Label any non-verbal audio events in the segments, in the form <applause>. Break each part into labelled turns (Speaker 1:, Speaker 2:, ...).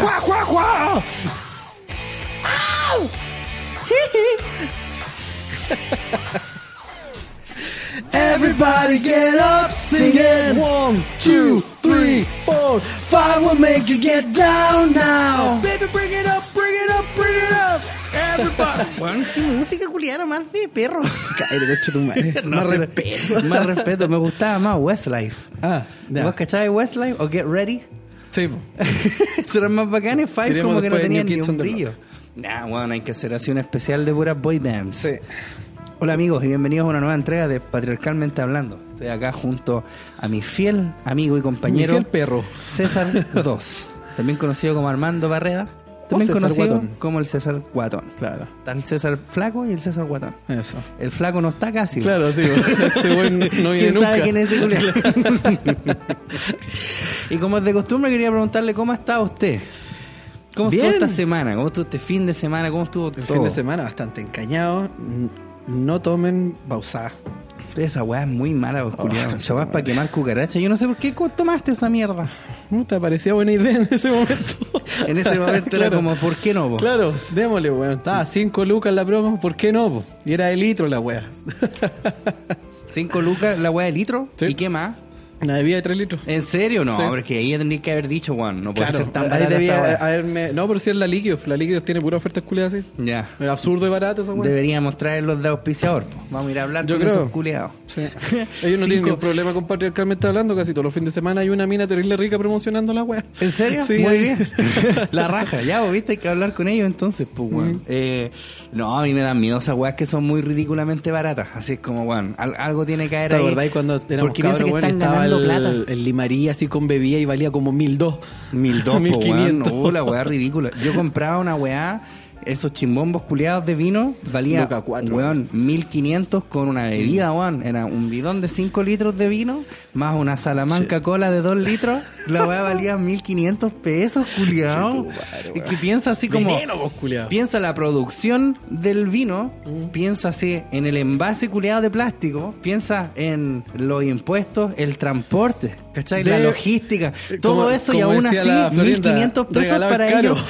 Speaker 1: cuá, cuá, cuá.
Speaker 2: Everybody get up singing.
Speaker 1: One, two, three, four.
Speaker 2: Five will make you get down now.
Speaker 1: Baby, bring it up, bring it up, bring it up. Everybody. <laughs> Bueno, qué música culiada más de perro.
Speaker 2: Cállate, coche tu madre. <laughs>
Speaker 1: No,
Speaker 2: Más
Speaker 1: sí,
Speaker 2: respeto.
Speaker 1: Más respeto. Me gustaba más Westlife.
Speaker 2: Ah, ya.
Speaker 1: ¿Vos cachabas Westlife o Get Ready?
Speaker 2: Sí.
Speaker 1: Eso <laughs> eran más bacanes. Five
Speaker 2: Diremos
Speaker 1: como que no tenían ni un brillo. Nah, bueno, hay que hacer así un especial de puras boy bands.
Speaker 2: Sí.
Speaker 1: Hola amigos y bienvenidos a una nueva entrega de Patriarcalmente Hablando. Estoy acá junto a mi fiel amigo y compañero
Speaker 2: Mi fiel perro.
Speaker 1: César <laughs> II, también conocido como Armando Barreda, también
Speaker 2: César
Speaker 1: conocido
Speaker 2: Guatón.
Speaker 1: como el César Guatón.
Speaker 2: Claro.
Speaker 1: Está el César Flaco y el César Guatón.
Speaker 2: Eso.
Speaker 1: El Flaco no está casi.
Speaker 2: Claro, sí. <laughs> Ese buen no viene
Speaker 1: ¿Quién
Speaker 2: nunca.
Speaker 1: sabe quién es ese culiao? <laughs> y como es de costumbre, quería preguntarle cómo está usted. ¿Cómo
Speaker 2: Bien.
Speaker 1: estuvo esta semana? ¿Cómo estuvo este fin de semana? ¿Cómo estuvo
Speaker 2: El
Speaker 1: todo?
Speaker 2: fin de semana bastante encañado. No tomen pausada.
Speaker 1: Esa weá es muy mala, vos,
Speaker 2: Oh,
Speaker 1: weá es para quemar cucarachas. Yo no sé por qué tomaste esa mierda.
Speaker 2: ¿No te parecía buena idea en ese momento? <laughs>
Speaker 1: En ese momento era como, ¿por qué no, vos?
Speaker 2: Claro, démosle, weón. Estaba 5 lucas la promo, ¿por qué no? po? Y era de litro la wea. <laughs>
Speaker 1: Cinco lucas la weá de litro.
Speaker 2: Sí.
Speaker 1: ¿Y qué más?
Speaker 2: Una bebida de 3 litros.
Speaker 1: ¿En serio? No,
Speaker 2: Sí.
Speaker 1: porque ahí tendría que haber dicho, weón, no puede
Speaker 2: Claro,
Speaker 1: ser tan barata
Speaker 2: debía
Speaker 1: weá.
Speaker 2: haberme... No, pero si es la líquidos. La líquidos tiene pura oferta culiadas así.
Speaker 1: Ya.
Speaker 2: Es absurdo y barato esa wea.
Speaker 1: Deberíamos traerlos de auspiciador. po. Vamos a ir a hablar
Speaker 2: Yo
Speaker 1: con
Speaker 2: creo.
Speaker 1: esos culiados.
Speaker 2: Sí. Ellos no tienen
Speaker 1: Cinco-
Speaker 2: ningún problema con patriarcalmente hablando. Casi todos los fines de semana hay una mina terrible rica promocionando la wea.
Speaker 1: ¿En serio?
Speaker 2: Sí,
Speaker 1: Muy bien. <laughs> La raja, ya, vos viste, hay que hablar con ellos entonces, pues, weón.
Speaker 2: Mm.
Speaker 1: Eh, no, a mí me dan miedo esas weas que son muy ridículamente baratas. Así es como, weón, al- algo tiene que haber
Speaker 2: ¿Te
Speaker 1: ahí.
Speaker 2: cuando éramos
Speaker 1: Porque
Speaker 2: cabros,
Speaker 1: que están plata.
Speaker 2: el limarí así con bebida y valía como mil dos.
Speaker 1: Mil dos, <laughs>
Speaker 2: Mil quinientos.
Speaker 1: No, la weá ridícula. Yo compraba una weá, esos chimbombos culiados de vino, valía,
Speaker 2: Luca cuatro.
Speaker 1: weón, mil quinientos con una bebida, weón. Era un bidón de cinco litros de vino, más una salamanca cola de dos litros. <laughs> La weá valía mil quinientos pesos, culiado.
Speaker 2: Weón.
Speaker 1: que piensa así como...
Speaker 2: Veneno, vos.
Speaker 1: Piensa la producción del vino,
Speaker 2: Mm.
Speaker 1: piensa así en el envase culiado de plástico, piensa en los impuestos, el transporte, ¿cachai? La logística, todo
Speaker 2: como-
Speaker 1: eso y aún así
Speaker 2: la Florinda,
Speaker 1: 1500 pesos para
Speaker 2: caro.
Speaker 1: ellos.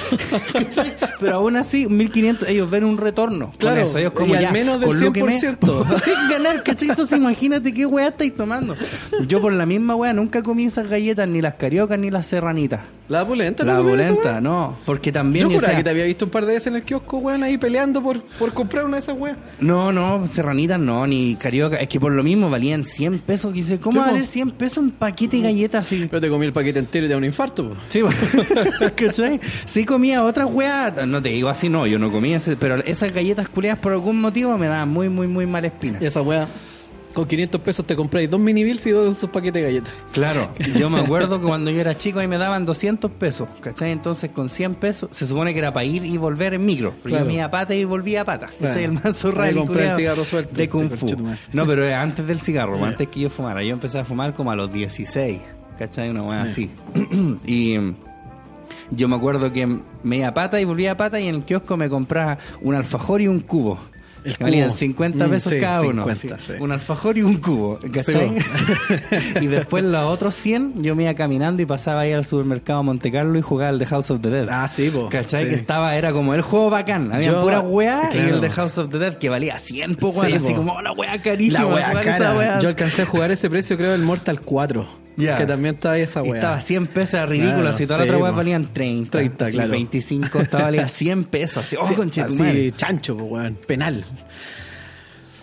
Speaker 1: <laughs> Pero aún así 1500 ellos ven un retorno.
Speaker 2: Claro,
Speaker 1: eso. Ellos como
Speaker 2: y al menos del
Speaker 1: con lo <laughs> <laughs> que me
Speaker 2: 100%.
Speaker 1: pueden ganar, ¿cachai? Entonces imagínate qué weá estáis tomando. Yo por la misma weá nunca comí esas galletas, ni las cariocas ni las serranitas.
Speaker 2: La pulenta,
Speaker 1: La
Speaker 2: ¿no comías esa
Speaker 1: bolenta,
Speaker 2: wea?
Speaker 1: no, porque también
Speaker 2: Yo juraba que te había visto un par de veces en el kiosco, weón, ahí peleando por, por comprar una de esas weas.
Speaker 1: No, no, serranitas no, ni carioca. Es que por lo mismo valían 100 pesos. Quise, ¿cómo
Speaker 2: Sí,
Speaker 1: va a valer 100 pesos un paquete de galletas así?
Speaker 2: Pero te comí el paquete entero y te da un infarto, po.
Speaker 1: Sí. <laughs> ¿cachai? Sí comía otras weas. No te digo así, no, yo no comía ese, pero esas galletas culeadas por algún motivo me daban muy, muy, muy mala espina.
Speaker 2: Y esa wea, con 500 pesos te compráis dos mini bills y dos de esos paquetes de galletas.
Speaker 1: Claro, yo me <laughs> acuerdo que cuando yo era chico ahí me daban 200 pesos, ¿cachai? Entonces con 100 pesos se supone que era para ir y volver en micro.
Speaker 2: Claro.
Speaker 1: Yo me iba a pata y volvía a pata, ¿cachai?
Speaker 2: Claro.
Speaker 1: El manso rally
Speaker 2: compré el cigarro suelto,
Speaker 1: de Kung Fu. No, pero antes del cigarro, antes que yo fumara. Yo empecé a fumar como a los 16, ¿cachai? Una weá así. <clears throat> y yo me acuerdo que me iba a pata y volvía a pata y en el kiosco me compraba un alfajor y un cubo.
Speaker 2: El
Speaker 1: Que valían
Speaker 2: cubo.
Speaker 1: 50
Speaker 2: Mm,
Speaker 1: pesos
Speaker 2: sí,
Speaker 1: cada uno.
Speaker 2: 50,
Speaker 1: así.
Speaker 2: sí.
Speaker 1: Un alfajor y un cubo, ¿cachai? <laughs> y después los otros 100 yo me iba caminando y pasaba ahí al supermercado Monte Carlo y jugaba al The House of the Dead.
Speaker 2: Ah, sí, po.
Speaker 1: ¿Cachai? Que estaba, era como el juego bacán. Había
Speaker 2: Yo-
Speaker 1: puras weas y
Speaker 2: claro.
Speaker 1: el The House of the Dead que valía 100 po, así
Speaker 2: po.
Speaker 1: como "Oh, la wea carísima.
Speaker 2: La
Speaker 1: esa
Speaker 2: cara.
Speaker 1: wea".
Speaker 2: Yo alcancé a jugar ese precio, creo, el Mortal 4.
Speaker 1: Ya.
Speaker 2: Que también estaba ahí esa
Speaker 1: Y
Speaker 2: wea.
Speaker 1: estaba 100 pesos ridículas
Speaker 2: Claro,
Speaker 1: y todas las
Speaker 2: sí,
Speaker 1: otras weas valían 30.
Speaker 2: 30,
Speaker 1: así,
Speaker 2: claro.
Speaker 1: 25 estaba valía 100 pesos. Así, <laughs> oh,
Speaker 2: Sí,
Speaker 1: conchetumare.
Speaker 2: así, chancho, weón. Penal.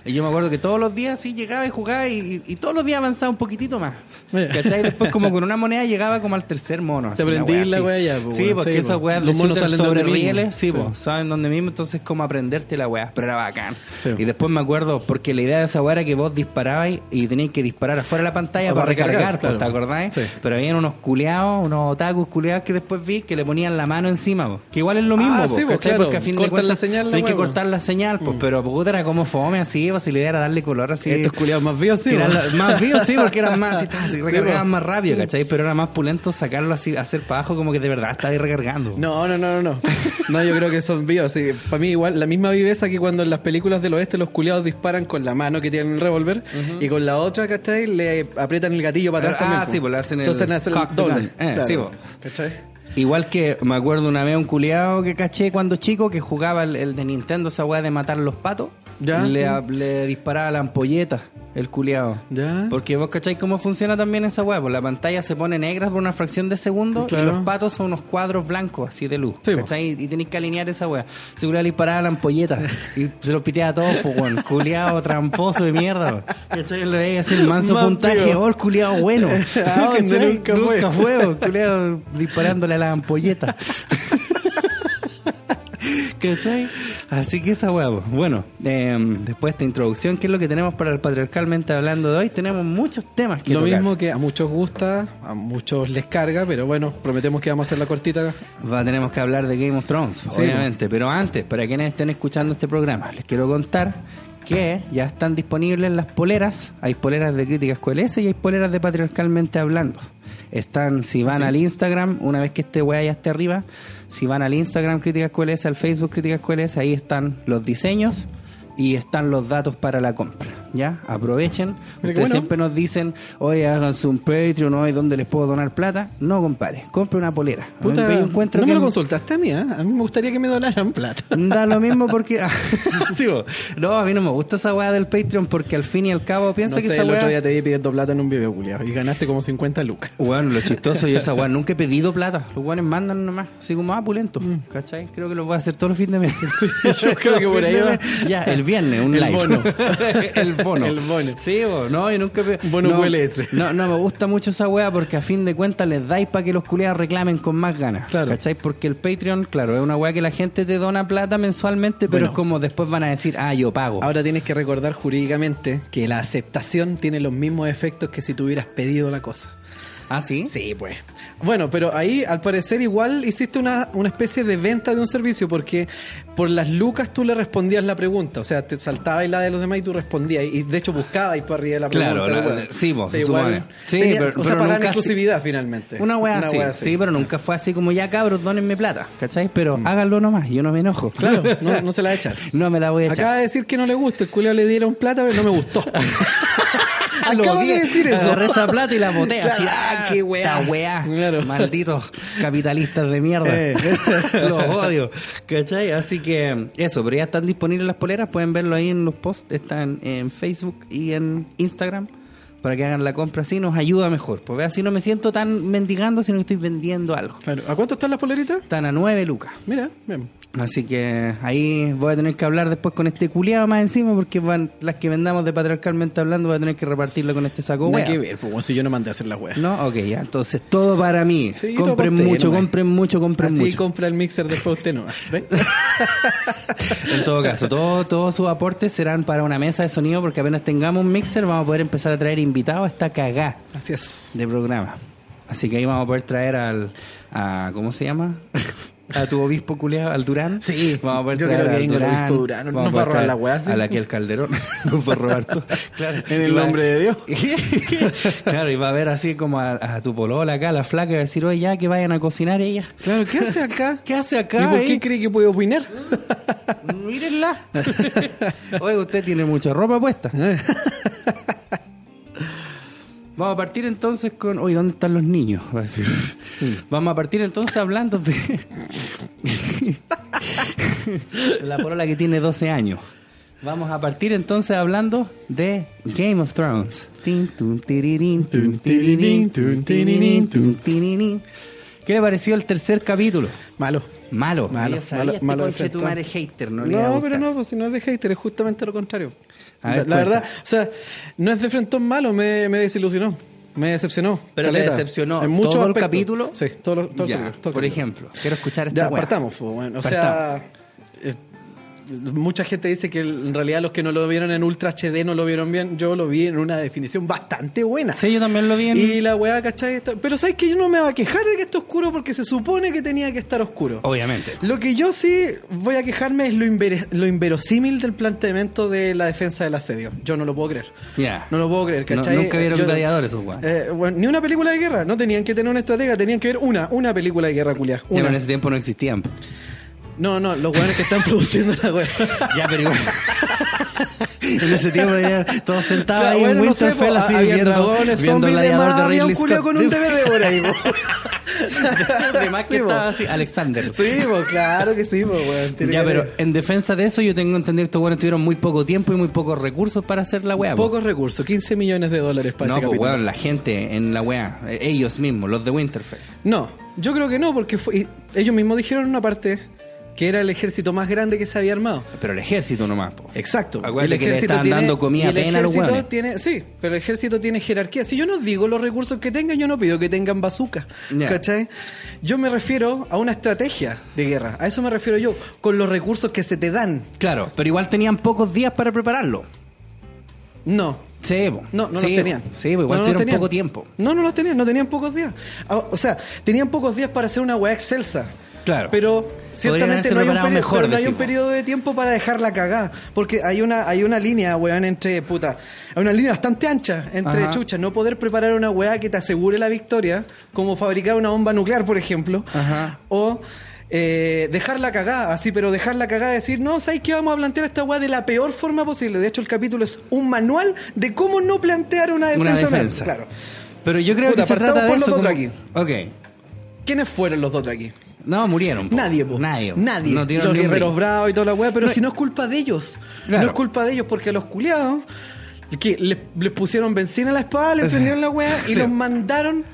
Speaker 1: Y yo me acuerdo que todos los días sí llegaba y jugaba y, todos los días avanzaba un poquitito más. ¿Cachai? Después como con una <laughs> moneda llegaba como al tercer mono.
Speaker 2: Te aprendí la wea ya, pues,
Speaker 1: Sí, porque
Speaker 2: sí,
Speaker 1: esas
Speaker 2: pues.
Speaker 1: weas
Speaker 2: Los monos salen
Speaker 1: sobre
Speaker 2: mismo.
Speaker 1: rieles, sí,
Speaker 2: Sí.
Speaker 1: pues, saben dónde mismo, entonces como aprenderte la wea, pero era bacán.
Speaker 2: Sí.
Speaker 1: Y después me acuerdo, porque la idea de esa wea era que vos disparabais y teníais que disparar afuera de la pantalla para
Speaker 2: para recargar,
Speaker 1: recargar, pues,
Speaker 2: claro.
Speaker 1: ¿te acordáis?
Speaker 2: Sí.
Speaker 1: Pero habían unos culeados, unos otakus culeados que después vi que le ponían la mano encima, pues. que igual es lo mismo,
Speaker 2: Ah,
Speaker 1: pues,
Speaker 2: sí, pues,
Speaker 1: ¿cachai?
Speaker 2: claro.
Speaker 1: Porque a fin de cuentas
Speaker 2: la señal,
Speaker 1: tenés que cortar la señal, pues,
Speaker 2: Mm.
Speaker 1: pero puta era como fome así, pues, si la idea era darle color así.
Speaker 2: Estos culiados más vivos, sí.
Speaker 1: La- más vivos, sí, porque eran más, <laughs> así, estaban así,
Speaker 2: Sí,
Speaker 1: recargaban más rápido, ¿cachai? Pero era más pulento sacarlo así, hacer para abajo como que de verdad estaba ahí recargando.
Speaker 2: No, no, no, no, no. No, yo creo que son vivos. Sí, para mí igual, la misma viveza que cuando en las películas del oeste los culiados disparan con la mano que tienen el revólver y con la otra, ¿cachai? Le aprietan el gatillo para atrás
Speaker 1: Ah,
Speaker 2: también.
Speaker 1: sí, pues le hacen el
Speaker 2: Entonces hacen el doble.
Speaker 1: Eh, sí, po.
Speaker 2: ¿Cachai?
Speaker 1: Igual que me acuerdo una vez un culiado que caché cuando chico que jugaba el, el de Nintendo, esa weá de matar los patos.
Speaker 2: Ya.
Speaker 1: Le, le disparaba la ampolleta, el culiado.
Speaker 2: Ya.
Speaker 1: Porque vos cacháis cómo funciona también esa weá. Pues la pantalla se pone negra por una fracción de segundo
Speaker 2: Claro.
Speaker 1: y los patos son unos cuadros blancos así de luz.
Speaker 2: Sí.
Speaker 1: ¿cachai? Y tenéis que alinear esa weá. Se culiao le disparaba la ampolleta y se los piteaba a todos, pues weón. <laughs> Culiado tramposo de mierda. ¿Cachai? Le veía así el manso
Speaker 2: Más
Speaker 1: puntaje, oh, el culiado bueno.
Speaker 2: ¿A <laughs> dónde?
Speaker 1: ¿Cachai?
Speaker 2: Nunca fue.
Speaker 1: Nunca fue, weón. culiao disparándole a la ampolleta. <laughs> <laughs> ¿Cachai? Así que esa huevo. Bueno, eh, después de esta introducción, ¿qué es lo que tenemos para el patriarcalmente hablando de hoy? Tenemos muchos temas que
Speaker 2: Lo
Speaker 1: tocar.
Speaker 2: mismo que a muchos gusta, a muchos les carga, pero bueno, prometemos que vamos a hacer la cortita.
Speaker 1: Va, tenemos que hablar de Game of Thrones,
Speaker 2: Sí,
Speaker 1: obviamente. Pero antes, para quienes estén escuchando este programa, les quiero contar que ya están disponibles las poleras. Hay poleras de Críticas QLS y hay poleras de Patriarcalmente Hablando. Están, si van al Instagram, una vez que este weá ya esté arriba, si van al Instagram Críticas QLS, al Facebook Críticas QLS, ahí están los diseños y están los datos para la compra. ¿Ya? Aprovechen. Ustedes
Speaker 2: bueno.
Speaker 1: siempre nos dicen, oye, háganse un Patreon, hoy ¿dónde les puedo donar plata? No, compadre, compre una polera.
Speaker 2: Puta,
Speaker 1: Yo encuentro
Speaker 2: no me lo consultaste a mí, ¿eh? A mí me gustaría que me donaran plata. <laughs>
Speaker 1: Da lo mismo porque. <laughs> <laughs> Sí, vos. no, a mí no me gusta esa weá del Patreon porque al fin y al cabo pienso
Speaker 2: No
Speaker 1: que esa
Speaker 2: el otro día te vi pidiendo plata en un video, culiado, y ganaste como 50 lucas.
Speaker 1: Bueno, lo chistoso y esa weá, nunca he pedido plata. Los weones mandan nomás, así como ah, pulento. ¿Cachai? Creo que lo voy a hacer todos los fines de mes.
Speaker 2: yo creo que por ahí va.
Speaker 1: Ya, el viernes, un
Speaker 2: El
Speaker 1: live.
Speaker 2: bono.
Speaker 1: el <laughs> bono.
Speaker 2: El bono.
Speaker 1: Sí, vos, no, yo nunca.
Speaker 2: Bono
Speaker 1: no,
Speaker 2: ULS.
Speaker 1: No, no me gusta mucho esa weá porque a fin de cuentas les dais para que los culiados reclamen con más ganas.
Speaker 2: Claro.
Speaker 1: ¿Cachai? Porque el Patreon, claro, es una weá que la gente te dona plata mensualmente, pero
Speaker 2: Bueno.
Speaker 1: es como después van a decir, ah, yo pago.
Speaker 2: Ahora tienes que recordar jurídicamente que la aceptación tiene los mismos efectos que si tú hubieras pedido la cosa.
Speaker 1: Ah, sí.
Speaker 2: Sí, pues. Bueno, pero ahí al parecer igual hiciste una, una especie de venta de un servicio porque por las lucas tú le respondías la pregunta. O sea, te saltaba y la de los demás y tú respondías. Y de hecho buscabas y para arriba de la
Speaker 1: Claro,
Speaker 2: pregunta.
Speaker 1: la-
Speaker 2: weón.
Speaker 1: sí, vos, se
Speaker 2: igual
Speaker 1: supone. Sí,
Speaker 2: tenía-
Speaker 1: pero-
Speaker 2: o sea, exclusividad finalmente.
Speaker 1: Una weá así,
Speaker 2: wea
Speaker 1: sí, pero nunca fue así como ya cabros, donenme plata, ¿cachai? Pero háganlo nomás, yo no me enojo.
Speaker 2: Claro, <laughs> no, no se la echan.
Speaker 1: no me la voy a echar.
Speaker 2: Acaba de decir que no le gusta, el culeo le dieron plata, pero no me gustó. <laughs>
Speaker 1: Lo
Speaker 2: Acaba
Speaker 1: odié.
Speaker 2: de decir eso.
Speaker 1: Agarré esa plata y la boté <laughs> así. ¡Ah,
Speaker 2: qué weá!
Speaker 1: weá!
Speaker 2: Claro.
Speaker 1: Malditos capitalistas de mierda.
Speaker 2: Eh. <laughs>
Speaker 1: Los odio. ¿Cachai? Así que eso, pero ya están disponibles las poleras. Pueden verlo ahí en los posts. Están en Facebook y en Instagram. Para que hagan la compra así, nos ayuda mejor. Porque así no me siento tan mendigando, sino que estoy vendiendo algo.
Speaker 2: Claro. ¿A cuánto están las poleritas?
Speaker 1: Están a 9 lucas.
Speaker 2: Mira, bien.
Speaker 1: Así que ahí voy a tener que hablar después con este culiado más encima, porque van las que vendamos de patriarcalmente hablando, voy a tener que repartirla con este saco wea.
Speaker 2: que ver, pues bueno, si yo no mandé a hacer la wea.
Speaker 1: No, ok, ya. Entonces, todo para mí.
Speaker 2: Sí, todo
Speaker 1: compren
Speaker 2: usted,
Speaker 1: mucho,
Speaker 2: nomás.
Speaker 1: compren mucho, compren mucho.
Speaker 2: compra el mixer después usted no. <laughs>
Speaker 1: En todo caso, todo- todos sus aportes serán para una mesa de sonido, porque apenas tengamos un mixer, vamos a poder empezar a traer invitados a esta cagá
Speaker 2: Así es.
Speaker 1: de programa. Así que ahí vamos a poder traer al. A, ¿Cómo se llama? A tu obispo culiado, al Durán.
Speaker 2: Sí,
Speaker 1: vamos a poder
Speaker 2: yo creo que venga el
Speaker 1: Durán.
Speaker 2: obispo Durán, nos
Speaker 1: Vamos
Speaker 2: va a robar la weá, sí.
Speaker 1: A la que el Calderón <laughs> <laughs> nos va a robar todo. Claro.
Speaker 2: En el
Speaker 1: va-
Speaker 2: nombre de Dios. <laughs>
Speaker 1: claro, y va a ver así como a, a tu polola acá, la flaca, y va a decir, oye, ya que vayan a cocinar ella.
Speaker 2: Claro, ¿qué hace acá?
Speaker 1: ¿Qué hace acá?
Speaker 2: ¿Y por
Speaker 1: eh?
Speaker 2: qué cree que puede opinar?
Speaker 1: Mírenla. Oye, usted tiene mucha ropa puesta. Vamos a partir entonces con. Oye, ¿dónde están los niños? Va a decir. <laughs> Vamos a partir entonces hablando de. <laughs> <laughs> La polola que tiene 12 años. Vamos a partir entonces hablando de Game of Thrones. ¿Qué le pareció el tercer capítulo?
Speaker 2: Malo.
Speaker 1: Malo.
Speaker 2: Malo,
Speaker 1: Yo sabía,
Speaker 2: malo,
Speaker 1: este
Speaker 2: malo
Speaker 1: conche tu madre hater, no,
Speaker 2: No, pero no, pues si no es de hater, es justamente lo contrario.
Speaker 1: A
Speaker 2: la
Speaker 1: ver,
Speaker 2: la
Speaker 1: cuenta.
Speaker 2: verdad, o sea, no es de frentón malo, me, me desilusionó. Me decepcionó.
Speaker 1: Pero te
Speaker 2: caleta.
Speaker 1: decepcionó
Speaker 2: En muchos
Speaker 1: todo el capítulo.
Speaker 2: Sí, todo, lo- todo el
Speaker 1: Ya,
Speaker 2: capítulo, todo el
Speaker 1: por
Speaker 2: capítulo.
Speaker 1: ejemplo, quiero escuchar esta
Speaker 2: Ya, partamos, pues, bueno. O
Speaker 1: Partamos.
Speaker 2: sea, eh, mucha gente dice que en realidad los que no lo vieron en Ultra HD no lo vieron bien. Yo lo vi en una definición bastante buena.
Speaker 1: Sí, yo también lo vi en...
Speaker 2: Y la weá, ¿cachai? Está- Pero sabes que yo no me voy a quejar de que esté oscuro porque se supone que tenía que estar oscuro.
Speaker 1: Obviamente.
Speaker 2: Lo que yo sí voy a quejarme es lo, inverosímil del planteamiento de la defensa del asedio. Yo no lo puedo creer.
Speaker 1: Ya.
Speaker 2: No lo puedo creer,
Speaker 1: No-
Speaker 2: ¿cachai?
Speaker 1: nunca vieron gladiadores, esos.
Speaker 2: Eh, bueno, ni una película de guerra. No tenían que tener una estratega, tenían que ver una, una película de guerra, culia.
Speaker 1: Pero
Speaker 2: Una.
Speaker 1: en ese tiempo no existían.
Speaker 2: No, no, los weones que están <laughs> produciendo la weá.
Speaker 1: Ya, pero igual. <laughs> en ese tiempo todos sentados
Speaker 2: Claro,
Speaker 1: ahí
Speaker 2: bueno,
Speaker 1: en
Speaker 2: no sé,
Speaker 1: Winterfell
Speaker 2: po,
Speaker 1: así viendo,
Speaker 2: dragones,
Speaker 1: viendo
Speaker 2: zombies,
Speaker 1: Gladiador de
Speaker 2: había un
Speaker 1: Ridley Scott.
Speaker 2: con un <laughs> DVD por ahí. po.
Speaker 1: De más que
Speaker 2: Sí, po.
Speaker 1: estaba así, Alexander.
Speaker 2: Sí, pues claro que sí, pues, weón.
Speaker 1: Ya,
Speaker 2: que
Speaker 1: pero en defensa de eso, yo tengo entendido que estos buenos tuvieron muy poco tiempo y muy pocos recursos para hacer la weá. po.
Speaker 2: Pocos recursos, 15 millones de dólares para
Speaker 1: No,
Speaker 2: ese
Speaker 1: pues weón, la gente en la weá, eh, ellos mismos, los de Winterfell.
Speaker 2: No, yo creo que no, porque fue- y ellos mismos dijeron en una parte que era el ejército más grande que se había armado.
Speaker 1: Pero el ejército nomás, po.
Speaker 2: Exacto.
Speaker 1: Acuérdate que le estaban dando comida
Speaker 2: el
Speaker 1: apenas a los
Speaker 2: ejército tiene, sí, pero el ejército tiene jerarquía. Si yo no digo los recursos que tengan, yo no pido que tengan bazooka.
Speaker 1: Ya.
Speaker 2: ¿Cachai? Yo me refiero a una estrategia de guerra. A eso me refiero yo, con los recursos que se te dan.
Speaker 1: Claro, pero igual tenían pocos días para prepararlo.
Speaker 2: No.
Speaker 1: Sí.
Speaker 2: No, no
Speaker 1: sí,
Speaker 2: los tenían.
Speaker 1: Sí, igual
Speaker 2: No, no los
Speaker 1: tuvieron
Speaker 2: tenían.
Speaker 1: poco tiempo.
Speaker 2: No, no los tenían, no tenían pocos días. Ah, O sea, tenían pocos días para hacer una weá excelsa.
Speaker 1: Claro.
Speaker 2: Pero ciertamente no hay, un periodo,
Speaker 1: mejor,
Speaker 2: pero no hay un periodo de tiempo para dejarla cagada. Porque hay una, hay una línea, weón, entre, puta, hay una línea bastante ancha entre
Speaker 1: Ajá.
Speaker 2: chuchas. No poder preparar una weá que te asegure la victoria, como fabricar una bomba nuclear, por ejemplo.
Speaker 1: Ajá.
Speaker 2: O eh, dejarla cagada, así, pero dejarla cagada, decir, no, ¿sabes qué? Vamos a plantear esta weá de la peor forma posible. De hecho, el capítulo es un manual de cómo no plantear una defensa.
Speaker 1: Una defensa.
Speaker 2: Claro.
Speaker 1: Pero yo creo
Speaker 2: Puta,
Speaker 1: que se trata de eso. como-
Speaker 2: Dothraki.
Speaker 1: Ok.
Speaker 2: ¿Quiénes fueron los dos de aquí?
Speaker 1: No, murieron. po.
Speaker 2: Nadie, po.
Speaker 1: Nadie.
Speaker 2: Nadie.
Speaker 1: No
Speaker 2: los guerreros bravos y toda la weá, pero
Speaker 1: No,
Speaker 2: si no es culpa de ellos.
Speaker 1: Claro.
Speaker 2: No es culpa de ellos, porque a los culiados que les, les pusieron benzina a la espada, les prendieron la weá y
Speaker 1: Sí.
Speaker 2: los mandaron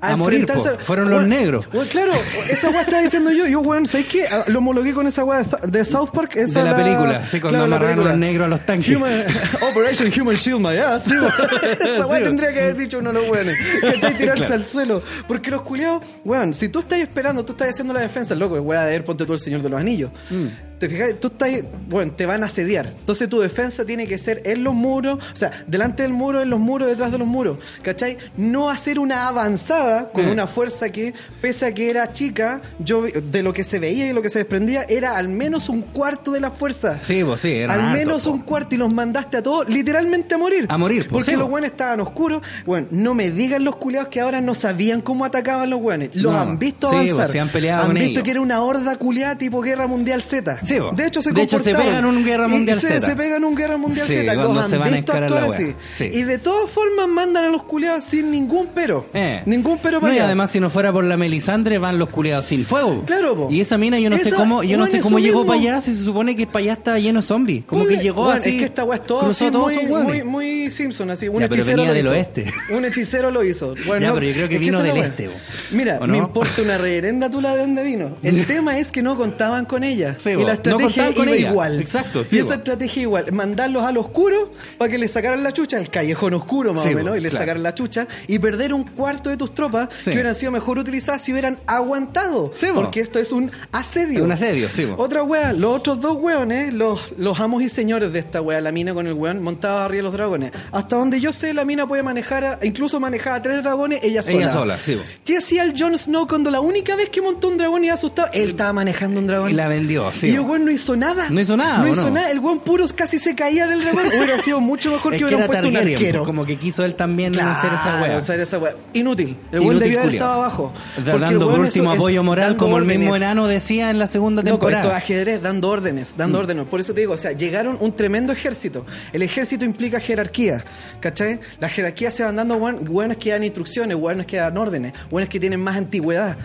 Speaker 2: a,
Speaker 1: morir. Fueron los negros.
Speaker 2: claro, esa weá estaba diciendo yo. Yo, weón, ¿sabes qué? Ah, Lo homologué con esa weá de Th- de South Park. Esa
Speaker 1: De la película, sí, cuando
Speaker 2: la
Speaker 1: amarraron los negros a los tanques.
Speaker 2: Human- <laughs> Operation Human Shield My Ass. <laughs> esa weá
Speaker 1: Sí.
Speaker 2: tendría que haber dicho uno de los weones. ¿Cachai? <laughs> Tirarse
Speaker 1: Claro.
Speaker 2: al suelo. Porque los culiados, weón, si tú estás esperando, tú estás haciendo la defensa, loco, weá de ver, ponte tú el Señor de los Anillos.
Speaker 1: Mm.
Speaker 2: Te fijas, tú estás, bueno, te van a asediar. Entonces tu defensa tiene que ser en los muros, o sea, delante del muro, en los muros, detrás de los muros. ¿Cachai? No hacer una avanzada con
Speaker 1: Mm.
Speaker 2: una fuerza que, pese a que era chica, yo de lo que se veía y lo que se desprendía, era al menos un cuarto de la fuerza.
Speaker 1: Sí, pues sí, eran
Speaker 2: Al menos un cuarto y los mandaste a todos literalmente a morir.
Speaker 1: A morir, pues,
Speaker 2: Porque
Speaker 1: sí,
Speaker 2: los buenos estaban oscuros. Bueno, no me digan los culiados que ahora no sabían cómo atacaban los buenos. Los
Speaker 1: No,
Speaker 2: han visto
Speaker 1: sí,
Speaker 2: avanzar.
Speaker 1: po, se han peleado
Speaker 2: Han
Speaker 1: con
Speaker 2: visto
Speaker 1: ellos.
Speaker 2: que era una horda culiada tipo Guerra Mundial Z.
Speaker 1: Sí,
Speaker 2: de hecho, se
Speaker 1: De hecho, se pegan un Guerra
Speaker 2: Y
Speaker 1: Mundial
Speaker 2: se,
Speaker 1: Z.
Speaker 2: Se pegan un Guerra Mundial
Speaker 1: Sí,
Speaker 2: Z.
Speaker 1: cuando
Speaker 2: Los
Speaker 1: se
Speaker 2: han
Speaker 1: van a
Speaker 2: visto
Speaker 1: encarar la
Speaker 2: actuar
Speaker 1: wea.
Speaker 2: así.
Speaker 1: Sí.
Speaker 2: Y de todas formas mandan a los culiados sin ningún pero.
Speaker 1: Eh.
Speaker 2: Ningún pero
Speaker 1: No,
Speaker 2: para
Speaker 1: y
Speaker 2: allá.
Speaker 1: además si no fuera por la Melisandre van los culiados sin fuego.
Speaker 2: Claro, po.
Speaker 1: Y esa mina yo no sé cómo, yo no sé cómo llegó
Speaker 2: mismo.
Speaker 1: para allá, si se supone que para allá estaba lleno de zombies. Como que llegó
Speaker 2: bueno,
Speaker 1: así.
Speaker 2: Es que esta weá es todo así
Speaker 1: todos
Speaker 2: muy, muy, muy Simpson, así. Un
Speaker 1: Ya, pero
Speaker 2: hechicero
Speaker 1: venía
Speaker 2: lo
Speaker 1: del oeste.
Speaker 2: Un hechicero lo hizo. <laughs> Bueno,
Speaker 1: Ya,
Speaker 2: no,
Speaker 1: pero yo creo que vino
Speaker 2: la
Speaker 1: del este.
Speaker 2: Mira,
Speaker 1: ¿O
Speaker 2: me
Speaker 1: no?
Speaker 2: importa una reverenda tula de dónde vino. El <laughs> tema es que no contaban con ella. La
Speaker 1: No
Speaker 2: estrategia
Speaker 1: contaban con
Speaker 2: iba
Speaker 1: ella.
Speaker 2: igual.
Speaker 1: Exacto, sí,
Speaker 2: Y esa estrategia igual. Mandarlos al oscuro para que le sacaran la chucha, al callejón oscuro más
Speaker 1: Sí,
Speaker 2: o menos, y le
Speaker 1: claro.
Speaker 2: sacaran la chucha, y perder un cuarto de tus tropas
Speaker 1: Sí.
Speaker 2: que hubieran sido mejor utilizadas si hubieran aguantado.
Speaker 1: Sí, po.
Speaker 2: porque esto es un asedio.
Speaker 1: Un asedio, sí.
Speaker 2: Otra wea, los otros dos weones, los, los amos y señores de esta wea, la mina con el weón, montados arriba de los dragones. Hasta donde yo sé, la mina puede manejar, a- incluso manejar a tres dragones ella sola.
Speaker 1: Ella sola, sí.
Speaker 2: ¿Qué hacía el Jon Snow cuando la única vez que montó un dragón y asustado? Él estaba manejando un dragón.
Speaker 1: Y la vendió, sí,
Speaker 2: Y el. Weón no hizo nada.
Speaker 1: No hizo nada,
Speaker 2: No
Speaker 1: ¿o
Speaker 2: hizo
Speaker 1: no?
Speaker 2: nada. El weón puro casi se caía del dragón. Hubiera sido mucho mejor
Speaker 1: Es
Speaker 2: que
Speaker 1: que
Speaker 2: hubieran
Speaker 1: era
Speaker 2: puesto un arquero.
Speaker 1: pues, como que quiso él también
Speaker 2: Claro,
Speaker 1: hacer esa wea.
Speaker 2: hacer esa wea. Inútil. El weón debió haber estado abajo.
Speaker 1: Dando por último
Speaker 2: eso es
Speaker 1: apoyo moral, como el mismo
Speaker 2: órdenes.
Speaker 1: enano decía en la segunda
Speaker 2: Loco, esto es
Speaker 1: temporada.
Speaker 2: ajedrez, dando órdenes, dando órdenes. Por eso te digo, o sea, llegaron un tremendo ejército. El ejército implica jerarquía, ¿cachai? Las jerarquías se van dando buenos que dan instrucciones, buenos que dan órdenes, buenos que tienen más antigüedad.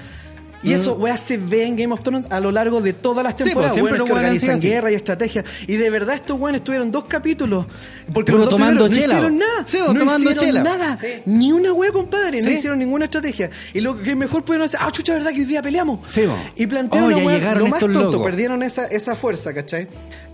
Speaker 2: Y eso, weá, se ve en Game of Thrones a lo largo de todas las
Speaker 1: Mm. Sí,
Speaker 2: temporadas.
Speaker 1: pues, siempre los
Speaker 2: que
Speaker 1: así.
Speaker 2: guerra y estrategia. Y de verdad estos weones estuvieron dos capítulos. Porque los dos
Speaker 1: tomando
Speaker 2: primeros
Speaker 1: chela,
Speaker 2: no hicieron nada.
Speaker 1: Sí,
Speaker 2: no
Speaker 1: tomando
Speaker 2: hicieron
Speaker 1: chela.
Speaker 2: nada.
Speaker 1: Sí.
Speaker 2: Ni una wea, compadre. No hicieron ninguna estrategia. Y lo que mejor pudieron hacer, ah, chucha, ¿verdad que hoy día peleamos? Y plantearon
Speaker 1: Oh,
Speaker 2: una lo más
Speaker 1: estos
Speaker 2: tonto,
Speaker 1: locos.
Speaker 2: perdieron esa, esa fuerza, ¿cachai?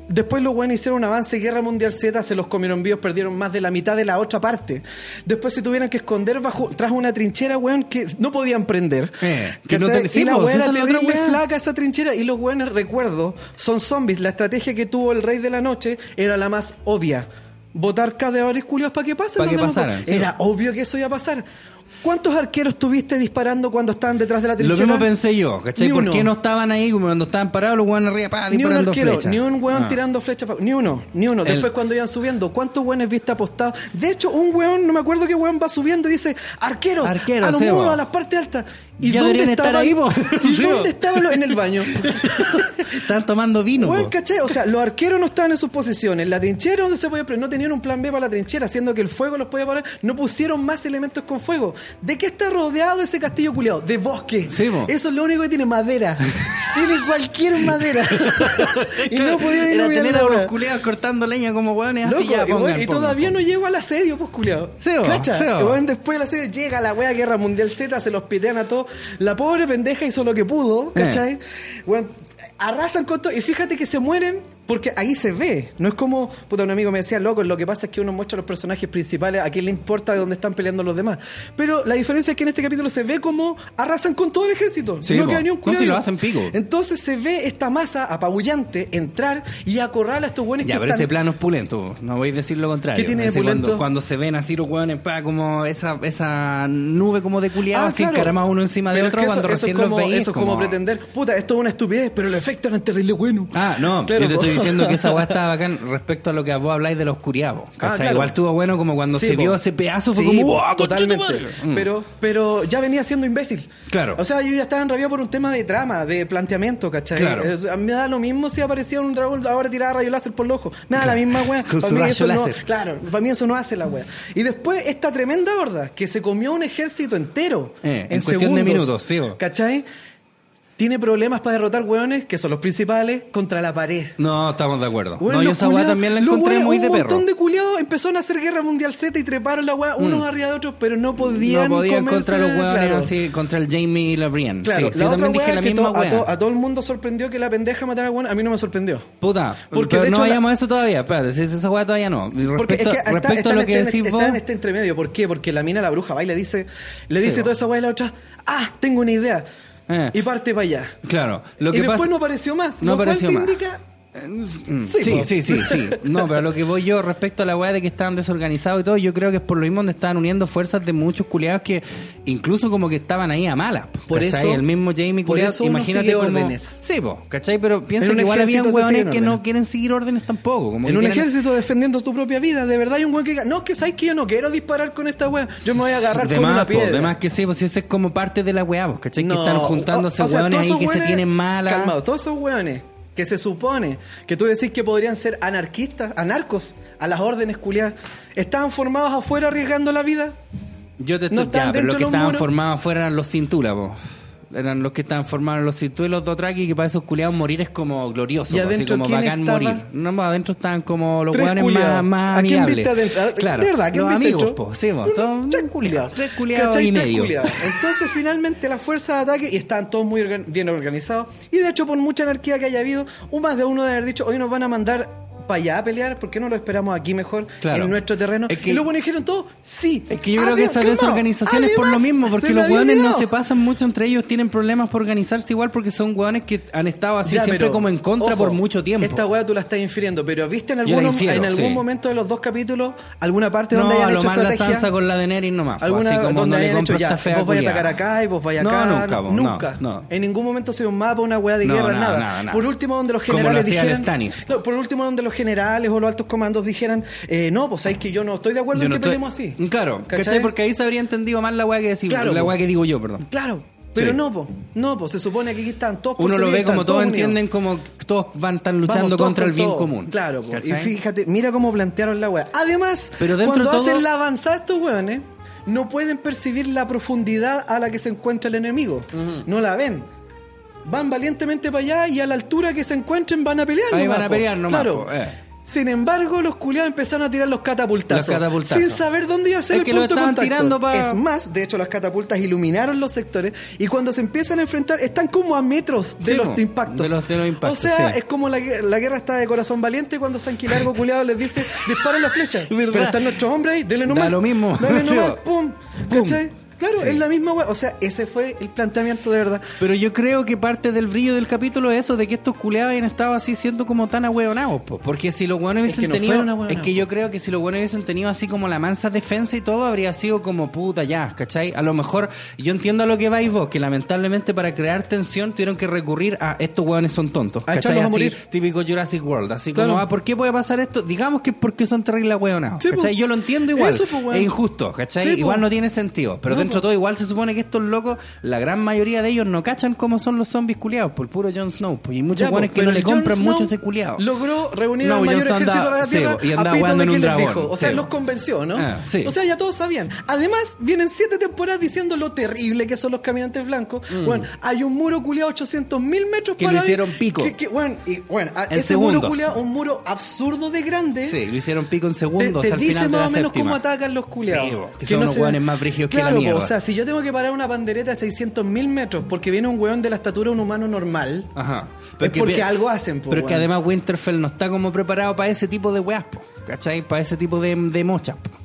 Speaker 2: Después los buenos hicieron un avance, Guerra Mundial Z, se los comieron vivos, perdieron más de la mitad de la otra parte. Después se tuvieron que esconder bajo, tras una trinchera, weón, que no podían prender.
Speaker 1: Eh, que no te- sí,
Speaker 2: y la
Speaker 1: pues,
Speaker 2: weá
Speaker 1: esa
Speaker 2: era
Speaker 1: es la otra
Speaker 2: terrible
Speaker 1: weá.
Speaker 2: flaca esa trinchera. Y los buenos, recuerdo, son zombies. La estrategia que tuvo el Rey de la Noche era la más obvia. Votar cadáveres culios para que pasen.
Speaker 1: Pa' que pasaran, sí.
Speaker 2: Era obvio que eso iba a pasar. ¿Cuántos arqueros tuviste disparando cuando estaban detrás de la
Speaker 1: Lo
Speaker 2: trinchera?
Speaker 1: mismo pensé yo, ¿cachai?
Speaker 2: Ni
Speaker 1: ¿Por
Speaker 2: uno.
Speaker 1: qué no estaban ahí cuando estaban parados los weones arriba, pa,
Speaker 2: Ni un arquero,
Speaker 1: flechas?
Speaker 2: ni un weón
Speaker 1: Ah.
Speaker 2: tirando flechas. Ni uno, ni uno.
Speaker 1: El-
Speaker 2: Después cuando iban subiendo, ¿cuántos weones viste apostados? De hecho, un weón, no me acuerdo qué weón va subiendo y dice, arqueros,
Speaker 1: Arqueros,
Speaker 2: a los muros, a las partes altas. ¿Y
Speaker 1: Ya
Speaker 2: dónde estaban?
Speaker 1: ahí. <laughs>
Speaker 2: ¿Y
Speaker 1: Sí,
Speaker 2: dónde
Speaker 1: bo.
Speaker 2: estaban los- en el baño? <laughs>
Speaker 1: Están tomando vino.
Speaker 2: Weón,
Speaker 1: po.
Speaker 2: ¿cachai? O sea, los arqueros no estaban en sus posiciones. La trinchera donde se podía no tenían un plan B para la trinchera, haciendo que el fuego los podía parar. No pusieron más elementos con fuego. ¿De qué está rodeado ese castillo culiado? De bosque.
Speaker 1: Sí.
Speaker 2: Eso es lo único que tiene madera. <laughs> tiene cualquier madera. y no podía
Speaker 1: Era tener a unos culiados cortando leña como hueones así
Speaker 2: y, bueno, todavía
Speaker 1: pongan.
Speaker 2: no llego al asedio, pues, culiado.
Speaker 1: Sí,
Speaker 2: bueno, después del asedio llega la wea Guerra Mundial Z, se los pitean a todos. La pobre pendeja hizo lo que pudo,
Speaker 1: Eh.
Speaker 2: ¿cachai? Bueno, arrasan con todo. Y fíjate que se mueren porque ahí se ve. No es como, puta, un amigo me decía, loco, lo que pasa es que uno muestra a los personajes principales, a quién le importa de dónde están peleando los demás. Pero la diferencia es que en este capítulo se ve como arrasan con todo el ejército.
Speaker 1: Sí,
Speaker 2: no queda ni un
Speaker 1: No, si lo hacen pico.
Speaker 2: Entonces se ve esta masa apabullante entrar y acorralar a estos buenos
Speaker 1: Ya,
Speaker 2: que
Speaker 1: pero
Speaker 2: están...
Speaker 1: ese plano es pulento, no voy a decir lo contrario.
Speaker 2: ¿Qué tiene de
Speaker 1: Ese cuando,
Speaker 2: pulento?
Speaker 1: cuando se ven así los hueones, pa, como esa, esa nube como de culiados,
Speaker 2: Ah,
Speaker 1: así
Speaker 2: claro.
Speaker 1: encaramados uno encima de
Speaker 2: Pero es
Speaker 1: otro,
Speaker 2: que eso-
Speaker 1: cuando
Speaker 2: eso
Speaker 1: recién
Speaker 2: es como,
Speaker 1: los veis.
Speaker 2: Eso es como, pretender, puta, esto es una estupidez, pero los efectos eran terrible buenos.
Speaker 1: Ah, no,
Speaker 2: Claro,
Speaker 1: yo te estoy diciendo que esa weá <laughs> estaba bacán respecto a lo que vos habláis de po, ¿cachai?
Speaker 2: Ah, claro.
Speaker 1: Igual estuvo bueno como cuando
Speaker 2: Sí,
Speaker 1: se
Speaker 2: po.
Speaker 1: vio ese pedazo, fue
Speaker 2: Sí,
Speaker 1: como, ¡wow!
Speaker 2: totalmente.
Speaker 1: Mm.
Speaker 2: Pero, pero ya venía siendo imbécil.
Speaker 1: Claro.
Speaker 2: O sea, yo ya estaba enrabiado por un tema de trama, de planteamiento, ¿cachai?
Speaker 1: Claro.
Speaker 2: A mí me da lo mismo si aparecía un dragón ahora tiraba rayo láser por los ojos. Me da la misma wea. <laughs>
Speaker 1: Con
Speaker 2: Pa'
Speaker 1: su
Speaker 2: mí
Speaker 1: rayo
Speaker 2: eso no-
Speaker 1: láser.
Speaker 2: claro, para mí eso no hace la wea. Y después esta tremenda horda que se comió un ejército entero.
Speaker 1: Eh, en cuestión de
Speaker 2: segundos,
Speaker 1: minutos, sí, bo.
Speaker 2: ¿Cachai? Tiene problemas para derrotar hueones, que son los principales, contra la pared.
Speaker 1: No, estamos de acuerdo.
Speaker 2: Bueno,
Speaker 1: no, yo esa
Speaker 2: culiados-
Speaker 1: también la encontré muy de
Speaker 2: Un
Speaker 1: perro.
Speaker 2: montón de culiados empezaron a hacer guerra mundial Z y treparon la weá unos arriba de otros, pero no podían.
Speaker 1: no podían
Speaker 2: comerse-
Speaker 1: contra los hueones
Speaker 2: claro.
Speaker 1: así, contra el Jamie y la Brienne.
Speaker 2: Claro,
Speaker 1: sí, sí,
Speaker 2: la
Speaker 1: yo
Speaker 2: otra
Speaker 1: también dije la
Speaker 2: que
Speaker 1: misma
Speaker 2: to- a, to- a todo el mundo sorprendió que la pendeja matara a weón. A mí no me sorprendió.
Speaker 1: Puta,
Speaker 2: Porque
Speaker 1: pero
Speaker 2: de
Speaker 1: no
Speaker 2: hecho la-
Speaker 1: vayamos a eso todavía, espérate, si esa weá todavía no. Y
Speaker 2: Porque
Speaker 1: Respecto,
Speaker 2: es que está,
Speaker 1: respecto
Speaker 2: está
Speaker 1: a lo que
Speaker 2: este-
Speaker 1: decís
Speaker 2: está
Speaker 1: vos,
Speaker 2: en este entremedio. ¿Por qué? Porque la mina la bruja va y le dice, le
Speaker 1: Sí,
Speaker 2: dice toda esa weá y la otra, ah, tengo una idea.
Speaker 1: Eh.
Speaker 2: Y parte para allá.
Speaker 1: claro, lo
Speaker 2: y
Speaker 1: que
Speaker 2: después
Speaker 1: pasa...
Speaker 2: no apareció más.
Speaker 1: no
Speaker 2: lo cual
Speaker 1: apareció
Speaker 2: te
Speaker 1: más.
Speaker 2: indica- Sí,
Speaker 1: Sí, sí, sí, sí. No, pero a lo que voy yo respecto a la weá de que estaban desorganizados y todo, yo creo que es por lo mismo donde estaban uniendo fuerzas de muchos culiados que incluso como que estaban ahí a malas.
Speaker 2: Por
Speaker 1: ¿cachai?
Speaker 2: eso-
Speaker 1: el mismo Jamie culiado, imagínate
Speaker 2: sigue
Speaker 1: como...
Speaker 2: órdenes.
Speaker 1: Sí, po, ¿cachai? Pero piensa que igual
Speaker 2: se
Speaker 1: hueones que no quieren seguir órdenes tampoco. Como
Speaker 2: En un
Speaker 1: quieren-
Speaker 2: ejército defendiendo tu propia vida, de verdad hay un weón que diga, no, que sabes que yo no quiero disparar con esta weá, yo me voy a agarrar
Speaker 1: de
Speaker 2: con
Speaker 1: más,
Speaker 2: una piedra.
Speaker 1: de más que sí, pues si ese es como parte de la weá, ¿cachai?
Speaker 2: No,
Speaker 1: que están juntándose
Speaker 2: o- o sea,
Speaker 1: hueones
Speaker 2: todos
Speaker 1: ahí que se tienen malas.
Speaker 2: Calmado, todos esos hueones que se supone que tú decís que podrían ser anarquistas, anarcos, a las órdenes culiadas, estaban formados afuera arriesgando la vida.
Speaker 1: Yo te
Speaker 2: No
Speaker 1: estoy,
Speaker 2: están
Speaker 1: ya, pero los que estaban
Speaker 2: muros.
Speaker 1: formados afuera eran los cintura, po. Eran los que estaban formados los cintura y los dotraki, que para esos culiados morir es como glorioso,
Speaker 2: ¿Y
Speaker 1: así como bacán
Speaker 2: estaba?
Speaker 1: morir. No, adentro estaban como los hueones más, más
Speaker 2: ¿A quién
Speaker 1: amigables.
Speaker 2: viste adentro? Ah,
Speaker 1: Claro,
Speaker 2: ¿De verdad? ¿A quién
Speaker 1: los
Speaker 2: viste
Speaker 1: amigos, po, sí, po, todos-
Speaker 2: tres culiados.
Speaker 1: Tres culiados y medio.
Speaker 2: culiados. Entonces, finalmente, la fuerza de ataque, y estaban todos muy organ- bien organizados, y de hecho, por mucha anarquía que haya habido, un más de uno de haber dicho, hoy nos van a mandar para allá a pelear, ¿por qué no lo esperamos aquí mejor,
Speaker 1: Claro.
Speaker 2: en nuestro terreno?
Speaker 1: Es que-
Speaker 2: y luego dijeron todos, sí.
Speaker 1: Es que yo creo que
Speaker 2: Además,
Speaker 1: esa
Speaker 2: calmado,
Speaker 1: desorganización es por lo mismo, porque
Speaker 2: me
Speaker 1: los hueones no se pasan mucho entre ellos, tienen problemas por organizarse igual porque son hueones que han estado así
Speaker 2: Ya,
Speaker 1: siempre
Speaker 2: pero,
Speaker 1: como en contra
Speaker 2: ojo,
Speaker 1: por mucho tiempo.
Speaker 2: Esta weá tú la estás infiriendo, pero ¿viste en, alguno-
Speaker 1: infiero,
Speaker 2: en algún
Speaker 1: sí.
Speaker 2: momento de los dos capítulos alguna parte
Speaker 1: no,
Speaker 2: donde
Speaker 1: a
Speaker 2: hayan
Speaker 1: lo
Speaker 2: hecho
Speaker 1: más la? Sansa con la Daenerys nomás. po,
Speaker 2: alguna
Speaker 1: así como
Speaker 2: donde
Speaker 1: no le
Speaker 2: hayan hecho ya, vos vais a atacar acá y vos vais
Speaker 1: No,
Speaker 2: acá.
Speaker 1: nunca, no,
Speaker 2: nunca.
Speaker 1: no.
Speaker 2: En ningún momento se un mapa, una weá de
Speaker 1: No,
Speaker 2: guerra,
Speaker 1: nada.
Speaker 2: Por último, donde los generales. No, por último, donde los generales o los altos comandos dijeran, eh, no, pues sabéis que yo no estoy de acuerdo
Speaker 1: Yo
Speaker 2: en
Speaker 1: no
Speaker 2: que
Speaker 1: estoy-
Speaker 2: peleemos así.
Speaker 1: Claro, ¿cachai?
Speaker 2: ¿Cachai?
Speaker 1: Porque ahí se habría entendido más la weá que decir,
Speaker 2: Claro,
Speaker 1: la weá que digo yo, perdón.
Speaker 2: Claro. Pero
Speaker 1: Sí.
Speaker 2: no, po, no, po, se supone que aquí están todos
Speaker 1: Uno lo ve
Speaker 2: están
Speaker 1: como todos entienden como todos van tan luchando
Speaker 2: Vamos
Speaker 1: contra el bien
Speaker 2: todo.
Speaker 1: común.
Speaker 2: Claro, po. y fíjate, mira cómo plantearon la weá. Además,
Speaker 1: Pero dentro
Speaker 2: cuando
Speaker 1: de todo-
Speaker 2: hacen la avanzada estos weones, no pueden percibir la profundidad a la que se encuentra el enemigo. No la ven. Van valientemente para allá y a la altura que se encuentren van a pelear.
Speaker 1: Ahí
Speaker 2: nomás,
Speaker 1: van a pelear nomás,
Speaker 2: Claro.
Speaker 1: po, eh.
Speaker 2: Sin embargo, los culiados empezaron a tirar los catapultazos.
Speaker 1: Los catapultazos.
Speaker 2: Sin saber dónde iba a ser
Speaker 1: Es
Speaker 2: el
Speaker 1: que lo
Speaker 2: punto de
Speaker 1: estaban
Speaker 2: contacto.
Speaker 1: tirando pa-
Speaker 2: Es más, de hecho, las catapultas iluminaron los sectores y cuando se empiezan a enfrentar, están como a metros de
Speaker 1: Sí,
Speaker 2: los impactos.
Speaker 1: de los- de los impactos,
Speaker 2: O sea,
Speaker 1: sí.
Speaker 2: es como la, la guerra está de corazón valiente cuando Sanky Largo <laughs> culiado les dice, disparen la flecha. <laughs>
Speaker 1: ¿Verdad?
Speaker 2: Pero están nuestros hombres ahí, denle nomás.
Speaker 1: Da lo mismo.
Speaker 2: Dale <laughs> nomás, pum.
Speaker 1: Pum.
Speaker 2: ¿Cachai? Claro,
Speaker 1: Sí.
Speaker 2: es la misma weá. O sea, ese fue el planteamiento de verdad.
Speaker 1: Pero yo creo que parte del brillo del capítulo es eso, de que estos culeados hayan estado así siendo como tan ahueonados, po. porque si los buenos hubiesen
Speaker 2: que no
Speaker 1: tenido, es que yo creo que si los buenos hubiesen tenido así como la mansa defensa y todo, habría sido como puta ya, ¿cachai? A lo mejor, yo entiendo a lo que vais vos, que lamentablemente para crear tensión tuvieron que recurrir a estos hueones son tontos,
Speaker 2: A
Speaker 1: ¿cachai?
Speaker 2: a
Speaker 1: Así,
Speaker 2: morir.
Speaker 1: típico Jurassic World, así
Speaker 2: Claro.
Speaker 1: como, ah, ¿por qué puede pasar esto? Digamos que es porque son terribles ahueonados,
Speaker 2: Sí, po.
Speaker 1: ¿cachai? Yo lo entiendo igual,
Speaker 2: Eso, po,
Speaker 1: es injusto, ¿cachai?
Speaker 2: Sí, po.
Speaker 1: igual no tiene sentido, pero
Speaker 2: No,
Speaker 1: dentro de todo igual se supone que estos locos, la gran mayoría de ellos no cachan cómo son los zombies culiados, por puro Jon Snow. Pues, y muchos buenos que no le compran
Speaker 2: Snow
Speaker 1: mucho ese culiado.
Speaker 2: Logró reunir
Speaker 1: No,
Speaker 2: al mayor ejército
Speaker 1: andaba-
Speaker 2: de la Tierra
Speaker 1: y andaba
Speaker 2: a de
Speaker 1: en
Speaker 2: que
Speaker 1: un
Speaker 2: les
Speaker 1: dragón,
Speaker 2: dijo. O sea,
Speaker 1: sí.
Speaker 2: los convenció, ¿no?
Speaker 1: Ah, sí.
Speaker 2: O sea, ya todos sabían. Además, vienen siete temporadas diciendo lo terrible que son los caminantes blancos. Bueno, hay un muro culiado 800 mil metros
Speaker 1: Mm. Que
Speaker 2: para
Speaker 1: lo hicieron pico.
Speaker 2: Que, que, bueno, y, bueno, a- ese muro culiado, un muro absurdo de grande.
Speaker 1: Sí, lo hicieron pico en segundos
Speaker 2: te
Speaker 1: al
Speaker 2: dice
Speaker 1: final de
Speaker 2: más o menos
Speaker 1: séptima.
Speaker 2: cómo atacan los culiados.
Speaker 1: Sí, que son unos
Speaker 2: se-
Speaker 1: más brígidos que la mierda.
Speaker 2: O sea, si yo tengo que parar una bandereta de 600 mil metros porque viene un hueón de la estatura de un humano normal,
Speaker 1: Ajá.
Speaker 2: Es porque algo hacen, po,
Speaker 1: Pero es que
Speaker 2: weón.
Speaker 1: además Winterfell no está como preparado para ese tipo de weas, po, ¿cachai? Para ese tipo de, de mochas. po.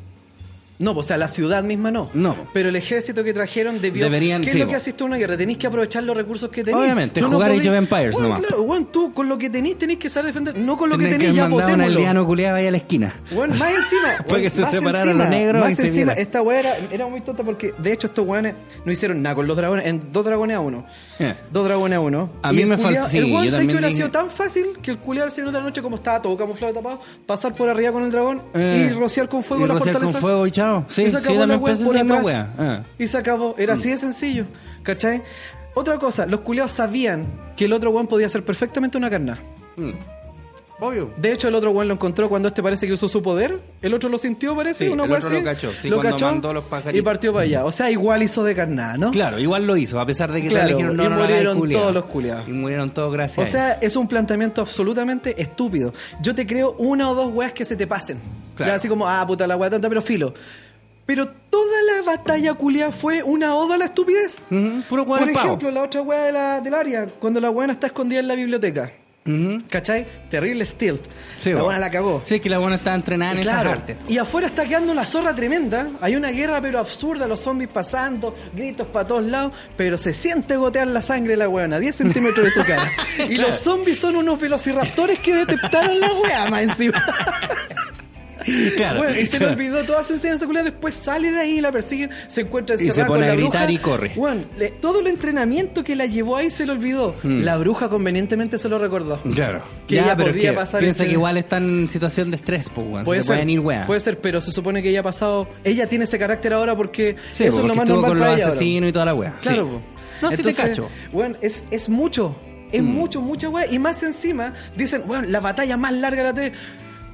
Speaker 2: No, o sea, la ciudad misma no.
Speaker 1: No.
Speaker 2: Pero el ejército que trajeron debió.
Speaker 1: Deberían-
Speaker 2: ¿Qué es
Speaker 1: sí,
Speaker 2: lo que haces tú en una guerra? Tenés que aprovechar los recursos que tenés.
Speaker 1: Obviamente,
Speaker 2: Tú
Speaker 1: jugar
Speaker 2: podés-
Speaker 1: Age of Empires
Speaker 2: Bueno,
Speaker 1: nomás.
Speaker 2: Claro, bueno, tú con lo que tenés tenés que saber defender. No con lo que
Speaker 1: Tienen
Speaker 2: tenés, ya
Speaker 1: mandar un aldeano culiado ahí a la esquina.
Speaker 2: Bueno, más encima. <laughs>
Speaker 1: Para
Speaker 2: bueno,
Speaker 1: que se
Speaker 2: más
Speaker 1: separaran
Speaker 2: encima,
Speaker 1: los negros
Speaker 2: Más
Speaker 1: y se
Speaker 2: encima,
Speaker 1: vieran.
Speaker 2: esta weá era, era muy tonta porque, de hecho, estos weones no hicieron nada con los dragones. En dos dragones a uno.
Speaker 1: Eh.
Speaker 2: Dos dragones a uno.
Speaker 1: A
Speaker 2: Y
Speaker 1: mí me sí,
Speaker 2: El weón sé que hubiera sido tan fácil que el culiado del Señor de la Noche, como estaba todo camuflado y tapado, pasar por arriba con el dragón
Speaker 1: Eh.
Speaker 2: y rociar con fuego la fortaleza.
Speaker 1: con fuego y chao. Sí,
Speaker 2: y se
Speaker 1: sí,
Speaker 2: acabó
Speaker 1: yo
Speaker 2: la
Speaker 1: pensé
Speaker 2: por atrás.
Speaker 1: wea. Ah.
Speaker 2: Y se acabó. Era así de sencillo. ¿Cachai? Otra cosa, los culiados sabían que el otro weón podía hacer perfectamente una carna.
Speaker 1: Mm. Obvio.
Speaker 2: De hecho, el otro weón lo encontró cuando este parece que usó su poder. El otro lo sintió, parece.
Speaker 1: Sí,
Speaker 2: una
Speaker 1: el
Speaker 2: weá
Speaker 1: otro
Speaker 2: así.
Speaker 1: lo cachó, sí,
Speaker 2: lo
Speaker 1: cuando
Speaker 2: cachó
Speaker 1: mandó los pajaritos.
Speaker 2: y partió para allá. O sea, igual hizo de carnada, ¿no?
Speaker 1: Claro, igual lo hizo, a pesar de que
Speaker 2: Claro,
Speaker 1: le dijeron no,
Speaker 2: y
Speaker 1: no
Speaker 2: murieron todos los culiados.
Speaker 1: Y murieron todos gracias.
Speaker 2: O sea, es un planteamiento absolutamente estúpido. Yo te creo una o dos weas que se te pasen.
Speaker 1: Claro.
Speaker 2: Ya así como, ah, puta la wea tonta, pero filo. Pero toda la batalla culia fue una oda a la estupidez.
Speaker 1: puro
Speaker 2: Por
Speaker 1: pavo.
Speaker 2: ejemplo, la otra de la, del área, cuando la buena está escondida en la biblioteca. ¿Cachai? Terrible.
Speaker 1: Sí,
Speaker 2: la buena la cagó.
Speaker 1: Sí, es que la buena estaba entrenada en
Speaker 2: Claro.
Speaker 1: esas artes.
Speaker 2: Y afuera está quedando la zorra tremenda. Hay una guerra pero absurda, los zombies pasando, gritos para todos lados, pero se siente gotear la sangre de la weona, 10 centímetros de su cara. <laughs> Y
Speaker 1: Claro.
Speaker 2: los zombies son unos velociraptores que detectaron la wea más encima. <laughs> <laughs>
Speaker 1: Claro.
Speaker 2: Bueno, y se le olvidó toda su enseñanza culiada, después sale de ahí, la persiguen, se encuentra
Speaker 1: Y se
Speaker 2: encerrada
Speaker 1: pone
Speaker 2: con
Speaker 1: a gritar
Speaker 2: bruja.
Speaker 1: y corre.
Speaker 2: Bueno, le- todo el entrenamiento que la llevó ahí se le olvidó.
Speaker 1: Mm.
Speaker 2: La bruja convenientemente se lo recordó.
Speaker 1: Claro.
Speaker 2: Que ella
Speaker 1: pero es que
Speaker 2: pasar
Speaker 1: Piensa
Speaker 2: ese-
Speaker 1: que igual está en situación de estrés, pues. Se
Speaker 2: Puede
Speaker 1: te
Speaker 2: ser,
Speaker 1: pueden ir,
Speaker 2: puede ser, pero se supone que ella ha pasado, ella tiene ese carácter ahora porque
Speaker 1: Sí,
Speaker 2: eso es lo más normal
Speaker 1: con
Speaker 2: para
Speaker 1: los asesinos y toda la weá.
Speaker 2: Claro,
Speaker 1: Sí. No, sí te cacho.
Speaker 2: Bueno, es, es mucho, es
Speaker 1: Mm.
Speaker 2: mucho, mucha weá. Y más encima, dicen, bueno, la batalla más larga de la TV.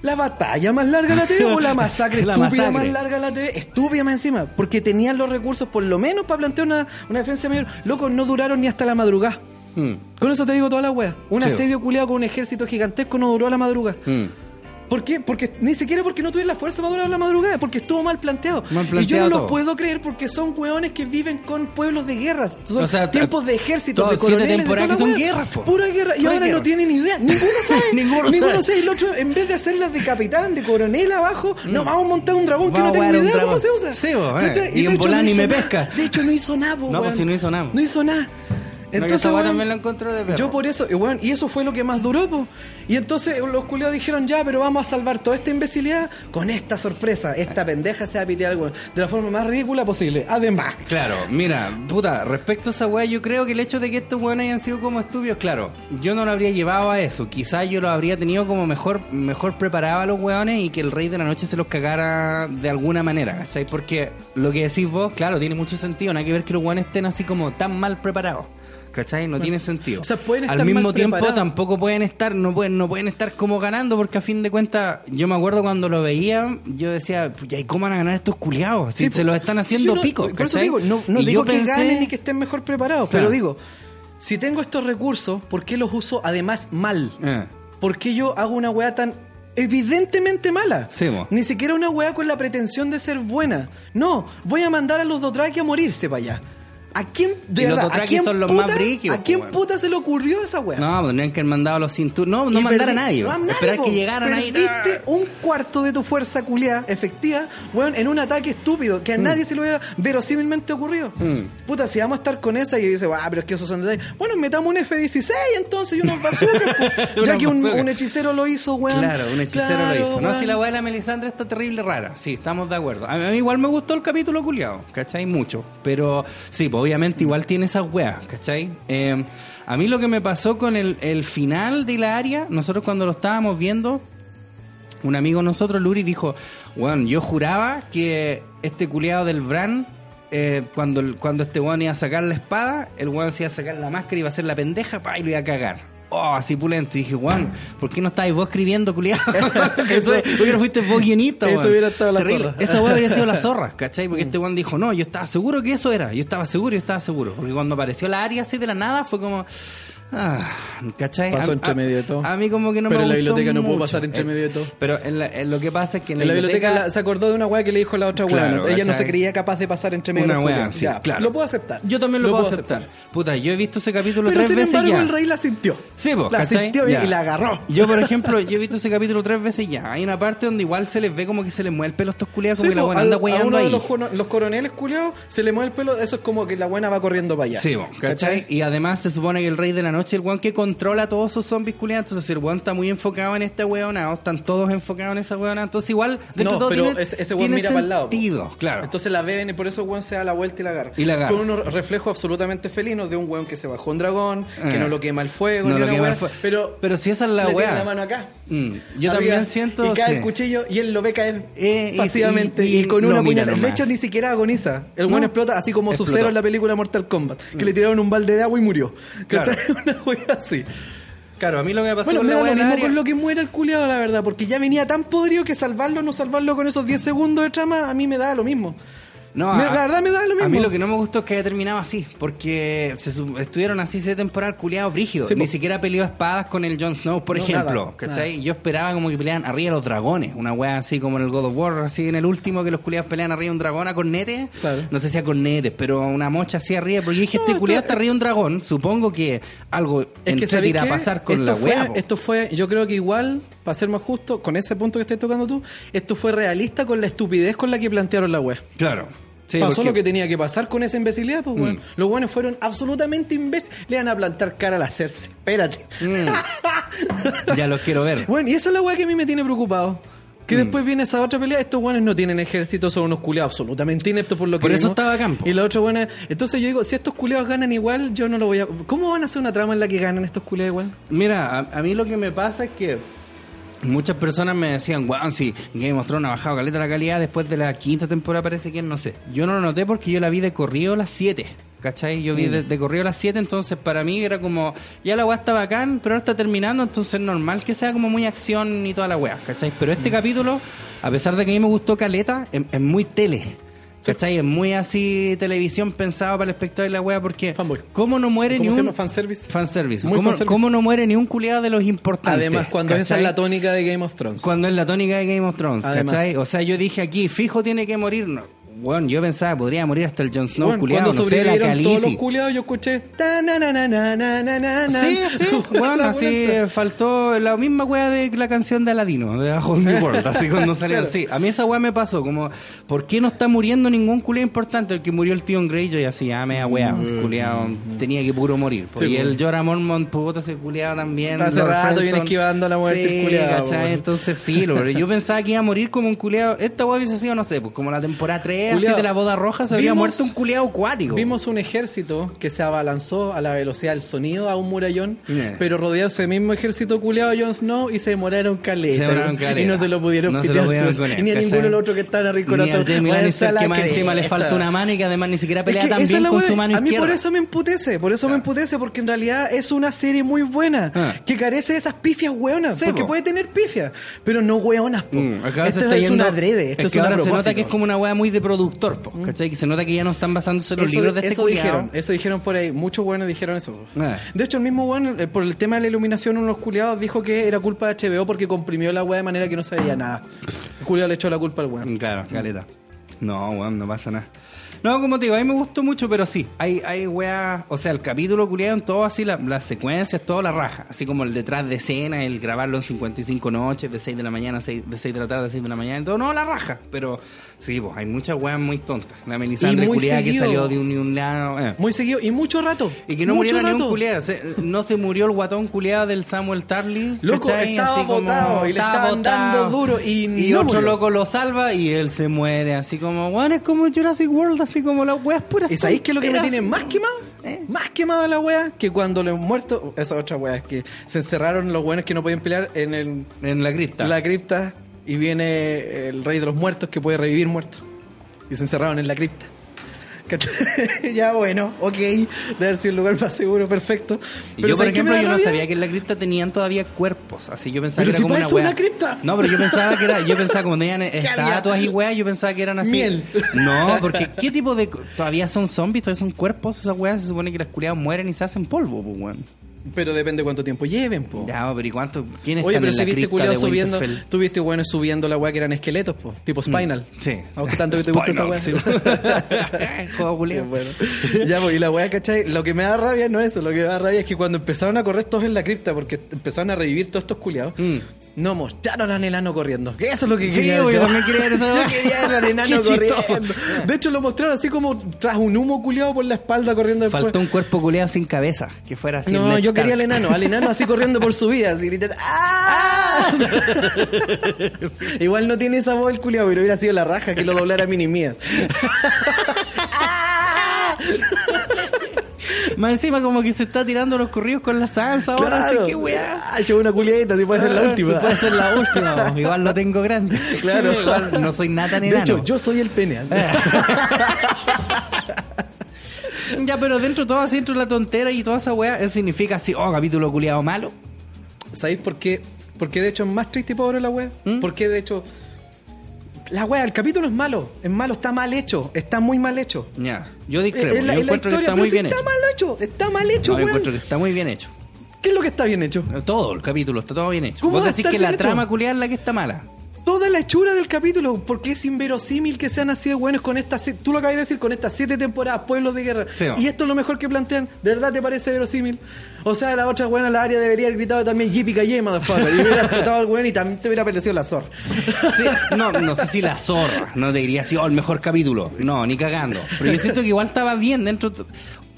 Speaker 2: ¿La batalla más larga de la TV o la <laughs> masacre
Speaker 1: La
Speaker 2: estúpida
Speaker 1: masacre.
Speaker 2: más larga de la TV? Estúpida más encima, porque tenían los recursos por lo menos para plantear una, una defensa mayor. Locos, no duraron ni hasta la madrugada.
Speaker 1: Mm.
Speaker 2: Con eso te digo toda la wea. Un
Speaker 1: Sí.
Speaker 2: asedio culiado con un ejército gigantesco no duró a la madrugada.
Speaker 1: Mm.
Speaker 2: ¿Por qué? Porque ni siquiera porque no tuvieron la fuerza para durar la madrugada, porque estuvo mal planteado.
Speaker 1: Mal
Speaker 2: y yo
Speaker 1: planteado
Speaker 2: no lo
Speaker 1: todo.
Speaker 2: puedo creer porque son hueones que viven con pueblos de guerras. Son
Speaker 1: O sea,
Speaker 2: tiempos de ejército, de coroneles, de
Speaker 1: temporadas que son guerras, po.
Speaker 2: Pura guerra. Y ahora
Speaker 1: guerra.
Speaker 2: no tienen idea. <laughs> Ninguno sabe. <laughs>
Speaker 1: Ninguno sabe.
Speaker 2: sabe. Y el otro, en vez de hacerlas de capitán, de coronel abajo, no, vamos a montar un dragón que no tengo
Speaker 1: un
Speaker 2: idea cómo se usa.
Speaker 1: Sí, bo, eh. Y en ni
Speaker 2: hizo
Speaker 1: me pesca.
Speaker 2: De hecho, no hizo nada,
Speaker 1: No, pues si no hizo nada.
Speaker 2: No hizo nada. Entonces,
Speaker 1: también la encontré de perro.
Speaker 2: yo por eso, y, bueno, y eso fue lo que más duró, po. Y entonces los culiados dijeron, ya, pero vamos a salvar toda esta imbecilidad con esta sorpresa. Esta pendeja se va a pitear algo de la forma más ridícula posible. Además.
Speaker 1: Claro, mira, puta, respecto a esa weá, yo creo que el hecho de que estos weones hayan sido como estúpidos, claro, yo no lo habría llevado a eso. Quizás yo lo habría tenido como mejor, mejor preparado a los weones y que el rey de la noche se los cagara de alguna manera, ¿cachai? Porque lo que decís vos, claro, tiene mucho sentido. No hay que ver que los weones estén así como tan mal preparados. ¿Cachai? No tiene sentido.
Speaker 2: o sea, pueden estar
Speaker 1: Al mismo
Speaker 2: mal
Speaker 1: tiempo
Speaker 2: preparados.
Speaker 1: tampoco pueden estar, no pueden, no pueden estar como ganando, porque a fin de cuentas, yo me acuerdo cuando lo veía, yo decía, "Puya, ¿y cómo van a ganar estos culiados? Si
Speaker 2: Sí,
Speaker 1: se los están haciendo
Speaker 2: no-
Speaker 1: pico.
Speaker 2: Por eso digo, no, no
Speaker 1: Y
Speaker 2: digo que
Speaker 1: pensé-
Speaker 2: ganen ni que estén mejor preparados,
Speaker 1: Claro.
Speaker 2: pero digo, si tengo estos recursos, ¿por qué los uso además mal?
Speaker 1: Eh.
Speaker 2: ¿Por qué yo hago una weá tan evidentemente mala?
Speaker 1: Sí.
Speaker 2: Ni siquiera una weá con la pretensión de ser buena. No, voy a mandar a los Dothraki a morirse para allá. ¿A quién, de
Speaker 1: Y los
Speaker 2: verdad, ¿a
Speaker 1: Dothraki
Speaker 2: quién
Speaker 1: son los
Speaker 2: puta,
Speaker 1: más brígidos,
Speaker 2: ¿A quién
Speaker 1: weón.
Speaker 2: puta se le ocurrió esa weá?
Speaker 1: No, pues tendrían que haber mandado a los cinturones. No, no
Speaker 2: Y
Speaker 1: mandar a
Speaker 2: perdí-
Speaker 1: nadie.
Speaker 2: no a nadie,
Speaker 1: Esperar
Speaker 2: po.
Speaker 1: que llegaran ahí.
Speaker 2: Perdiste un cuarto de tu fuerza culiada efectiva, weón, en un ataque estúpido que a nadie se le hubiera verosímilmente ocurrido.
Speaker 1: Mm.
Speaker 2: Puta, si vamos a estar con esa y dice, ah, pero es que esos son detalles. Bueno, metamos un F-16 entonces y unos bazookas, <laughs> ya que un, un hechicero lo hizo, weón.
Speaker 1: Claro, un hechicero
Speaker 2: Claro,
Speaker 1: lo hizo. No,
Speaker 2: weón.
Speaker 1: si la weá de la Melisandre está terrible rara. Sí, estamos de acuerdo. A mí, a mí igual me gustó el capítulo culiado, ¿cachai? Mucho. Pero sí, pues obviamente igual tiene esas weas, ¿cachai? Eh, a mí lo que me pasó con el, el final de la área, nosotros cuando lo estábamos viendo, un amigo de nosotros, Luri, dijo, bueno, yo juraba que este culiado del Bran eh, cuando, cuando este weón iba a sacar la espada, el weón se iba a sacar la máscara y iba a hacer la pendeja, pa, y lo iba a cagar. Oh, así pulento. Y dije, Juan, ¿por qué no estáis vos escribiendo, culiado? <laughs>
Speaker 2: Eso-
Speaker 1: ¿Por qué no fuiste vos guionista,
Speaker 2: Eso hubiera estado la
Speaker 1: Terrible.
Speaker 2: zorra.
Speaker 1: Weón habría sido la zorra, <laughs> ¿cachai? Porque este weón dijo, no, yo estaba seguro que eso era. Yo estaba seguro, yo estaba seguro. Porque cuando apareció la área así de la nada, fue como... Ah, ¿cachai?
Speaker 2: Pasó
Speaker 1: A-
Speaker 2: entre medio de todo.
Speaker 1: A mí como que no
Speaker 2: Pero
Speaker 1: me
Speaker 2: en la biblioteca no puedo pasar entre
Speaker 1: Eh,
Speaker 2: medio de todo.
Speaker 1: Pero en la- en lo que pasa es que en la,
Speaker 2: En la biblioteca la- se acordó de una weá que le dijo la otra weá.
Speaker 1: Claro,
Speaker 2: ¿no? Ella no se creía capaz de pasar entre medio
Speaker 1: Una
Speaker 2: de los
Speaker 1: weá, sí,
Speaker 2: Ya,
Speaker 1: claro.
Speaker 2: Lo puedo aceptar.
Speaker 1: Yo también lo, puedo aceptar. Puta, yo he visto ese capítulo
Speaker 2: Pero
Speaker 1: tres
Speaker 2: sin
Speaker 1: veces
Speaker 2: embargo
Speaker 1: ya.
Speaker 2: el rey la sintió.
Speaker 1: Sí, po,
Speaker 2: La
Speaker 1: ¿cachai?
Speaker 2: sintió
Speaker 1: Ya.
Speaker 2: y la agarró.
Speaker 1: Yo, por ejemplo, yo he visto ese capítulo tres veces ya. Hay una parte donde igual se les ve como que se les mueve el pelo a estos culiados, como
Speaker 2: Sí,
Speaker 1: que la buena anda weyando ahí.
Speaker 2: los, coroneles culiados se le mueve el pelo, eso es como que la buena va corriendo para allá.
Speaker 1: Sí, ¿cachai? Y además se supone que el rey de la noche el weón que controla a todos esos zombies culiados. Entonces el weón está muy enfocado en esta weona, están todos enfocados en esa weona. Entonces igual, dentro
Speaker 2: No,
Speaker 1: de todo
Speaker 2: pero
Speaker 1: tiene,
Speaker 2: ese, ese weón
Speaker 1: tiene
Speaker 2: mira para el lado.
Speaker 1: sentido, claro.
Speaker 2: Entonces la ven y por eso el weón se da la vuelta y la agarra.
Speaker 1: Y la agarra.
Speaker 2: Con unos reflejos absolutamente felinos de un weón que se bajó un dragón, que
Speaker 1: Eh.
Speaker 2: no lo quema el fuego,
Speaker 1: No lo quema el fuego.
Speaker 2: Pero,
Speaker 1: Pero si esa es la weá.
Speaker 2: la mano acá.
Speaker 1: Mm, Yo
Speaker 2: Arriba,
Speaker 1: también siento...
Speaker 2: Y cae
Speaker 1: sí.
Speaker 2: el cuchillo y él lo ve caer
Speaker 1: Eh,
Speaker 2: pasivamente y,
Speaker 1: y- y
Speaker 2: con
Speaker 1: lo
Speaker 2: una puñalada. De hecho, ni siquiera agoniza. El weón
Speaker 1: No.
Speaker 2: explota así como. Sub-Zero en la película Mortal Kombat. Que le tiraron un balde de agua y murió.
Speaker 1: Claro. <laughs>
Speaker 2: Una weá así.
Speaker 1: Claro, a mí lo que me pasó
Speaker 2: Bueno,
Speaker 1: con
Speaker 2: me
Speaker 1: la
Speaker 2: da lo mismo
Speaker 1: área-
Speaker 2: con lo que muera el culiado, la verdad, porque ya venía tan podrido que salvarlo o no salvarlo con esos 10 segundos de trama, a mí me da lo mismo.
Speaker 1: No,
Speaker 2: Me-
Speaker 1: a-
Speaker 2: la verdad me da lo mismo.
Speaker 1: A mí lo que no me gustó es que haya terminado así, porque se estuvieron así ese temporal culiados brígidos.
Speaker 2: Sí,
Speaker 1: Ni
Speaker 2: po.
Speaker 1: siquiera peleó espadas con el Jon Snow, por
Speaker 2: No,
Speaker 1: ejemplo.
Speaker 2: nada,
Speaker 1: ¿Cachai?
Speaker 2: nada.
Speaker 1: Yo esperaba como que pelearan arriba los dragones. Una wea así como en el God of War, así en el último, que los culiados pelean arriba de un dragón a cornete.
Speaker 2: Claro.
Speaker 1: No sé si a cornetes, pero una mocha así arriba. Porque yo dije,
Speaker 2: No,
Speaker 1: este culiado está arriba de un dragón. Supongo que algo
Speaker 2: Es que ¿sabéis
Speaker 1: irá a pasar con
Speaker 2: esto
Speaker 1: la
Speaker 2: fue,
Speaker 1: wea. po.
Speaker 2: Esto fue, yo creo que igual, para ser más justo, con ese punto que estás tocando tú, esto fue realista con la estupidez con la que plantearon la wea.
Speaker 1: Claro. Sí,
Speaker 2: Pasó
Speaker 1: porque-
Speaker 2: lo que tenía que pasar con esa imbecilidad, pues, weón.
Speaker 1: Mm.
Speaker 2: Los buenos fueron absolutamente imbéciles. Le van a plantar cara al hacerse. Espérate.
Speaker 1: Mm. ya los quiero ver. <laughs>
Speaker 2: Bueno, y esa es la weá que a mí me tiene preocupado. Que
Speaker 1: Mm.
Speaker 2: después viene esa otra pelea, estos buenos no tienen ejército, son unos culeados absolutamente ineptos por lo que
Speaker 1: Por eso estaba campo.
Speaker 2: Y la otra buena, entonces yo digo, si estos culeados ganan igual, yo no lo voy a... ¿Cómo van a hacer una trama en la que ganan estos culeados igual?
Speaker 1: Mira, a, a mí lo que me pasa es que muchas personas me decían, wow, si Game of Thrones ha bajado caleta la calidad después de la quinta temporada, parece que no sé. Yo no lo noté porque yo la vi de corrido a las 7. ¿Cachai? Yo vi de, de corrido a las 7, entonces para mí era como, ya la weá está bacán, pero ahora está terminando, entonces es normal que sea como muy acción y toda la weá, ¿cachai? Pero este capítulo, a pesar de que a mí me gustó caleta, es, es muy tele. ¿Cachai? Es muy así televisión pensado para el espectador y la weá porque
Speaker 2: Fanboy.
Speaker 1: ¿cómo no muere
Speaker 2: ¿Cómo
Speaker 1: ni un?
Speaker 2: Fanservice.
Speaker 1: fanservice? ¿Cómo,
Speaker 2: fanservice.
Speaker 1: cómo no muere ni un culiado de los importantes?
Speaker 2: Además, cuando esa es
Speaker 1: ¿cachai?
Speaker 2: la tónica de Game of Thrones.
Speaker 1: Cuando es la tónica de Game of Thrones,
Speaker 2: Además.
Speaker 1: ¿cachai? O sea, yo dije aquí, fijo tiene que morir. No, bueno, yo pensaba que podría morir hasta el Jon Snow culiado.
Speaker 2: Cuando
Speaker 1: no sé, la
Speaker 2: calici. todos los culiados, yo escuché.
Speaker 1: Sí, sí, <laughs> bueno, así faltó la misma wea de la canción de Aladino, de A Whole New <laughs> World. Así cuando salió. Sí, a mí esa wea me pasó. Como, ¿por qué no está muriendo ningún culiado importante? El que murió el tío en Greyjoy, así, ah, mea wea. Mm, culiado, mm, tenía que puro morir.
Speaker 2: Sí,
Speaker 1: y el Jorah Mormont, puta, también.
Speaker 2: Hace
Speaker 1: Lord
Speaker 2: rato viene esquivando la muerte
Speaker 1: sí,
Speaker 2: culiado.
Speaker 1: Entonces, filo. Yo pensaba que iba a morir como un culiado. Esta wea hubiese sido, no sé, pues como la temporada 3 así
Speaker 2: Culiao.
Speaker 1: de la boda roja, se
Speaker 2: Vimos-
Speaker 1: muerto un culiado acuático.
Speaker 2: Vimos un ejército que se abalanzó a la velocidad del sonido a un murallón,
Speaker 1: Yeah.
Speaker 2: pero rodeado ese mismo ejército culeado a Jon Snow y se demoraron caleta.
Speaker 1: Se demoraron caleta.
Speaker 2: Y no se lo pudieron
Speaker 1: No
Speaker 2: Y ni a ninguno de los otros que estaban
Speaker 1: Ni Jamie
Speaker 2: Váyanse
Speaker 1: Lannister
Speaker 2: a la
Speaker 1: que más encima le falta una mano y que además ni siquiera pelea
Speaker 2: Es que
Speaker 1: tan bien con su mano
Speaker 2: A mí
Speaker 1: izquierda.
Speaker 2: por eso me emputece, por eso me emputece, porque en realidad es una serie muy buena,
Speaker 1: Ah.
Speaker 2: que carece de esas pifias hueonas,
Speaker 1: Sí,
Speaker 2: porque
Speaker 1: po.
Speaker 2: puede tener pifias, pero no hueonas. po.
Speaker 1: Mm, acá
Speaker 2: esto
Speaker 1: se está
Speaker 2: es
Speaker 1: yendo-
Speaker 2: una adrede, esto
Speaker 1: es
Speaker 2: es,
Speaker 1: que
Speaker 2: una
Speaker 1: ahora se nota que es como una wea muy de productor, po, ¿cachai? Que se nota que ya no están basándose en los
Speaker 2: Eso,
Speaker 1: libros de este
Speaker 2: eso
Speaker 1: culiao.
Speaker 2: dijeron, eso dijeron por ahí. Muchos buenos dijeron eso.
Speaker 1: Ah.
Speaker 2: De hecho, el mismo bueno, por el tema de la iluminación, uno de los culiados dijo que era culpa de HBO porque comprimió la weá de manera que no se veía nada. El culiado le echó la culpa al weón.
Speaker 1: Claro, caleta. No, weón, no pasa nada. No, como te digo, a mí me gustó mucho, pero sí, hay, hay weas, o sea, el capítulo culiado en todo así, la- las secuencias, todo la raja, así como el detrás de escena, el grabarlo en 55 noches, de 6 de la mañana, a 6, de 6 de la tarde a 6 de la mañana, todo, no, la raja, pero sí, pues hay muchas weas muy tontas. La Melisandre culiada que salió de un, de un lado, eh.
Speaker 2: Muy seguido y mucho rato.
Speaker 1: Y que no muriera ni un culiado. No se murió el guatón culiado del Samuel Tarly.
Speaker 2: Loco,
Speaker 1: ¿cachai?
Speaker 2: estaba
Speaker 1: Así como
Speaker 2: botado y le
Speaker 1: estaba
Speaker 2: estaban dando
Speaker 1: botado.
Speaker 2: duro y
Speaker 1: Y
Speaker 2: no
Speaker 1: otro
Speaker 2: murió.
Speaker 1: loco lo salva y él se muere. Así como, bueno, es como Jurassic World, así como las weas puras.
Speaker 2: ¿Y sabéis qué es lo que me tiene más quemado?
Speaker 1: ¿Eh?
Speaker 2: Más quemado la wea que cuando los muertos, esa otra wea, que se encerraron los buenos que no podían pelear en el,
Speaker 1: En la cripta.
Speaker 2: la cripta y viene el rey de los muertos que puede revivir muertos. Y se encerraron en la cripta. <laughs> Ya bueno, ok, debe haber sido el lugar más seguro, perfecto.
Speaker 1: Y yo, por
Speaker 2: ¿sabes qué me
Speaker 1: ejemplo, yo no sabía que en la cripta tenían todavía cuerpos. Así yo pensaba
Speaker 2: Pero
Speaker 1: que
Speaker 2: si
Speaker 1: era como una wea.
Speaker 2: una cripta.
Speaker 1: No, pero yo pensaba que era, yo <laughs> pensaba como tenían estatuas y weas, yo pensaba que eran así.
Speaker 2: Miel.
Speaker 1: No, <laughs> porque ¿qué tipo de todavía son zombies, todavía son cuerpos esas weas? Se supone que las culiadas mueren y se hacen polvo, pues weón.
Speaker 2: Pero depende cuánto tiempo lleven, po.
Speaker 1: Ya, pero ¿y cuánto? ¿Quién
Speaker 2: Oye, pero
Speaker 1: en
Speaker 2: si
Speaker 1: la
Speaker 2: viste
Speaker 1: cripta
Speaker 2: culiado
Speaker 1: de
Speaker 2: subiendo,
Speaker 1: Winterfell?
Speaker 2: tú viste bueno subiendo la weá que eran esqueletos, po, tipo Spinal.
Speaker 1: Sí.
Speaker 2: Aunque tanto que te gusta esa weá.
Speaker 1: Sí. <laughs> Juego
Speaker 2: Sí,
Speaker 1: culiao.
Speaker 2: bueno. Ya, pues, y la weá, ¿cachai? Lo que me da rabia no es eso, lo que me da rabia es que cuando empezaron a correr todos en la cripta, porque empezaron a revivir todos estos culiados,
Speaker 1: Mm.
Speaker 2: no mostraron al enano corriendo. Que eso es lo que
Speaker 1: Sí,
Speaker 2: quería
Speaker 1: güey,
Speaker 2: yo.
Speaker 1: también quería ver eso.
Speaker 2: Yo <laughs> quería al enano corriendo. De hecho, lo mostraron así como tras un humo culiado por la espalda corriendo después.
Speaker 1: Faltó un cuerpo culeado sin cabeza, que fuera así.
Speaker 2: no, yo. Quería al enano, al enano así corriendo por su vida, así gritando <laughs> ¡Ah! <laughs> Igual no tiene esa voz el culiado, pero hubiera sido la raja que lo doblara mini mías. <laughs>
Speaker 1: Más encima como que se está tirando los corridos con la Sansa ahora, así que weá.
Speaker 2: Ah, yo una culiadita, así puede ser la última.
Speaker 1: Puede ser la última, igual lo tengo grande.
Speaker 2: Claro.
Speaker 1: igual no soy nada tan
Speaker 2: De hecho, yo soy el pene.
Speaker 1: Ya, pero dentro de todo así, dentro de la tontera y toda esa weá, eso significa así, oh, capítulo culiado malo.
Speaker 2: ¿Sabéis por qué? Porque de hecho es más triste y pobre la wea.
Speaker 1: ¿Mm?
Speaker 2: Porque de hecho. La wea, el capítulo es malo. Es malo, está mal hecho. Está muy mal hecho.
Speaker 1: Ya, yo discrepo.
Speaker 2: Es la,
Speaker 1: yo
Speaker 2: es la
Speaker 1: encuentro
Speaker 2: historia,
Speaker 1: que está
Speaker 2: pero
Speaker 1: muy
Speaker 2: sí
Speaker 1: bien
Speaker 2: está
Speaker 1: hecho.
Speaker 2: mal hecho. Está mal hecho,
Speaker 1: No, yo encuentro que está muy bien hecho.
Speaker 2: ¿Qué es lo que está bien hecho?
Speaker 1: Todo el capítulo está todo bien hecho.
Speaker 2: ¿Cómo
Speaker 1: Vos decís que la
Speaker 2: hecho?
Speaker 1: trama culiada es la que está mala.
Speaker 2: Toda la hechura del capítulo, porque es inverosímil que sean así de buenos con estas, tú lo acabas de decir, con estas siete temporadas, pueblos de guerra.
Speaker 1: Sí, no.
Speaker 2: y esto es lo mejor que plantean, ¿de verdad te parece verosímil? O sea, la otra buena, la área debería haber gritado también Yippee Kaye, motherfucker, y hubiera explotado al weón y también te hubiera parecido la zorra.
Speaker 1: Sí, no, no sé si la zorra, no te diría así, oh, el mejor capítulo. No, ni cagando. Pero yo siento que igual estaba bien dentro,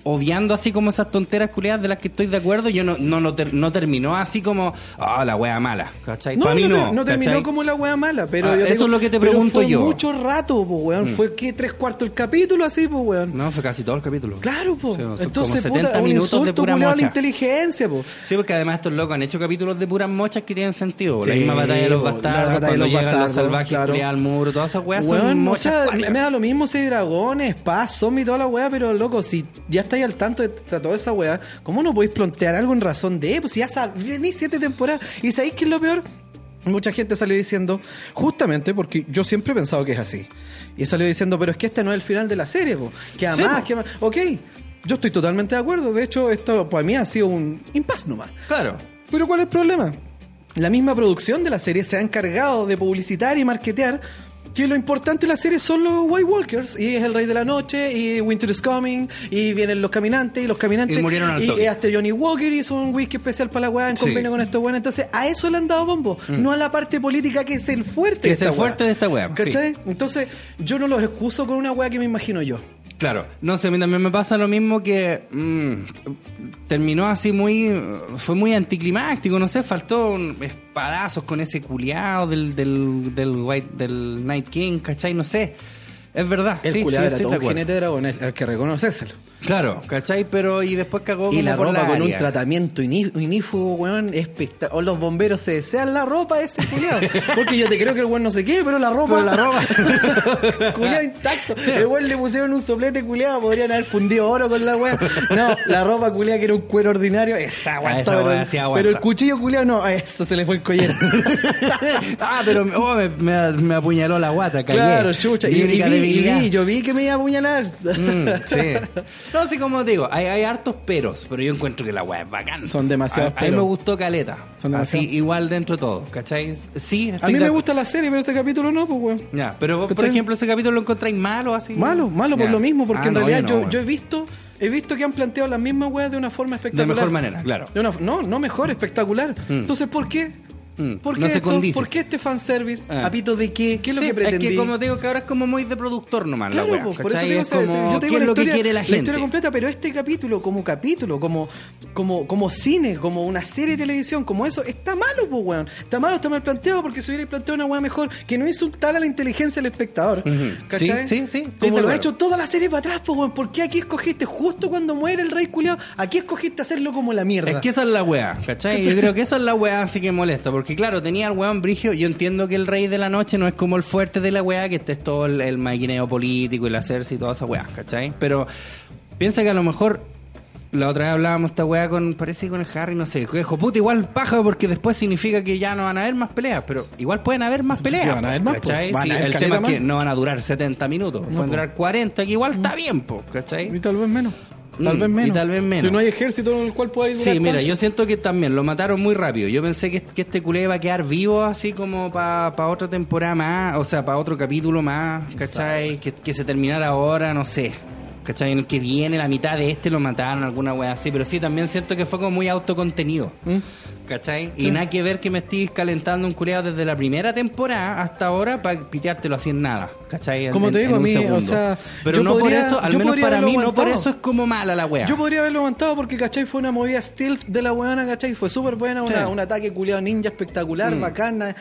Speaker 1: obviando así como esas tonteras culiadas de las que estoy de acuerdo, yo no, no, no, ter- no terminó así como, ah, la wea mala, ¿cachai?
Speaker 2: No,
Speaker 1: Para mí
Speaker 2: no,
Speaker 1: no.
Speaker 2: ter- no terminó como la wea mala, pero
Speaker 1: Ah,
Speaker 2: yo
Speaker 1: eso es lo que te pregunto
Speaker 2: fue
Speaker 1: yo.
Speaker 2: mucho rato, po, weón.
Speaker 1: Mm.
Speaker 2: Fue que tres cuartos el capítulo así, pues, weón.
Speaker 1: No, fue casi todo el capítulo.
Speaker 2: Claro, po.
Speaker 1: Sí,
Speaker 2: Entonces,
Speaker 1: como
Speaker 2: puta,
Speaker 1: 70
Speaker 2: un
Speaker 1: minutos de pura
Speaker 2: culiao a la
Speaker 1: mocha.
Speaker 2: inteligencia, po.
Speaker 1: Sí, porque además estos locos han hecho capítulos de puras mochas que tienen sentido. la
Speaker 2: Sí,
Speaker 1: misma batalla de los
Speaker 2: la
Speaker 1: bastardos, cuando
Speaker 2: los
Speaker 1: llegan los
Speaker 2: bastardos,
Speaker 1: salvajes
Speaker 2: claro.
Speaker 1: al muro, todas esas weas
Speaker 2: Weón,
Speaker 1: son
Speaker 2: o
Speaker 1: mochas
Speaker 2: sea,
Speaker 1: cuáticas.
Speaker 2: me da lo mismo si hay dragones, paz, zombies toda la weá, pero loco, si ya estáis al tanto de toda esa weá, ¿cómo no podéis plantear algo en razón de? Pues si ya sabéis siete temporadas. ¿Y sabéis qué es lo peor? Mucha gente salió diciendo, justamente porque yo siempre he pensado que es así. Y salió diciendo, pero es que este no es el final de la serie, po. que además, que además. Ok, yo estoy totalmente de acuerdo. De hecho, esto para mí ha sido un impasse nomás.
Speaker 1: Claro.
Speaker 2: Pero ¿cuál es el problema? La misma producción de la serie se ha encargado de publicitar y marketear que lo importante de la serie son los White Walkers y es el Rey de la Noche y Winter is Coming y vienen los caminantes y los caminantes
Speaker 1: Y murieron al
Speaker 2: y
Speaker 1: toque.
Speaker 2: hasta Johnny Walker hizo un whisky especial para la weá en
Speaker 1: Sí.
Speaker 2: convenio con estos buenos entonces a eso le han dado bombo no a la parte política que es el fuerte
Speaker 1: Que
Speaker 2: de
Speaker 1: es el
Speaker 2: weá.
Speaker 1: fuerte de esta weá,
Speaker 2: ¿cachai? entonces yo no los excuso con una weá que me imagino yo
Speaker 1: Claro, no sé, a mí también me pasa lo mismo que mm, terminó así muy, fue muy anticlimáctico, no sé, faltó un- espadazos con ese culiado del, del, del, White, del Night King, ¿cachai? No sé, es verdad,
Speaker 2: el
Speaker 1: sí, sí,
Speaker 2: era todo un jinete de dragones hay que reconocérselo
Speaker 1: Claro, ¿cachai? Pero y después cagó
Speaker 2: Y la ropa con un tratamiento iní- inífugo, weón, espectacular. O los bomberos se desean la ropa de ese culiado. <laughs> Porque yo te creo que el weón no sé qué, pero la ropa.
Speaker 1: Pero la <laughs> ropa. <laughs>
Speaker 2: culiado intacto. El weón le pusieron un soplete culiado, podrían haber fundido oro con la weón. No, la ropa culiada que era un cuero ordinario, esa aguanta.
Speaker 1: Ah, esa
Speaker 2: pero,
Speaker 1: sí aguanta.
Speaker 2: pero el cuchillo culiado no, a eso se le fue el collero.
Speaker 1: ah, pero oh, me, me- me apuñaló la guata, cagué.
Speaker 2: claro, chucha. Y, y y
Speaker 1: debilidad.
Speaker 2: vi, yo vi que me iba a apuñalar.
Speaker 1: Mm, sí. <laughs> No, así como digo, hay, hay hartos peros, pero yo encuentro que la weá es bacán.
Speaker 2: Son demasiados
Speaker 1: A, a mí me gustó Caleta.
Speaker 2: Son
Speaker 1: así, igual dentro de todo, ¿cachai? Sí,
Speaker 2: A mí
Speaker 1: de
Speaker 2: me gusta la serie, pero ese capítulo no, pues weón.
Speaker 1: Ya, pero vos, por ejemplo, ese capítulo lo encontráis malo así.
Speaker 2: Malo, malo por lo mismo, porque
Speaker 1: Ah,
Speaker 2: en
Speaker 1: no,
Speaker 2: realidad
Speaker 1: yo no,
Speaker 2: yo, yo he visto he visto que han planteado las mismas weas de una forma
Speaker 1: De
Speaker 2: espectacular.
Speaker 1: mejor manera, claro.
Speaker 2: De una- no, no mejor, espectacular.
Speaker 1: Mm.
Speaker 2: Entonces, ¿por qué?
Speaker 1: Mm,
Speaker 2: ¿Por qué,
Speaker 1: no se
Speaker 2: esto?
Speaker 1: condice.
Speaker 2: ¿Por qué este fanservice?
Speaker 1: Ah.
Speaker 2: ¿Apito de qué? ¿Qué es lo
Speaker 1: Sí,
Speaker 2: que pretendí?
Speaker 1: Es que como te digo, que ahora es como muy de productor nomás
Speaker 2: Claro,
Speaker 1: la
Speaker 2: pues, por eso
Speaker 1: ¿cachai?
Speaker 2: te digo,
Speaker 1: es como,
Speaker 2: yo te
Speaker 1: ¿qué es
Speaker 2: la
Speaker 1: lo que
Speaker 2: historia,
Speaker 1: quiere la gente?
Speaker 2: historia completa, pero este capítulo, como capítulo, como, como, como cine, como una serie de televisión, como eso, está malo, pues, weón. Está malo, está mal planteado, porque si hubiera planteado una weá mejor, que no insultar a la inteligencia del espectador.
Speaker 1: Ujú.
Speaker 2: ¿Cachai?
Speaker 1: Sí, sí, sí,
Speaker 2: Como lo ha hecho toda la serie para atrás, pues, weón. ¿Por qué aquí escogiste justo cuando muere el rey culiao? Aquí escogiste hacerlo como la mierda.
Speaker 1: Es que esa es la weá, ¿cachai? Yo creo que esa es la weá así que molesta, porque Porque claro, tenía el weón brigio. Yo entiendo que el rey de la noche no es como el fuerte de la weá, que este es todo el, el maquineo político y el hacerse y toda esa weá, ¿cachai? Pero piensa que a lo mejor la otra vez hablábamos esta weá con, parece con el Harry, no sé, que dijo, puta, igual paja porque después significa que ya no van a haber más peleas, pero igual pueden haber más
Speaker 2: Sí,
Speaker 1: peleas.
Speaker 2: van a haber más, po.
Speaker 1: ¿cachai?
Speaker 2: Van
Speaker 1: Sí,
Speaker 2: a haber
Speaker 1: el tema es que no van a durar 70 minutos, pueden
Speaker 2: po.
Speaker 1: durar 40, que igual está bien, po, ¿cachai?
Speaker 2: Y tal vez menos. Tal
Speaker 1: Mm,
Speaker 2: vez
Speaker 1: y
Speaker 2: menos.
Speaker 1: tal vez menos.
Speaker 2: Si no hay ejército en el cual podáis durar
Speaker 1: Sí, mira,
Speaker 2: tanto.
Speaker 1: yo siento que también lo mataron muy rápido. Yo pensé que, que este culé iba a quedar vivo así como para otra temporada más, o sea, para otro capítulo más, ¿cachai? Que, que se terminara ahora, no sé. ¿Cachai? En el que viene, la mitad de este lo mataron, alguna wea así. Pero sí, también siento que fue como muy autocontenido.
Speaker 2: ¿Mm?
Speaker 1: ¿Cachai? Y nada que ver que me estés calentando un culeado desde la primera temporada hasta ahora para piteártelo así en nada. ¿Cachai? En-
Speaker 2: Como te digo, a mí, o sea,
Speaker 1: Pero no por eso, al menos para mí, no por eso es como mala la wea.
Speaker 2: Yo podría haberlo aguantado porque, ¿cachai? Fue una movida stealth de la weona, ¿cachai? Fue súper buena, una- un ataque culiado ninja espectacular,
Speaker 1: Mm.
Speaker 2: bacana.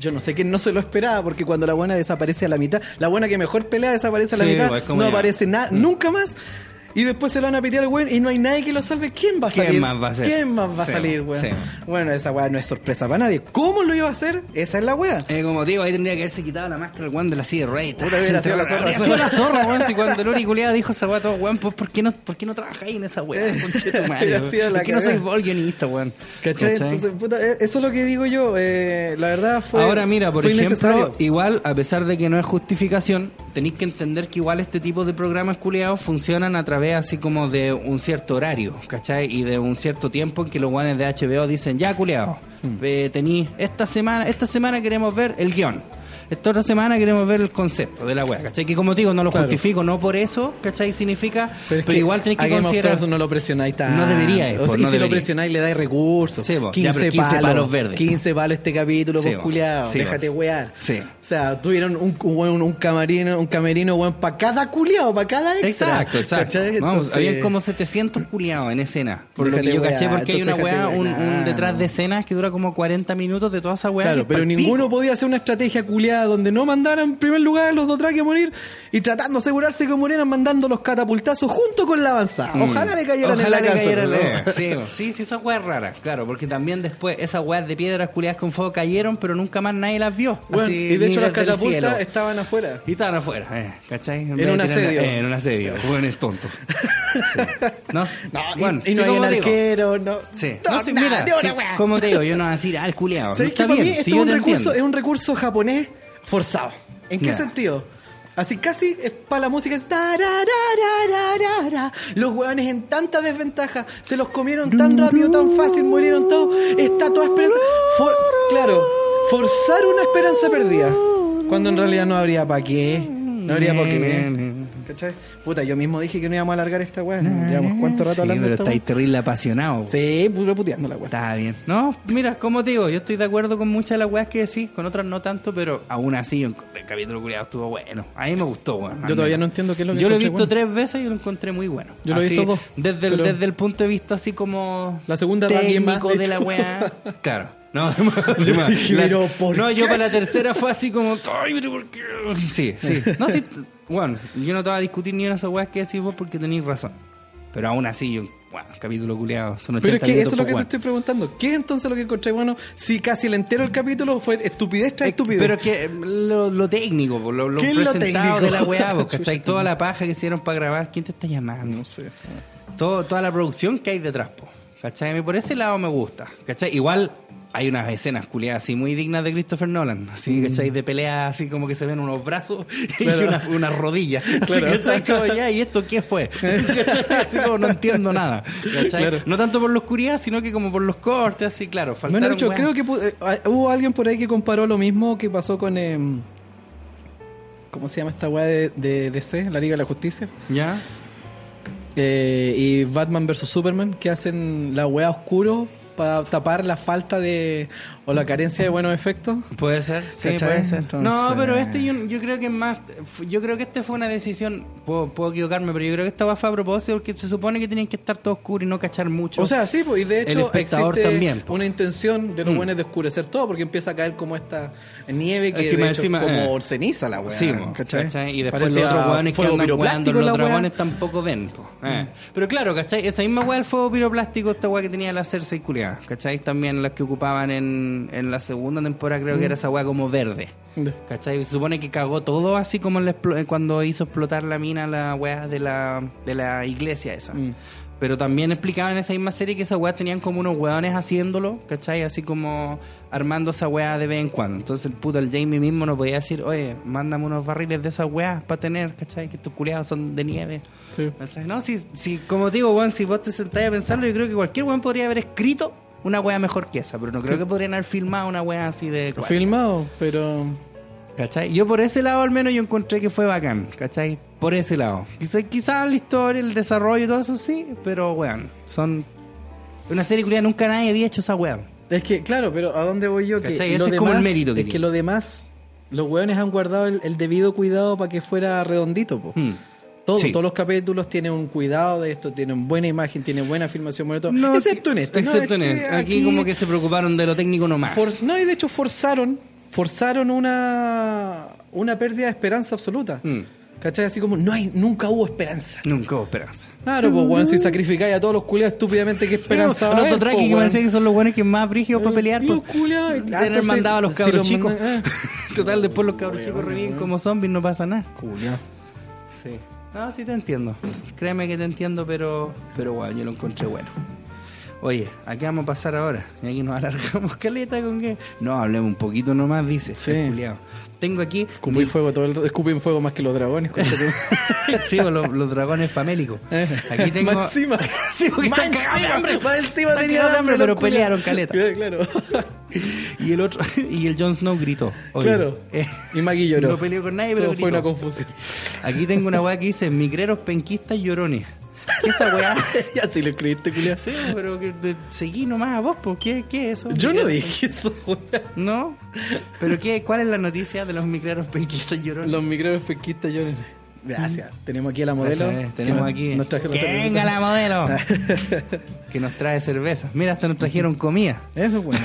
Speaker 2: Yo no sé quién no se lo esperaba porque cuando la buena desaparece a la mitad, la buena que mejor pelea desaparece a la
Speaker 1: Sí,
Speaker 2: mitad,
Speaker 1: pues,
Speaker 2: no
Speaker 1: ya.
Speaker 2: aparece nada, Nunca más. Y después se lo van a pitear al weón y no hay nadie que lo salve. ¿Quién va a
Speaker 1: ¿Quién
Speaker 2: salir?
Speaker 1: más va a ser?
Speaker 2: ¿Quién más va a
Speaker 1: Sí,
Speaker 2: salir, weón?
Speaker 1: sí.
Speaker 2: Bueno, esa weá no es sorpresa para nadie. ¿Cómo lo iba a hacer?Esa es la weá.
Speaker 1: Eh, como digo, ahí tendría que haberse quitado la máscara el weón de la silla de rey.
Speaker 2: Puta, hubiera sido la zorra.
Speaker 1: La weón. Si <laughs> cuando Lori culiada dijo esa weá, todo weón, pues ¿por qué no, por qué no trabajáis en esa weá? <laughs> Conchetumare, ¿Por qué no sois vos guionista, weón?
Speaker 2: ¿Cachai? Entonces, puta, eh, eso es lo que digo yo. eh, la verdad fue.
Speaker 1: Ahora mira, por ejemplo, igual, a pesar de que no es justificación, tenéis que entender que igual este tipo de programas culiados funcionan a través así como de un cierto horario, ¿cachai? Y de un cierto tiempo en que los guanes de HBO dicen, ya culiados,
Speaker 2: Mm.
Speaker 1: tenéis esta semana, esta semana queremos ver el guion. Esta otra semana queremos ver el concepto de la wea, ¿cachai? Que como te digo, no lo
Speaker 2: Claro.
Speaker 1: justifico, no por eso, ¿cachai? Significa, pero,
Speaker 2: es que
Speaker 1: igual tenéis que considerar...
Speaker 2: Thrones no lo presionáis tanto.
Speaker 1: No debería,
Speaker 2: O
Speaker 1: pues,
Speaker 2: sea, y
Speaker 1: no
Speaker 2: si
Speaker 1: debería.
Speaker 2: lo presionáis le dais recursos.
Speaker 1: Sí, po.
Speaker 2: 15,
Speaker 1: Ya, pero 15
Speaker 2: palos,
Speaker 1: palos verdes.
Speaker 2: 15 palos este capítulo,
Speaker 1: Sí,
Speaker 2: pues culiado.
Speaker 1: Sí,
Speaker 2: déjate wear.
Speaker 1: Sí.
Speaker 2: O sea, tuvieron un, un, un camarino, un camerino weón para cada culiado, para cada extra.
Speaker 1: Exacto, exacto. Vamos, habían como 700 culiados en escena. Por lo que yo caché,
Speaker 2: weá,
Speaker 1: porque hay una weá, un,
Speaker 2: weá.
Speaker 1: un detrás de escenas que dura como 40 minutos de toda esa weá.
Speaker 2: Claro, pero ninguno podía hacer una estrategia culiada donde no mandaran en primer lugar a los Dothraki a morir y tratando de asegurarse que murieran mandando los catapultazos junto con la avanzada.
Speaker 1: Mm.
Speaker 2: Ojalá le cayeran
Speaker 1: Ojalá
Speaker 2: en la
Speaker 1: le cayeran
Speaker 2: ¿no?
Speaker 1: Sí, sí, sí, esa weá es rara, claro, porque también después esas weas de piedras culiadas con fuego cayeron, pero nunca más nadie las vio.
Speaker 2: Bueno,
Speaker 1: así,
Speaker 2: y de hecho las catapultas estaban afuera.
Speaker 1: Y estaban afuera, eh, ¿cachai? En,
Speaker 2: En un asedio.
Speaker 1: eh, en un asedio. <laughs> Bueno, es tonto. Sí. No,
Speaker 2: No, y-
Speaker 1: bueno,
Speaker 2: y,
Speaker 1: sí,
Speaker 2: no hay
Speaker 1: como
Speaker 2: un arquero, no.
Speaker 1: Sí.
Speaker 2: No,
Speaker 1: No, sí, mira, sí, como te digo, yo no voy a decir, ah, el culiado.
Speaker 2: ¿Sabes
Speaker 1: está bien,
Speaker 2: mí esto
Speaker 1: sí,
Speaker 2: es un recurso, es un recurso japonés forzado. ¿En qué sentido? Así casi es para la música es. Los hueones en tanta desventaja se los comieron tan rápido, tan fácil, murieron todos. Está toda esperanza. For- claro, forzar una esperanza perdida. Cuando en realidad no habría para qué. No habría para qué. ¿Cachai? Puta, yo mismo dije que no íbamos a alargar esta weá. Llevamos cuánto rato
Speaker 1: Sí,
Speaker 2: hablando
Speaker 1: pero estáis
Speaker 2: weá?
Speaker 1: terrible apasionado.
Speaker 2: Sí, puro puteando la weá.
Speaker 1: Está bien. No, mira, como te digo, yo estoy de acuerdo con muchas de las weas que decís, con otras no tanto, pero aún así el capítulo culiado estuvo bueno. A mí me gustó, weón.
Speaker 2: Yo todavía no entiendo qué es lo que
Speaker 1: Yo lo he visto
Speaker 2: bueno.
Speaker 1: tres veces y lo encontré muy bueno.
Speaker 2: Yo lo he visto dos,
Speaker 1: Desde el, desde el punto de vista así como...
Speaker 2: La segunda
Speaker 1: técnico
Speaker 2: de
Speaker 1: de la wea. <laughs> Claro. No, <laughs>
Speaker 2: Yo
Speaker 1: la-
Speaker 2: dije, pero ¿por
Speaker 1: no, yo para la tercera fue así como... Ay, pero ¿por qué? Sí, sí. <laughs> No, sí. Bueno, yo no te voy a discutir ni una de esas weas que decís vos porque tenéis razón. Pero aún así, yo, bueno, capítulo culiado, son 80
Speaker 2: Pero es que eso es lo que te estoy preguntando. ¿Qué es entonces lo que encontré bueno si casi el entero del capítulo fue estupidez tras
Speaker 1: Eh,
Speaker 2: estupidez?
Speaker 1: Pero es que lo, lo técnico, lo, lo
Speaker 2: ¿Qué es lo
Speaker 1: presentado de la weá, po, <laughs> ¿cachai? Toda la paja que hicieron para grabar, ¿quién te está llamando?
Speaker 2: No sé.
Speaker 1: Todo, toda la producción que hay detrás, po, ¿cachai? A mí Por ese lado me gusta, ¿cachai? Igual hay unas escenas culiadas así muy dignas de Christopher Nolan, así, ¿cachai? De pelea así como que se ven unos brazos <laughs> y
Speaker 2: Mm.
Speaker 1: Unas una rodillas. <laughs> Así,
Speaker 2: Claro.
Speaker 1: ¿cachai? Como ya, ¿y esto qué fue? <laughs> ¿Cachai? Así como no entiendo nada, ¿cachai?
Speaker 2: Claro.
Speaker 1: No tanto por la oscuridad, sino que como por los cortes, así, claro.
Speaker 2: Bueno, de hecho, creo que eh, hubo alguien por ahí que comparó lo mismo que pasó con. em, ¿Cómo se llama esta weá de, de DC, la Liga de la Justicia?
Speaker 1: ¿Ya?
Speaker 2: Eh, y Batman vs Superman, que hacen la weá oscuro para tapar la falta de. O la carencia de buenos efectos.
Speaker 1: Puede ser, sí,
Speaker 2: ¿Cachai?
Speaker 1: puede ser.
Speaker 2: Entonces-
Speaker 1: No, pero este yo, yo creo que es más. Yo creo que este fue una decisión. Puedo, puedo equivocarme, pero yo creo que esta fue a propósito porque se supone que tienen que estar todo oscuro y no cachar mucho.
Speaker 2: O sea, sí, pues, y de
Speaker 1: El
Speaker 2: hecho
Speaker 1: espectador
Speaker 2: existe
Speaker 1: también, pues.
Speaker 2: una intención de los
Speaker 1: Mm.
Speaker 2: buenos de oscurecer todo, porque empieza a caer como esta nieve que,
Speaker 1: Es que
Speaker 2: de
Speaker 1: más
Speaker 2: hecho
Speaker 1: encima,
Speaker 2: es como
Speaker 1: eh,
Speaker 2: ceniza la weá.
Speaker 1: Sí,
Speaker 2: ¿cachai?
Speaker 1: ¿cachai? Y después los otros hueones que
Speaker 2: fuego
Speaker 1: andan jugando, los dragones tampoco ven. Eh. Pero claro, ¿cachai? Esa misma weá del fuego piroplástico, esta weá que tenía la Cersei culiada, ¿cachai? También las que ocupaban en, en, en la segunda temporada creo que era esa weá como verde. ¿Cachai? Se supone que cagó todo así como explo- eh, cuando hizo explotar la mina la weá de la, de la iglesia esa.
Speaker 2: Mm.
Speaker 1: Pero también explicaban en esa misma serie que esas weas tenían como unos weones haciéndolo, ¿cachai? Así como armando esa weá de vez en cuando. Entonces el puto, el Jamie mismo no podía decir, oye, mándame unos barriles de esas weas para tener, ¿cachai? Que estos culiados son de nieve.
Speaker 2: Sí.
Speaker 1: ¿Cachai? No, si, si, como digo, weón, si vos te sentás a pensarlo, yo creo que cualquier weón podría haber escrito una wea mejor que esa, pero no creo
Speaker 2: Sí.
Speaker 1: que podrían haber filmado una wea así de... cual.
Speaker 2: Filmado, pero.
Speaker 1: ¿Cachai? Yo por ese lado al menos yo encontré que fue bacán, ¿cachai? Por ese lado. Quizás quizá la historia, el desarrollo y todo eso sí, pero weón, son... Una serie culiada nunca nadie había hecho esa weón.
Speaker 2: Es que, claro, pero ¿a dónde voy yo? Que
Speaker 1: Ese es como el mérito que
Speaker 2: Es que lo demás, los hueones han guardado el, el debido cuidado para que fuera redondito, po.
Speaker 1: Hmm.
Speaker 2: Todo,
Speaker 1: Sí.
Speaker 2: Todos los capítulos tienen un cuidado de esto, tienen buena imagen, tienen buena filmación, bueno, todo.
Speaker 1: No,
Speaker 2: excepto en este.
Speaker 1: Excepto en este. Aquí, como que se preocuparon de lo técnico nomás.
Speaker 2: for- no, y de hecho forzaron, forzaron una, una pérdida de esperanza absoluta.
Speaker 1: Hmm.
Speaker 2: ¿Cachai? Así como, no hay, nunca hubo esperanza.
Speaker 1: Nunca hubo esperanza.
Speaker 2: Claro, pues, weón, si sacrificáis a todos los culiados estúpidamente, ¿qué esperanza a
Speaker 1: Los
Speaker 2: po,
Speaker 1: que me que son los buenos que más brígidos para pelear.
Speaker 2: Los
Speaker 1: pues.
Speaker 2: culiados.
Speaker 1: Tener mandado a los
Speaker 2: si
Speaker 1: cabros
Speaker 2: los
Speaker 1: chicos.
Speaker 2: ah. <laughs>
Speaker 1: Total, después los cabros chicos reviven como zombies, no pasa nada.
Speaker 2: Culiao.
Speaker 1: Sí. No, sí te entiendo. Créeme que te entiendo, pero, pero bueno, yo lo encontré bueno. Oye, ¿a qué vamos a pasar ahora? Y aquí nos <laughs> alargamos caleta con qué. No, hablemos un poquito nomás, dice.
Speaker 2: Sí.
Speaker 1: Tengo aquí.
Speaker 2: Escupí fuego todo el escupí fuego más que los dragones. <laughs>
Speaker 1: sí, los, los dragones famélicos.
Speaker 2: Eh,
Speaker 1: Aquí tengo.
Speaker 2: Más encima. <laughs>
Speaker 1: Sí, porque
Speaker 2: Más
Speaker 1: están cagados de hambre.
Speaker 2: más encima tenían
Speaker 1: hambre,
Speaker 2: hambre,
Speaker 1: pero pelearon caleta.
Speaker 2: Claro.
Speaker 1: Y el otro, y el Jon Snow gritó.
Speaker 2: Claro.
Speaker 1: eh,
Speaker 2: Y Maggie lloró.
Speaker 1: No peleó con nadie, pero
Speaker 2: Todo fue
Speaker 1: gritó.
Speaker 2: una confusión.
Speaker 1: Aquí tengo una weá que dice migreros, penquistas, llorones. ¿Qué es <laughs> esa weá?
Speaker 2: ya si lo escribiste, culiao.
Speaker 1: Sí, pero que seguí nomás a vos, pues, ¿qué, qué es eso?
Speaker 2: Yo no dije eso, weón.
Speaker 1: ¿No? ¿Pero qué? ¿Cuál es la noticia de los migreros, penquistas, llorones?
Speaker 2: Los micros pesquistas lloran. Gracias. Tenemos aquí a la modelo.
Speaker 1: Es, tenemos
Speaker 2: nos-
Speaker 1: aquí.
Speaker 2: Nos trajeron
Speaker 1: ¡Que
Speaker 2: cerveza.
Speaker 1: venga la modelo! <laughs> que nos trae cerveza. Mira, hasta nos trajeron comida.
Speaker 2: Eso es bueno.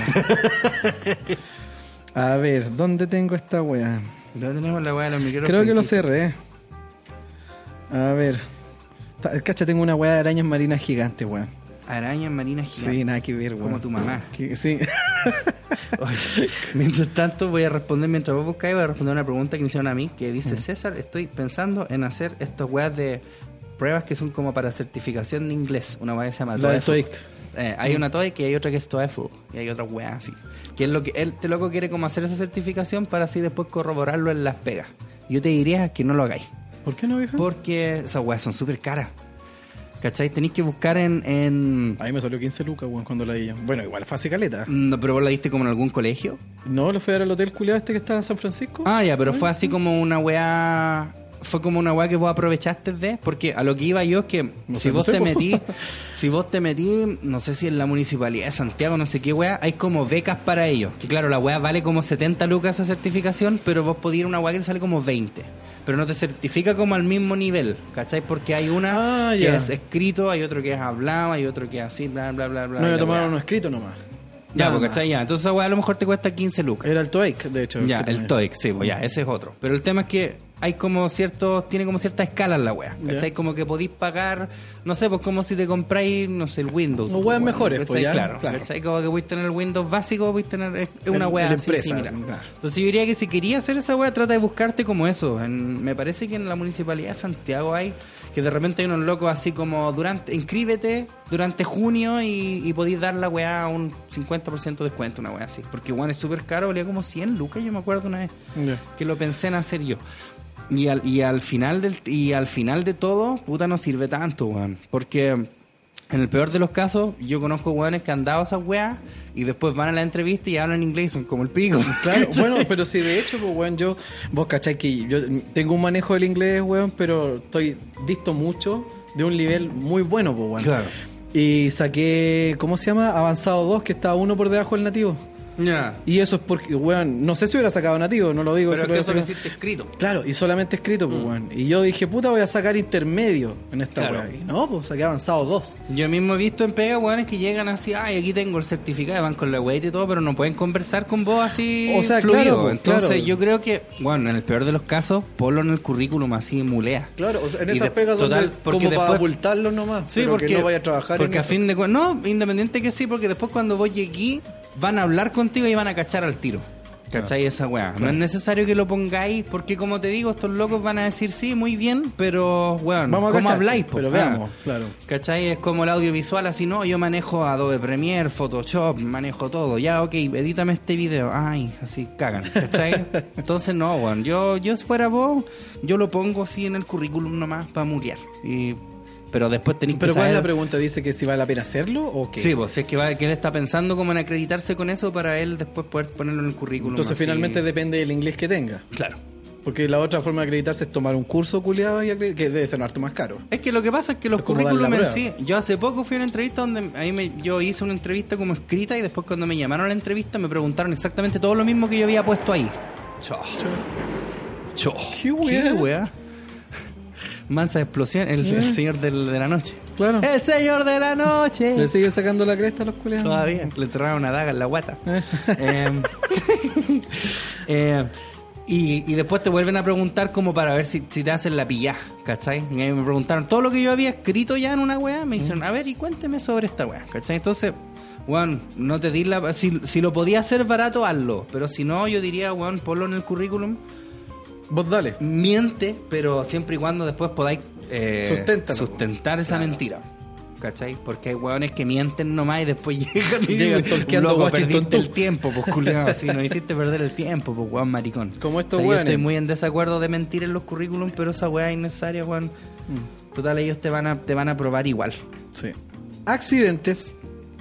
Speaker 2: <laughs> a ver, ¿dónde tengo esta weá?
Speaker 1: ¿Dónde tenemos la weá de los migreros?
Speaker 2: Creo que lo
Speaker 1: penquistas?
Speaker 2: cerré. A ver. Cacha, tengo una weá de arañas marinas gigantes, weón.
Speaker 1: Arañas marinas gigantes.
Speaker 2: Sí, nada que ver, weón.
Speaker 1: Como tu mamá.
Speaker 2: Que- Sí. <laughs>
Speaker 1: Oye, mientras tanto, voy a responder, mientras vos buscáis, voy a responder una pregunta que me hicieron a mí, que dice, César, estoy pensando en hacer estas weas de pruebas que son como para certificación de inglés. Una wea que se llama
Speaker 2: La
Speaker 1: TOEFL.
Speaker 2: TOEIC.
Speaker 1: Eh, hay una TOEIC y hay otra que es TOEFL. Y hay otra wea así. Que es lo que él, este loco quiere como hacer esa certificación para así después corroborarlo en las pegas. Yo te diría que no lo hagáis.
Speaker 2: ¿Por qué no, vieja?
Speaker 1: Porque esas weas son súper caras. ¿Cachai? Tenéis que buscar en... en...
Speaker 2: A mí me salió 15 lucas, weón, cuando la di. Bueno, igual fue hace caleta.
Speaker 1: No, pero vos la diste como en algún colegio.
Speaker 2: No, lo fui a dar al hotel culiado este que está en San Francisco.
Speaker 1: Ah, ya, pero fue así como una weá. Fue como una weá que vos aprovechaste de. Porque a lo que iba yo es que
Speaker 2: No
Speaker 1: si
Speaker 2: sé,
Speaker 1: vos te
Speaker 2: po.
Speaker 1: metí, <laughs> si vos te metí, no sé si en la municipalidad de Santiago, no sé qué weá, hay como becas para ellos. Que claro, la weá vale como 70 lucas esa certificación, pero vos podés ir a una weá que te sale como 20. Pero no te certifica como al mismo nivel, ¿cachai? Porque hay una
Speaker 2: Ah,
Speaker 1: que es escrito, hay otro que es hablado, hay otro que es así, bla, bla, bla, bla.
Speaker 2: no, yo
Speaker 1: weá.
Speaker 2: uno escrito nomás.
Speaker 1: Ya,
Speaker 2: Nada
Speaker 1: pues,
Speaker 2: más.
Speaker 1: ¿cachai? Ya. Entonces esa weá a lo mejor te cuesta 15 lucas.
Speaker 2: Era el TOEIC, de hecho.
Speaker 1: Ya, el. TOEIC, sí, pues ya, ese es otro. Pero el tema es que hay como ciertos, tiene como cierta escala en la wea, ¿cachai? Como que podéis pagar, no sé, pues como si te compráis, no sé, el Windows. Pues,
Speaker 2: weas
Speaker 1: bueno,
Speaker 2: mejores, pues, ya,
Speaker 1: Claro,
Speaker 2: claro.
Speaker 1: ¿cachai? Como que podéis tener el Windows básico, podéis tener, es una
Speaker 2: El-
Speaker 1: wea
Speaker 2: el
Speaker 1: así
Speaker 2: empresa,
Speaker 1: similar.
Speaker 2: claro.
Speaker 1: Entonces yo diría que si quería hacer esa wea, trata de buscarte como eso. En- me parece que en la municipalidad de Santiago hay, que de repente hay unos locos así como, durante, inscríbete durante junio y, y podéis dar la weá a un 50% de descuento, una wea así. Porque bueno, es súper caro, valía como 100 lucas, yo me acuerdo una vez que lo pensé en hacer yo. Y al, y al final del y al final de todo, puta no sirve tanto, weón. Porque en el peor de los casos, yo conozco weones que han dado esas weas y después van a la entrevista y hablan inglés y son como el pico. <laughs>
Speaker 2: Claro, bueno, pero si de hecho, pues, weón, yo, vos cachai que yo tengo un manejo del inglés, weón, pero estoy visto mucho de un nivel muy bueno, pues, weón.
Speaker 1: Claro.
Speaker 2: Y saqué, ¿cómo se llama? Avanzado 2, que estaba uno por debajo del nativo.
Speaker 1: Ya.
Speaker 2: Y eso es porque, weón, no sé si hubiera sacado nativo, no lo digo.
Speaker 1: Pero
Speaker 2: si
Speaker 1: es que eso lo hiciste escrito.
Speaker 2: Claro, y solamente escrito, pues, weón. Y yo dije, puta, voy a sacar intermedio en esta
Speaker 1: Claro.
Speaker 2: weá. Y no, pues saqué avanzado 2.
Speaker 1: Yo mismo he visto en pega weones que llegan así, ay, aquí tengo el certificado, van con la wea y todo, pero no pueden conversar con vos así
Speaker 2: O sea,
Speaker 1: fluido.
Speaker 2: claro, pues,
Speaker 1: Entonces
Speaker 2: claro.
Speaker 1: yo creo que, bueno, en el peor de los casos, ponlo en el currículum así mulea.
Speaker 2: Claro, o sea, en esas pegas
Speaker 1: total,
Speaker 2: donde,
Speaker 1: porque
Speaker 2: como para
Speaker 1: después-
Speaker 2: ocultarlo nomás.
Speaker 1: Sí,
Speaker 2: pero
Speaker 1: porque
Speaker 2: que no vaya a trabajar
Speaker 1: porque
Speaker 2: en
Speaker 1: a
Speaker 2: eso.
Speaker 1: fin de cuentas, no, independiente que sí, porque después cuando vos llegué, van a hablar contigo y van a cachar al tiro. ¿Cachai? Esa weá. No es necesario que lo pongáis porque, como te digo, estos locos van a decir sí, muy bien, pero, weón,
Speaker 2: Vamos a
Speaker 1: ¿cómo
Speaker 2: cachar,
Speaker 1: habláis? po?
Speaker 2: pero
Speaker 1: Ah.
Speaker 2: veamos, claro.
Speaker 1: ¿Cachai? Es como el audiovisual, así no, yo manejo Adobe Premiere, Photoshop, manejo todo. Ya, ok, edítame este video. Ay, así cagan, ¿cachai? <laughs> Entonces, no, weón. Yo, yo si fuera vos, yo lo pongo así en el currículum nomás para mulear. Y, pero después tenéis que
Speaker 2: Pero ¿cuál es la pregunta? ¿Dice que si vale la pena hacerlo o qué?
Speaker 1: Sí, pues es que, va, que él está pensando como en acreditarse con eso para él después poder ponerlo en el currículum.
Speaker 2: Entonces
Speaker 1: así.
Speaker 2: finalmente depende del inglés que tenga.
Speaker 1: Claro.
Speaker 2: Porque la otra forma de acreditarse es tomar un curso culiado y acre- que debe ser un harto más caro.
Speaker 1: Es que lo que pasa es que los
Speaker 2: Es como dar la
Speaker 1: currículum en sí, yo hace poco fui a una entrevista donde ahí me, yo hice una entrevista como escrita y después cuando me llamaron a la entrevista me preguntaron exactamente todo lo mismo que yo había puesto ahí. Cho. Cho.
Speaker 2: Qué weá.
Speaker 1: weá. Mansa explosión, el, el señor del- de la noche.
Speaker 2: Claro.
Speaker 1: El señor de la noche.
Speaker 2: ¿Le sigue sacando la cresta a los culiados?
Speaker 1: Todavía. Le enterraron una daga en la guata.
Speaker 2: Eh.
Speaker 1: Eh, <laughs> eh, y, y después te vuelven a preguntar como para ver si, si te hacen la pillá, ¿cachai? Y me preguntaron todo lo que yo había escrito ya en una weá, me dijeron, a ver, y cuénteme sobre esta weá, ¿cachai? Entonces, weón, no te di la... Si, si lo podía hacer barato, hazlo. Pero si no, yo diría, weón, ponlo en el currículum.
Speaker 2: Vos dale.
Speaker 1: Miente, pero siempre y cuando después podáis eh, sustentar esa mentira. ¿Cachai? Porque hay hueones que mienten nomás y después <laughs> llegan y
Speaker 2: Llegan tolqueando
Speaker 1: loco, perdiste el <laughs> tiempo, pues culiado, así no hiciste perder el tiempo, pues weón maricón.
Speaker 2: Como estos
Speaker 1: O sea, Yo
Speaker 2: hueones.
Speaker 1: estoy muy en desacuerdo de mentir en los currículums, pero esa weá es innecesaria, weón.
Speaker 2: Mm.
Speaker 1: Total, ellos te van a, te van a probar igual.
Speaker 2: Sí. Accidentes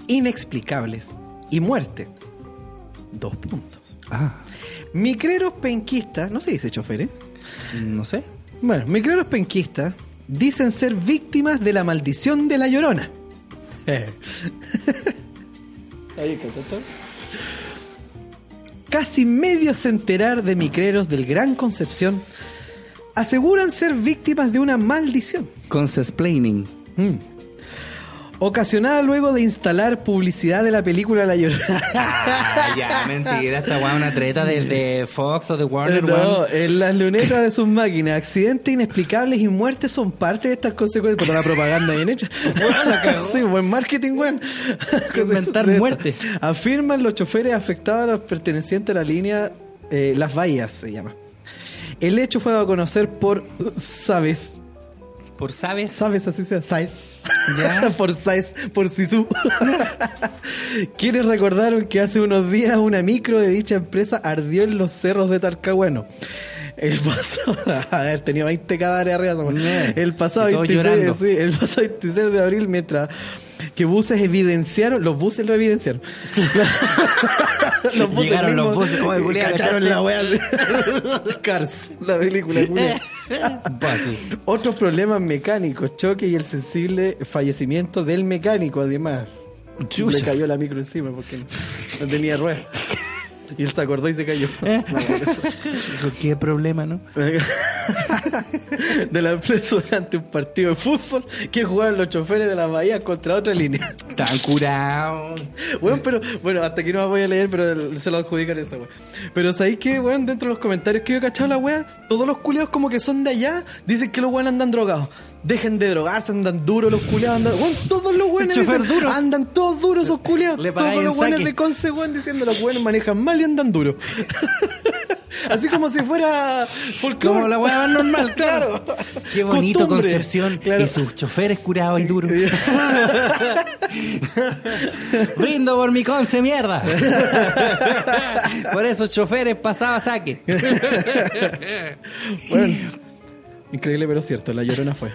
Speaker 2: inexplicables y muerte. Dos puntos.
Speaker 1: Ah,
Speaker 2: Micreros penquistas, no se dice chofer, ¿eh?
Speaker 1: no sé.
Speaker 2: Bueno, micreros penquistas dicen ser víctimas de la maldición de la llorona. <laughs> Ahí está, está, está. Casi medio centenar de micreros del Gran Concepción aseguran ser víctimas de una maldición. Mm. Ocasionada luego de instalar publicidad de la película La Llorona.
Speaker 1: Ah, ya, <laughs> mentira, esta weá una treta de, de Fox o de Warner,
Speaker 2: No, en las lunetas de sus máquinas, accidentes inexplicables y muertes son parte de estas consecuencias. Por la propaganda bien hecha. sí, buen marketing, weón.
Speaker 1: Inventar muerte.
Speaker 2: Afirman los choferes afectados a los pertenecientes a la línea eh, Las Bahías, se llama. El hecho fue dado a conocer por Sabes.
Speaker 1: Por sabes.
Speaker 2: ¿Sabes así sea? Sais.
Speaker 1: Ya. <laughs>
Speaker 2: por Sais, por Sisu. <laughs> Quienes recordaron que hace unos días una micro de dicha empresa ardió en los cerros de Talcahuano. El pasado, <laughs> a ver, tenía 20 cadáveres arriba. El pasado
Speaker 1: Y todos
Speaker 2: 26,
Speaker 1: llorando.
Speaker 2: sí, el pasado 26 de abril, mientras que buses evidenciaron, los buses lo evidenciaron. <laughs> los
Speaker 1: Llegaron los buses, culiao,
Speaker 2: cacharon la wea así. <laughs> Cars, la película. <laughs>
Speaker 1: Buses.
Speaker 2: Otros problemas mecánicos, choque y el sensible fallecimiento del mecánico, además.
Speaker 1: Chucha.
Speaker 2: Le cayó la micro encima porque no tenía ruedas. Y él se acordó y se cayó. <laughs>
Speaker 1: ¿Eh? Dijo, ¿qué problema, no? <laughs>
Speaker 2: de la empresa durante un partido de fútbol que jugaban los choferes de la bahía contra otra línea.
Speaker 1: Tan curado.
Speaker 2: Bueno, pero, bueno, hasta aquí no voy a leer, pero se lo adjudican esa wea. Pero ¿sabéis que, weón, dentro de los comentarios que yo he cachado la wea, todos los culiados como que son de allá, dicen que los weones andan drogados. Dejen de drogarse, andan duros los culiados, andan, weón, todos los
Speaker 1: chofer
Speaker 2: dicen,
Speaker 1: duro.
Speaker 2: andan todos duros esos culiados. Todos los
Speaker 1: saque.
Speaker 2: de Conce, weón, diciendo los weones manejan mal y andan duros. <laughs> Así como si fuera folclore.
Speaker 1: Como la más normal, <laughs> claro. Qué bonito
Speaker 2: Costumbre.
Speaker 1: Concepción
Speaker 2: Claro.
Speaker 1: y sus choferes curados y duros. <laughs> Brindo por mi conce, mierda. por esos choferes pasaba saque.
Speaker 2: Bueno, increíble pero cierto, la llorona fue.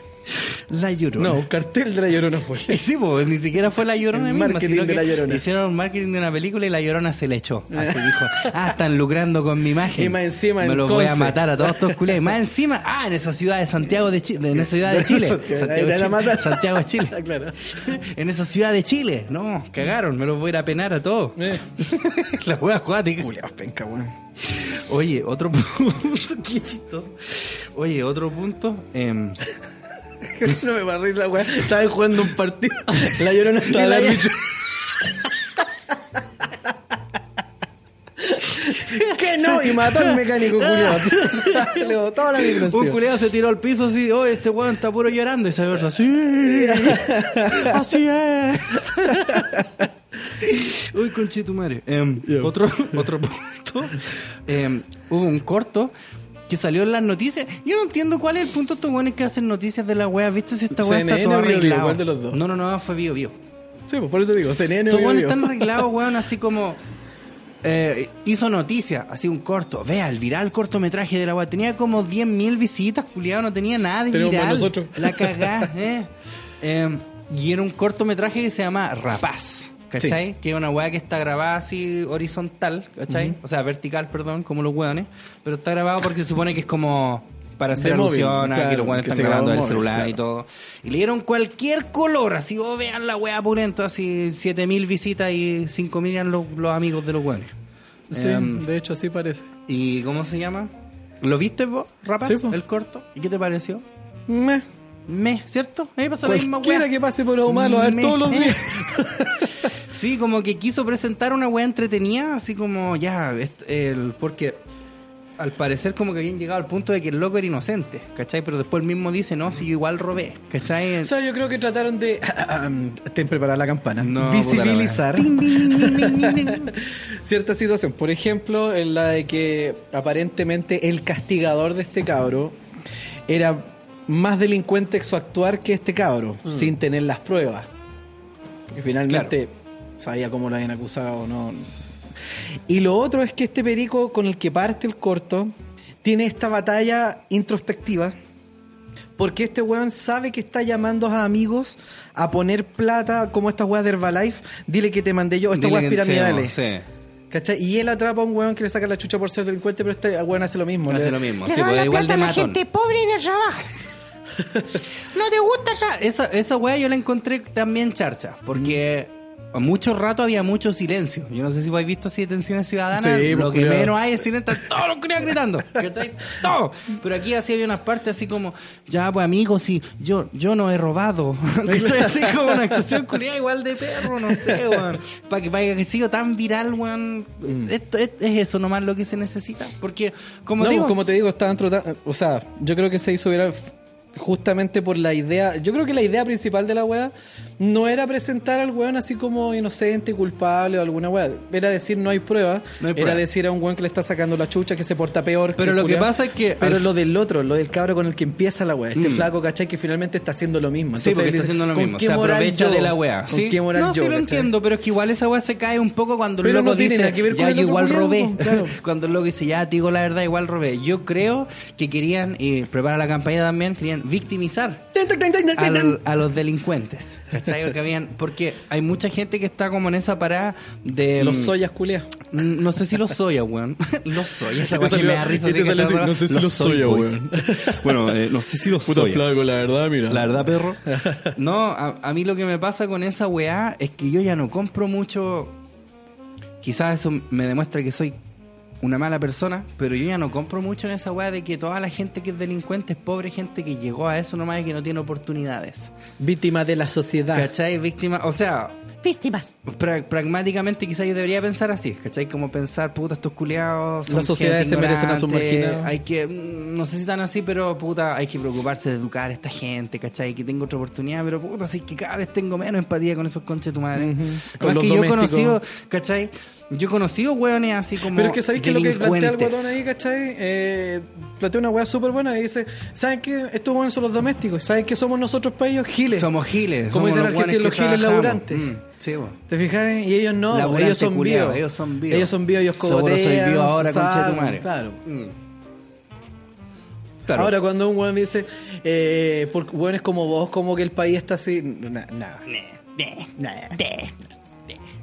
Speaker 1: La llorona.
Speaker 2: No, un cartel de la llorona fue.
Speaker 1: Y <laughs> sí, pues ni siquiera fue la llorona
Speaker 2: El
Speaker 1: misma,
Speaker 2: marketing de
Speaker 1: que
Speaker 2: La Llorona.
Speaker 1: Hicieron un marketing de una película y la llorona se le echó. Así <laughs> dijo, ah, están lucrando con mi imagen.
Speaker 2: Y más encima
Speaker 1: Me los voy a matar a todos estos culés. Y más <laughs> encima, ah, en esa ciudad de Santiago de Chile, en esa ciudad de Chile.
Speaker 2: Santiago,
Speaker 1: de Chile.
Speaker 2: matar.
Speaker 1: Santiago de Chile.
Speaker 2: claro.
Speaker 1: En esa ciudad de Chile. No, cagaron, me los voy a ir a penar a todos.
Speaker 2: Eh.
Speaker 1: la wea acuática.
Speaker 2: Penca, weón.
Speaker 1: Oye, otro punto. Qué chistoso. Oye, otro punto. em,
Speaker 2: no me va a reír la weá. Estaban jugando un partido. La llorona estaba
Speaker 1: la-
Speaker 2: la ¿Qué no? y mató al mecánico culiado. Le botó la micro
Speaker 1: Un culiado se tiró al piso así, oh, este weón está puro llorando. Y se ve así, así es. <laughs> Uy, conchetumare. Em,
Speaker 2: Ya.
Speaker 1: otro, otro punto. Em, hubo un corto que salió en las noticias. Yo no entiendo cuál es el punto de estos weones que hacen noticias de la wea. ¿Viste si esta wea está todo arreglado?
Speaker 2: ¿Cuál de los dos?
Speaker 1: No, no, no, fue Bio Bio.
Speaker 2: Sí, pues por eso digo, CNN
Speaker 1: Estos weones están arreglados, <laughs> weón, así como. eh, hizo noticia, así un corto. Vea, el viral cortometraje de la weá. Tenía como 10.000 visitas, culiado, no tenía nada de viral.
Speaker 2: nosotros.
Speaker 1: La cagá, <laughs> eh. Eh, Y era un cortometraje que se llama Rapaz. ¿Cachai? Que es una weá que está grabada así horizontal, ¿cachai? O sea, vertical, perdón, como los weones. Pero está grabado porque se supone que es como para hacer
Speaker 2: móvil,
Speaker 1: alusión a que los weones están grabando
Speaker 2: en
Speaker 1: el
Speaker 2: móvil,
Speaker 1: celular y todo. Y le dieron cualquier color, así, oh, vean la weá pulenta, así, 7000 visitas y 5000 eran los, los amigos de los weones.
Speaker 2: Sí,
Speaker 1: Em,
Speaker 2: de hecho así parece.
Speaker 1: ¿Y cómo se llama? ¿Lo viste vos, rapaz?
Speaker 2: Sí,
Speaker 1: el corto. ¿Y qué te pareció?
Speaker 2: Meh.
Speaker 1: Me, ¿cierto? A mí me pasó la misma weá.
Speaker 2: que pase por lo malo, a ver
Speaker 1: Me-
Speaker 2: todos los días. <laughs>
Speaker 1: Sí, como que quiso presentar una weá entretenida, así como ya, el, porque al parecer como que habían llegado al punto de que el loco era inocente, ¿cachai? Pero después él mismo dice, no, si yo igual robé, ¿cachai?
Speaker 2: O sea, yo creo que trataron de. <coughs> Ten preparada la campana.
Speaker 1: No,
Speaker 2: Visibilizar <laughs> cierta situación. Por ejemplo, en la de que aparentemente el castigador de este cabro era más delincuente en su actuar que este cabro, sin tener las pruebas. Porque finalmente sabía cómo lo habían acusado o no. Y lo otro es que este perico con el que parte el corto tiene esta batalla introspectiva. Porque este weón sabe que está llamando a amigos a poner plata como estas weas de Herbalife. Dile que te mandé yo, estas
Speaker 1: Dile
Speaker 2: weas
Speaker 1: que-
Speaker 2: piramidales.
Speaker 1: sí, sí.
Speaker 2: ¿Cachai? Y él atrapa a un weón que le saca la chucha por ser delincuente, pero este weón hace lo mismo.
Speaker 1: Hace
Speaker 2: Le-
Speaker 1: lo mismo,
Speaker 3: Le
Speaker 1: sí, pues
Speaker 3: la
Speaker 1: igual
Speaker 3: plata
Speaker 1: de
Speaker 3: a la gente pobre y de trabajo. ¿No te gusta ya?
Speaker 1: Esa, esa weá yo la encontré también charcha, porque a mucho rato había mucho silencio. Yo no sé si habéis visto así detenciones ciudadanas.
Speaker 2: Sí,
Speaker 1: lo
Speaker 2: pues,
Speaker 1: que
Speaker 2: cuidado.
Speaker 1: menos hay es silencio, están todos los críos gritando. <laughs> ¿cachai? Todo. Pero aquí así había unas partes así como, ya pues amigos, si yo, yo no he robado. <laughs> ¿Cachai? Así como una actuación culiada igual de perro, no sé, weón. Para que, para que siga tan viral, weón. Esto, es, es eso nomás lo que se necesita. Porque, como
Speaker 2: no,
Speaker 1: digo,
Speaker 2: como te digo, estaban tratando. O sea, yo creo que se hizo viral justamente por la idea. Yo creo que la idea principal de la wea no era presentar al weón así como inocente, culpable o alguna wea. Era decir no hay pruebas.
Speaker 1: No hay
Speaker 2: era
Speaker 1: prueba.
Speaker 2: decir a un weón que le está sacando la chucha, que se porta peor.
Speaker 1: Pero
Speaker 2: el
Speaker 1: lo que pasa es que
Speaker 2: Pero
Speaker 1: al-
Speaker 2: lo del otro, lo del cabro con el que empieza la wea. Este
Speaker 1: Mm.
Speaker 2: flaco, ¿cachai? Que finalmente está haciendo lo mismo.
Speaker 1: Sí,
Speaker 2: Entonces
Speaker 1: porque
Speaker 2: él
Speaker 1: está haciendo lo
Speaker 2: ¿con
Speaker 1: mismo.
Speaker 2: qué
Speaker 1: Se aprovecha
Speaker 2: yo?
Speaker 1: de la.
Speaker 2: ¿Con
Speaker 1: ¿sí?
Speaker 2: qué moral
Speaker 1: no,
Speaker 2: yo?
Speaker 1: sí lo
Speaker 2: cachai?
Speaker 1: entiendo, pero es que igual esa wea se cae un poco cuando el
Speaker 2: Pero
Speaker 1: loco
Speaker 2: no
Speaker 1: dice,
Speaker 2: que ver con
Speaker 1: ya
Speaker 2: el
Speaker 1: yo igual
Speaker 2: culiao,
Speaker 1: robé.
Speaker 2: claro. <laughs>
Speaker 1: cuando el loco dice, ya te digo la verdad, igual robé. Yo creo que querían, y prepara la campaña también, querían victimizar <laughs> al- a los delincuentes. ¿Cachai? Porque, habían, porque hay mucha gente que está como en esa parada de...
Speaker 2: Los
Speaker 1: mm,
Speaker 2: soyas culiados.
Speaker 1: Mm, No sé si los soya, weón. <laughs> Los soya, esa que me da risa.
Speaker 2: no sé si los soya,
Speaker 1: boys.
Speaker 2: weón. <laughs>
Speaker 1: Bueno, eh, no sé si los
Speaker 2: Puta
Speaker 1: soya.
Speaker 2: flaco, la verdad, mira.
Speaker 1: La verdad, perro. <laughs> No, a, a mí lo que me pasa con esa weá es que yo ya no compro mucho. Quizás eso me demuestra que soy una mala persona, pero yo ya no compro mucho en esa weá de que toda la gente que es delincuente es pobre gente que llegó a eso nomás y que no tiene oportunidades.
Speaker 2: Víctima de la sociedad.
Speaker 1: ¿Cachai? Víctima. O sea,
Speaker 3: Víctimas.
Speaker 1: pra- pragmáticamente quizás yo debería pensar así, ¿cachai? Como pensar, puta, estos culiados son
Speaker 2: Las sociedades se merecen a sus marginados.
Speaker 1: Hay que, mm, no sé si tan así, pero puta, hay que preocuparse de educar a esta gente, ¿cachai? Que tengo otra oportunidad, pero puta, sí que cada vez tengo menos empatía con esos conches de tu madre. Además
Speaker 2: Con los
Speaker 1: que yo he conocido, ¿cachai? Yo he conocido hueones así como.
Speaker 2: Pero es que sabéis que lo que plantea el guatón ahí, ¿cachai? Eh, plantea una weá súper buena y dice: ¿Saben qué? Estos buenos son los domésticos. ¿Saben qué somos nosotros para ellos? Giles.
Speaker 1: Somos giles.
Speaker 2: Como dicen
Speaker 1: los hueones
Speaker 2: los giles laburantes.
Speaker 1: Mm, sí, bo.
Speaker 2: ¿Te fijas? Y ellos no,
Speaker 1: Laburante
Speaker 2: ellos son vivos.
Speaker 1: ellos son vivos.
Speaker 2: Ellos son vivos, ellos
Speaker 1: Seguro
Speaker 2: cogotean.
Speaker 1: soy vivo ahora, concha de tu madre.
Speaker 2: Claro.
Speaker 1: Mm. Claro.
Speaker 2: Ahora cuando un weón dice, eh, por weones como vos, como que el país está así, na- nada.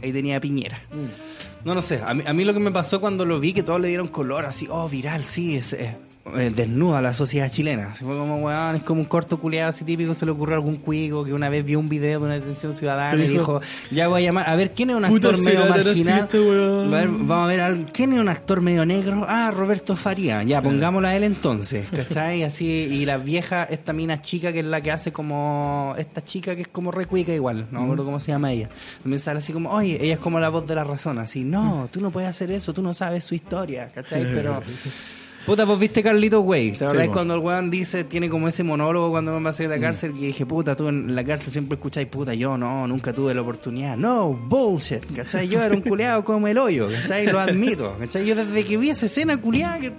Speaker 1: Ahí tenía Piñera.
Speaker 2: Mm.
Speaker 1: No, no sé. A mí, a mí lo que me pasó cuando lo vi, que todos le dieron color, así, oh, viral, sí, es, es- eh, desnuda a la sociedad chilena. Así fue como, weón, es como un corto culiado así típico, se le ocurrió a algún cuico que una vez vio un video de una detención ciudadana y
Speaker 2: Dijo,
Speaker 1: ya voy a llamar, a ver, ¿quién es un actor medio marginal? A ver, vamos a ver, ¿quién es un actor medio negro? Ah, Roberto Faría, ya, pongámoslo a él entonces, <laughs> ¿cachai? Así, y la vieja, esta mina chica que es la que hace como, esta chica que es como re cuica igual, no me acuerdo cómo se llama ella. También sale así como, oye, ella es como la voz de la razón, así, no, tú no puedes hacer eso, tú no sabes su historia, ¿cachai? Pero... <laughs> Puta, vos viste Carlito Way. ¿Te acordás cuando el weón dice, tiene como ese monólogo cuando me va a salir de la cárcel? Y dije, puta, tú en la cárcel siempre escucháis, puta, yo no, nunca tuve la oportunidad. No, bullshit, ¿cachai? Yo era un culeado como el hoyo, ¿cachai? Lo admito, ¿cachai? Yo desde que vi esa escena culeada, que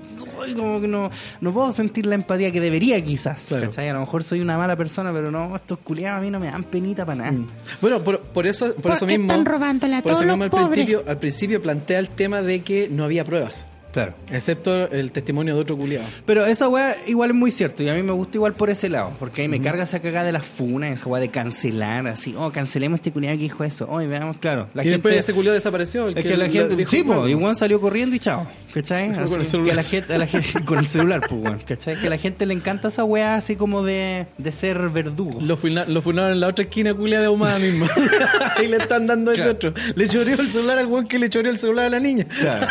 Speaker 1: como que no, no puedo sentir la empatía que debería quizás,
Speaker 2: Claro.
Speaker 1: ¿cachai? A lo mejor soy una mala persona, pero no, estos culeados a mí no me dan penita para nada.
Speaker 2: Bueno, por, por eso, por
Speaker 3: ¿Por
Speaker 2: eso
Speaker 3: qué
Speaker 2: mismo.
Speaker 3: están robándole a
Speaker 2: por eso
Speaker 3: todos
Speaker 2: mismo al
Speaker 3: pobres?
Speaker 2: principio, al principio plantea el tema de que no había pruebas.
Speaker 1: Claro.
Speaker 2: Excepto el testimonio de otro culiado.
Speaker 1: Pero esa weá igual es muy cierto y a mí me gusta igual por ese lado, porque ahí me carga esa cagada de las funas, esa weá de cancelar, así, oh, cancelemos este culiado que dijo eso, hoy veamos, claro, la
Speaker 2: y después
Speaker 1: gente...
Speaker 2: ese culiado desapareció. el
Speaker 1: Es que la gente,
Speaker 2: dijo,
Speaker 1: sí, pues, igual salió corriendo y chao, ¿cachai? Así <laughs>
Speaker 2: con el
Speaker 1: que
Speaker 2: celular.
Speaker 1: a la gente, a la gente <laughs> con el celular, pues, weón, ¿cachai? Que a la gente le encanta esa weá así como de, de ser verdugo.
Speaker 2: Lo, lo funaron en la otra esquina culia de ahumada misma. <laughs> Ahí le están dando ese
Speaker 1: Claro.
Speaker 2: otro. Le choreó el celular al weón que le choreó el celular a la niña.
Speaker 1: Claro.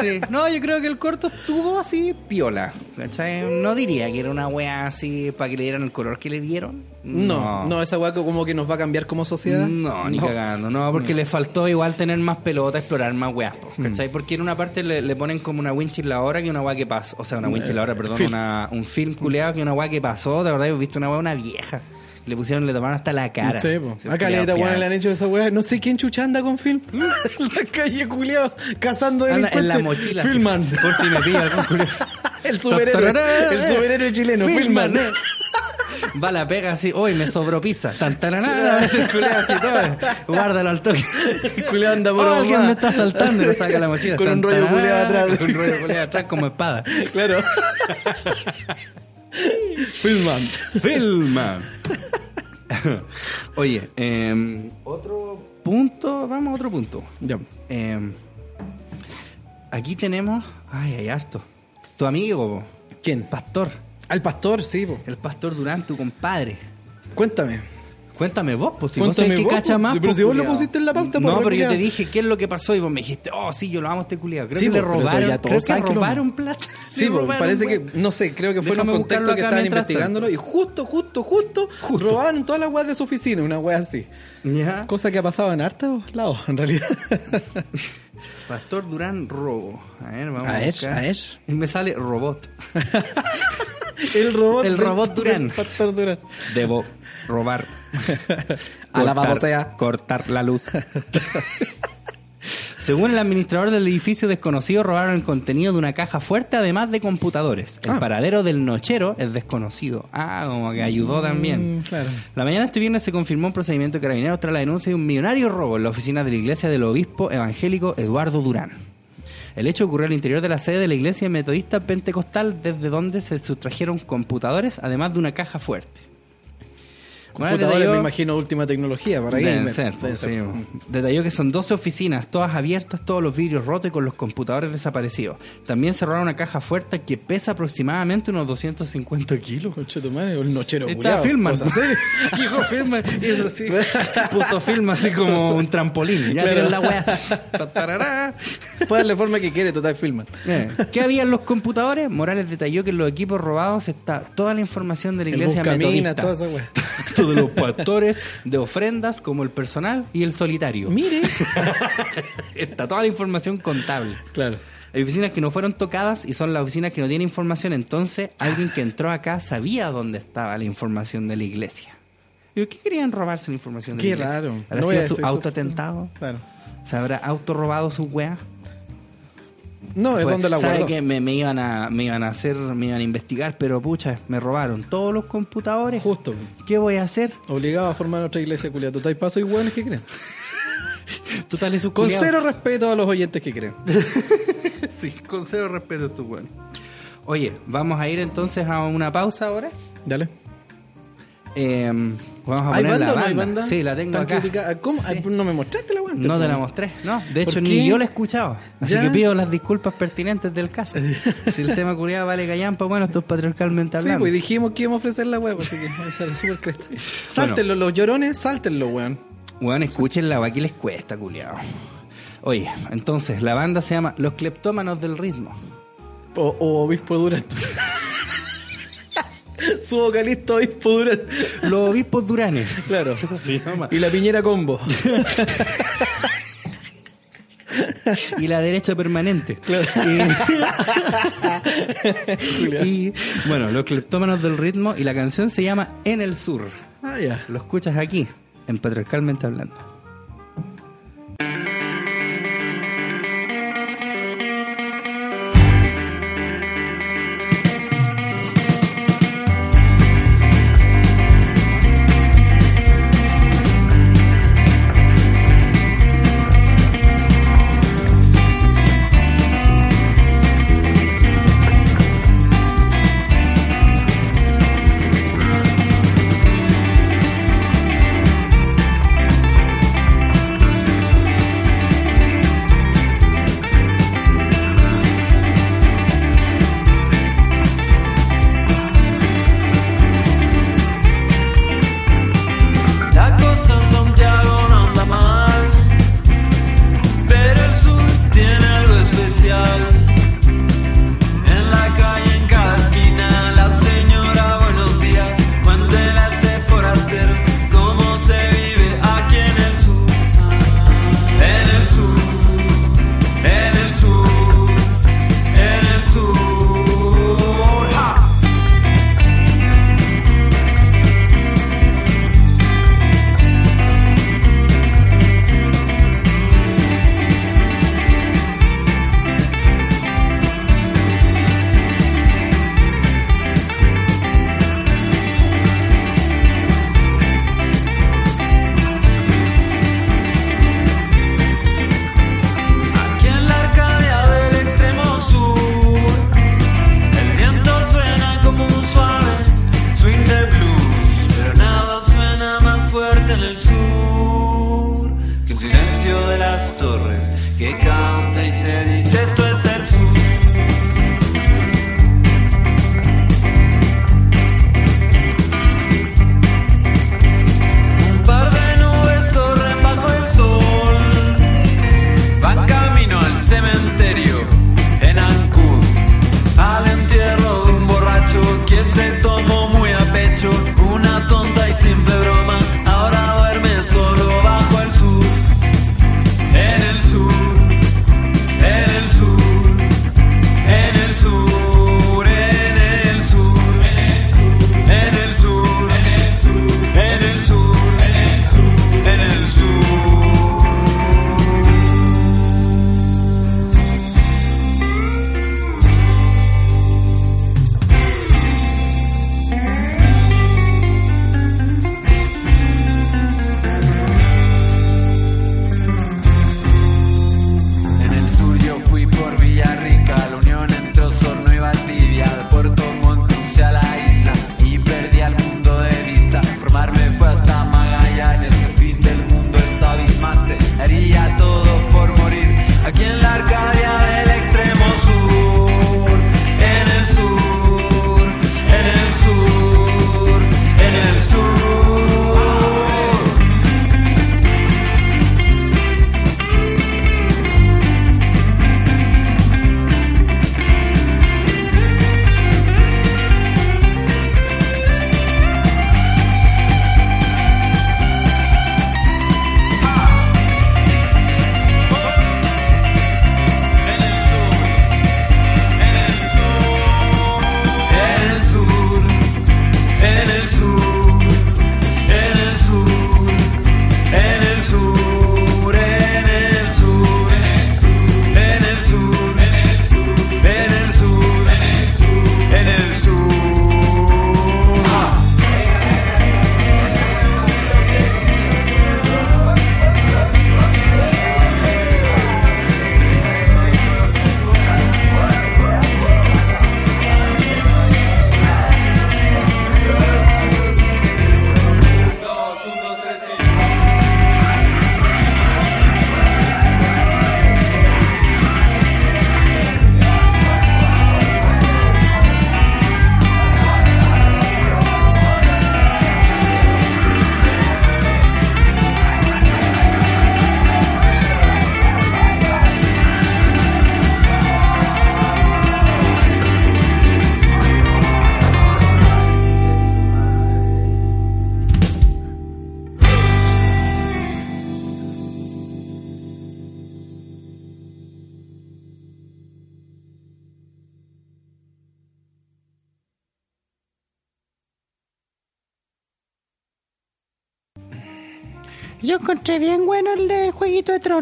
Speaker 1: Sí. No, yo creo que el corto estuvo así piola. ¿cachai? No diría que era una wea así para que le dieran el color que le dieron.
Speaker 2: No, no, esa weá como que nos va a cambiar como sociedad.
Speaker 1: No, ni cagando, no, porque le faltó igual tener más pelota, explorar más weas,
Speaker 2: Mm.
Speaker 1: ¿cachai? Porque en una parte le, le ponen como una winch la hora que una wea que pasó, o sea, una winch la hora, perdón,
Speaker 2: film.
Speaker 1: una, un film culeado que una wea que pasó, de verdad, he visto una wea una vieja. Le pusieron, le tomaron hasta la cara.
Speaker 2: Sí, po.
Speaker 1: Sí,
Speaker 2: Acá le le han hecho esa weá. No sé quién chucha anda con film. <laughs> la calle culiao, cazando
Speaker 1: Anda en la mochila.
Speaker 2: Filman.
Speaker 1: Por si me pilla algún culiao. <laughs>
Speaker 2: el superhéroe. El superhéroe chileno.
Speaker 1: Filman,
Speaker 2: Filman.
Speaker 1: eh. <laughs> Va la pega así, hoy me sobró pizza. Tan taraná, a veces culea así todo. Guárdalo al toque.
Speaker 2: El culiao anda por
Speaker 1: Oh, alguien me está saltando y le saca la mochila.
Speaker 2: Con un rollo culiao atrás.
Speaker 1: Con un rollo culiao atrás como espada.
Speaker 2: Claro. Filman.
Speaker 1: Filma. Oye, eh, otro punto, vamos a otro punto.
Speaker 2: Ya.
Speaker 1: Eh, aquí tenemos, ay, hay harto. Tu amigo,
Speaker 2: ¿Quién?
Speaker 1: pastor,
Speaker 2: Al pastor, sí, po.
Speaker 1: el pastor Durán, tu compadre.
Speaker 2: Cuéntame.
Speaker 1: Cuéntame vos, pues si vos
Speaker 2: Cuéntame
Speaker 1: sabés que
Speaker 2: vos,
Speaker 1: cacha
Speaker 2: pues,
Speaker 1: más.
Speaker 2: sí, pero
Speaker 1: pues,
Speaker 2: si vos lo pusiste en la pauta, pues,
Speaker 1: No, pero yo te dije qué es lo que pasó y vos me dijiste, oh, sí, yo lo amo a este culiado. Creo
Speaker 2: Sí,
Speaker 1: que le robaron,
Speaker 2: ya
Speaker 1: creo que robaron plata.
Speaker 2: Sí, <laughs> pues,
Speaker 1: robaron,
Speaker 2: parece que, no sé, creo que fue contextos
Speaker 1: buscarlo
Speaker 2: que estaban investigándolo
Speaker 1: tanto.
Speaker 2: y justo, justo, justo, robaron todas las weas de su oficina, una wea así.
Speaker 1: Ya.
Speaker 2: Cosa que ha pasado en hartos lados, en realidad. <laughs>
Speaker 1: Pastor Durán robo. A ver, vamos a,
Speaker 2: A ver,
Speaker 1: buscar.
Speaker 2: a ver.
Speaker 1: Y me sale robot. <laughs>
Speaker 2: El robot.
Speaker 1: El robot Durán.
Speaker 2: Pastor Durán.
Speaker 1: Debo robar. <laughs>
Speaker 2: Alabado sea.
Speaker 1: Cortar la luz. <laughs> Según el administrador del edificio desconocido, robaron el contenido de una caja fuerte, además de computadores. El
Speaker 2: Ah.
Speaker 1: paradero del nochero es desconocido. Ah, como que ayudó también.
Speaker 2: Mm, claro.
Speaker 1: La mañana de este viernes se confirmó un procedimiento de carabineros tras la denuncia de un millonario robo en la oficina de la iglesia del obispo evangélico Eduardo Durán. El hecho ocurrió al interior de la sede de la iglesia metodista pentecostal, desde donde se sustrajeron computadores, además de una caja fuerte. Bueno,
Speaker 2: Computadores,
Speaker 1: detalló-
Speaker 2: me imagino, última tecnología para
Speaker 1: Deben
Speaker 2: gamer.
Speaker 1: ser,
Speaker 2: Debe
Speaker 1: pues,
Speaker 2: ser.
Speaker 1: sí. Detalló que son 12 oficinas, todas abiertas, todos los vidrios rotos y con los computadores desaparecidos. También cerraron una caja fuerte que pesa aproximadamente unos 250 kilos.
Speaker 2: Conche tu madre, el nochero
Speaker 1: Está Filman. Dijo <laughs> Filman. Y eso así. <laughs> Puso Filman así como un trampolín. Ya
Speaker 2: Claro.
Speaker 1: la. Tatarará. <laughs>
Speaker 2: Puede darle forma que quiere, total Filman.
Speaker 1: Eh, ¿Qué había en los computadores? Morales detalló que en los equipos robados está toda la información de la iglesia metodista.
Speaker 2: toda esa
Speaker 1: de los pastores, de ofrendas, como el personal y el solitario.
Speaker 2: Mire. <laughs>
Speaker 1: Está toda la información contable.
Speaker 2: Claro.
Speaker 1: Hay oficinas que no fueron tocadas y son las oficinas que no tienen información. Entonces, alguien que entró acá sabía dónde estaba la información de la iglesia. ¿Y qué querían robarse la información de
Speaker 2: Qué
Speaker 1: la iglesia?
Speaker 2: raro.
Speaker 1: ¿Habrá
Speaker 2: No
Speaker 1: sido su autoatentado?
Speaker 2: Claro.
Speaker 1: ¿Se habrá autorrobado su weá?
Speaker 2: No, es donde la
Speaker 1: ¿sabe
Speaker 2: guardó.
Speaker 1: que me, me iban a me iban a hacer, me iban a investigar, pero pucha, me robaron todos los computadores.
Speaker 2: Justo.
Speaker 1: ¿Qué voy a hacer?
Speaker 2: Obligado a formar otra iglesia culiada. Total paso y hueones que creen. <laughs>
Speaker 1: Total es su
Speaker 2: Con
Speaker 1: culiao.
Speaker 2: cero respeto a los oyentes que creen. <laughs>
Speaker 1: Sí, con cero respeto a tu weón. Oye, vamos a ir entonces a una pausa ahora.
Speaker 2: Dale.
Speaker 1: Eh, vamos a
Speaker 2: ¿Hay
Speaker 1: poner
Speaker 2: banda
Speaker 1: la
Speaker 2: o no
Speaker 1: banda.
Speaker 2: hay banda?
Speaker 1: Sí, la tengo
Speaker 2: ¿Tan
Speaker 1: acá.
Speaker 2: criticada? ¿Cómo?
Speaker 1: Sí.
Speaker 2: Pues no me mostraste la guante.
Speaker 1: No te la mostré, no. De
Speaker 2: ¿Por
Speaker 1: hecho, ni yo la he escuchado. Así
Speaker 2: ¿Ya?
Speaker 1: que pido las disculpas pertinentes del caso. <laughs> si el tema culiado vale callampa, bueno, esto es patriarcalmente
Speaker 2: Sí,
Speaker 1: hablando.
Speaker 2: pues dijimos que íbamos a ofrecer la web, así que <laughs> esa era súper cresta. Sáltenlo, los llorones, sáltenlo, weón.
Speaker 1: Bueno, escuchen la aquí les cuesta, culiado. Oye, entonces, la banda se llama Los Cleptómanos del Ritmo.
Speaker 2: O, o Obispo Durán. <laughs> <laughs> Su vocalista Obispo Durán.
Speaker 1: Los Obispos Duranes.
Speaker 2: Claro. <laughs>
Speaker 1: Sí.
Speaker 2: Y la Piñera Combo.
Speaker 1: y la derecha permanente. Y, y, bueno, Los Cleptómanos del Ritmo y la canción se llama En el Sur.
Speaker 2: Ah, ya.
Speaker 1: Lo escuchas aquí, en Patriarcalmente Hablando.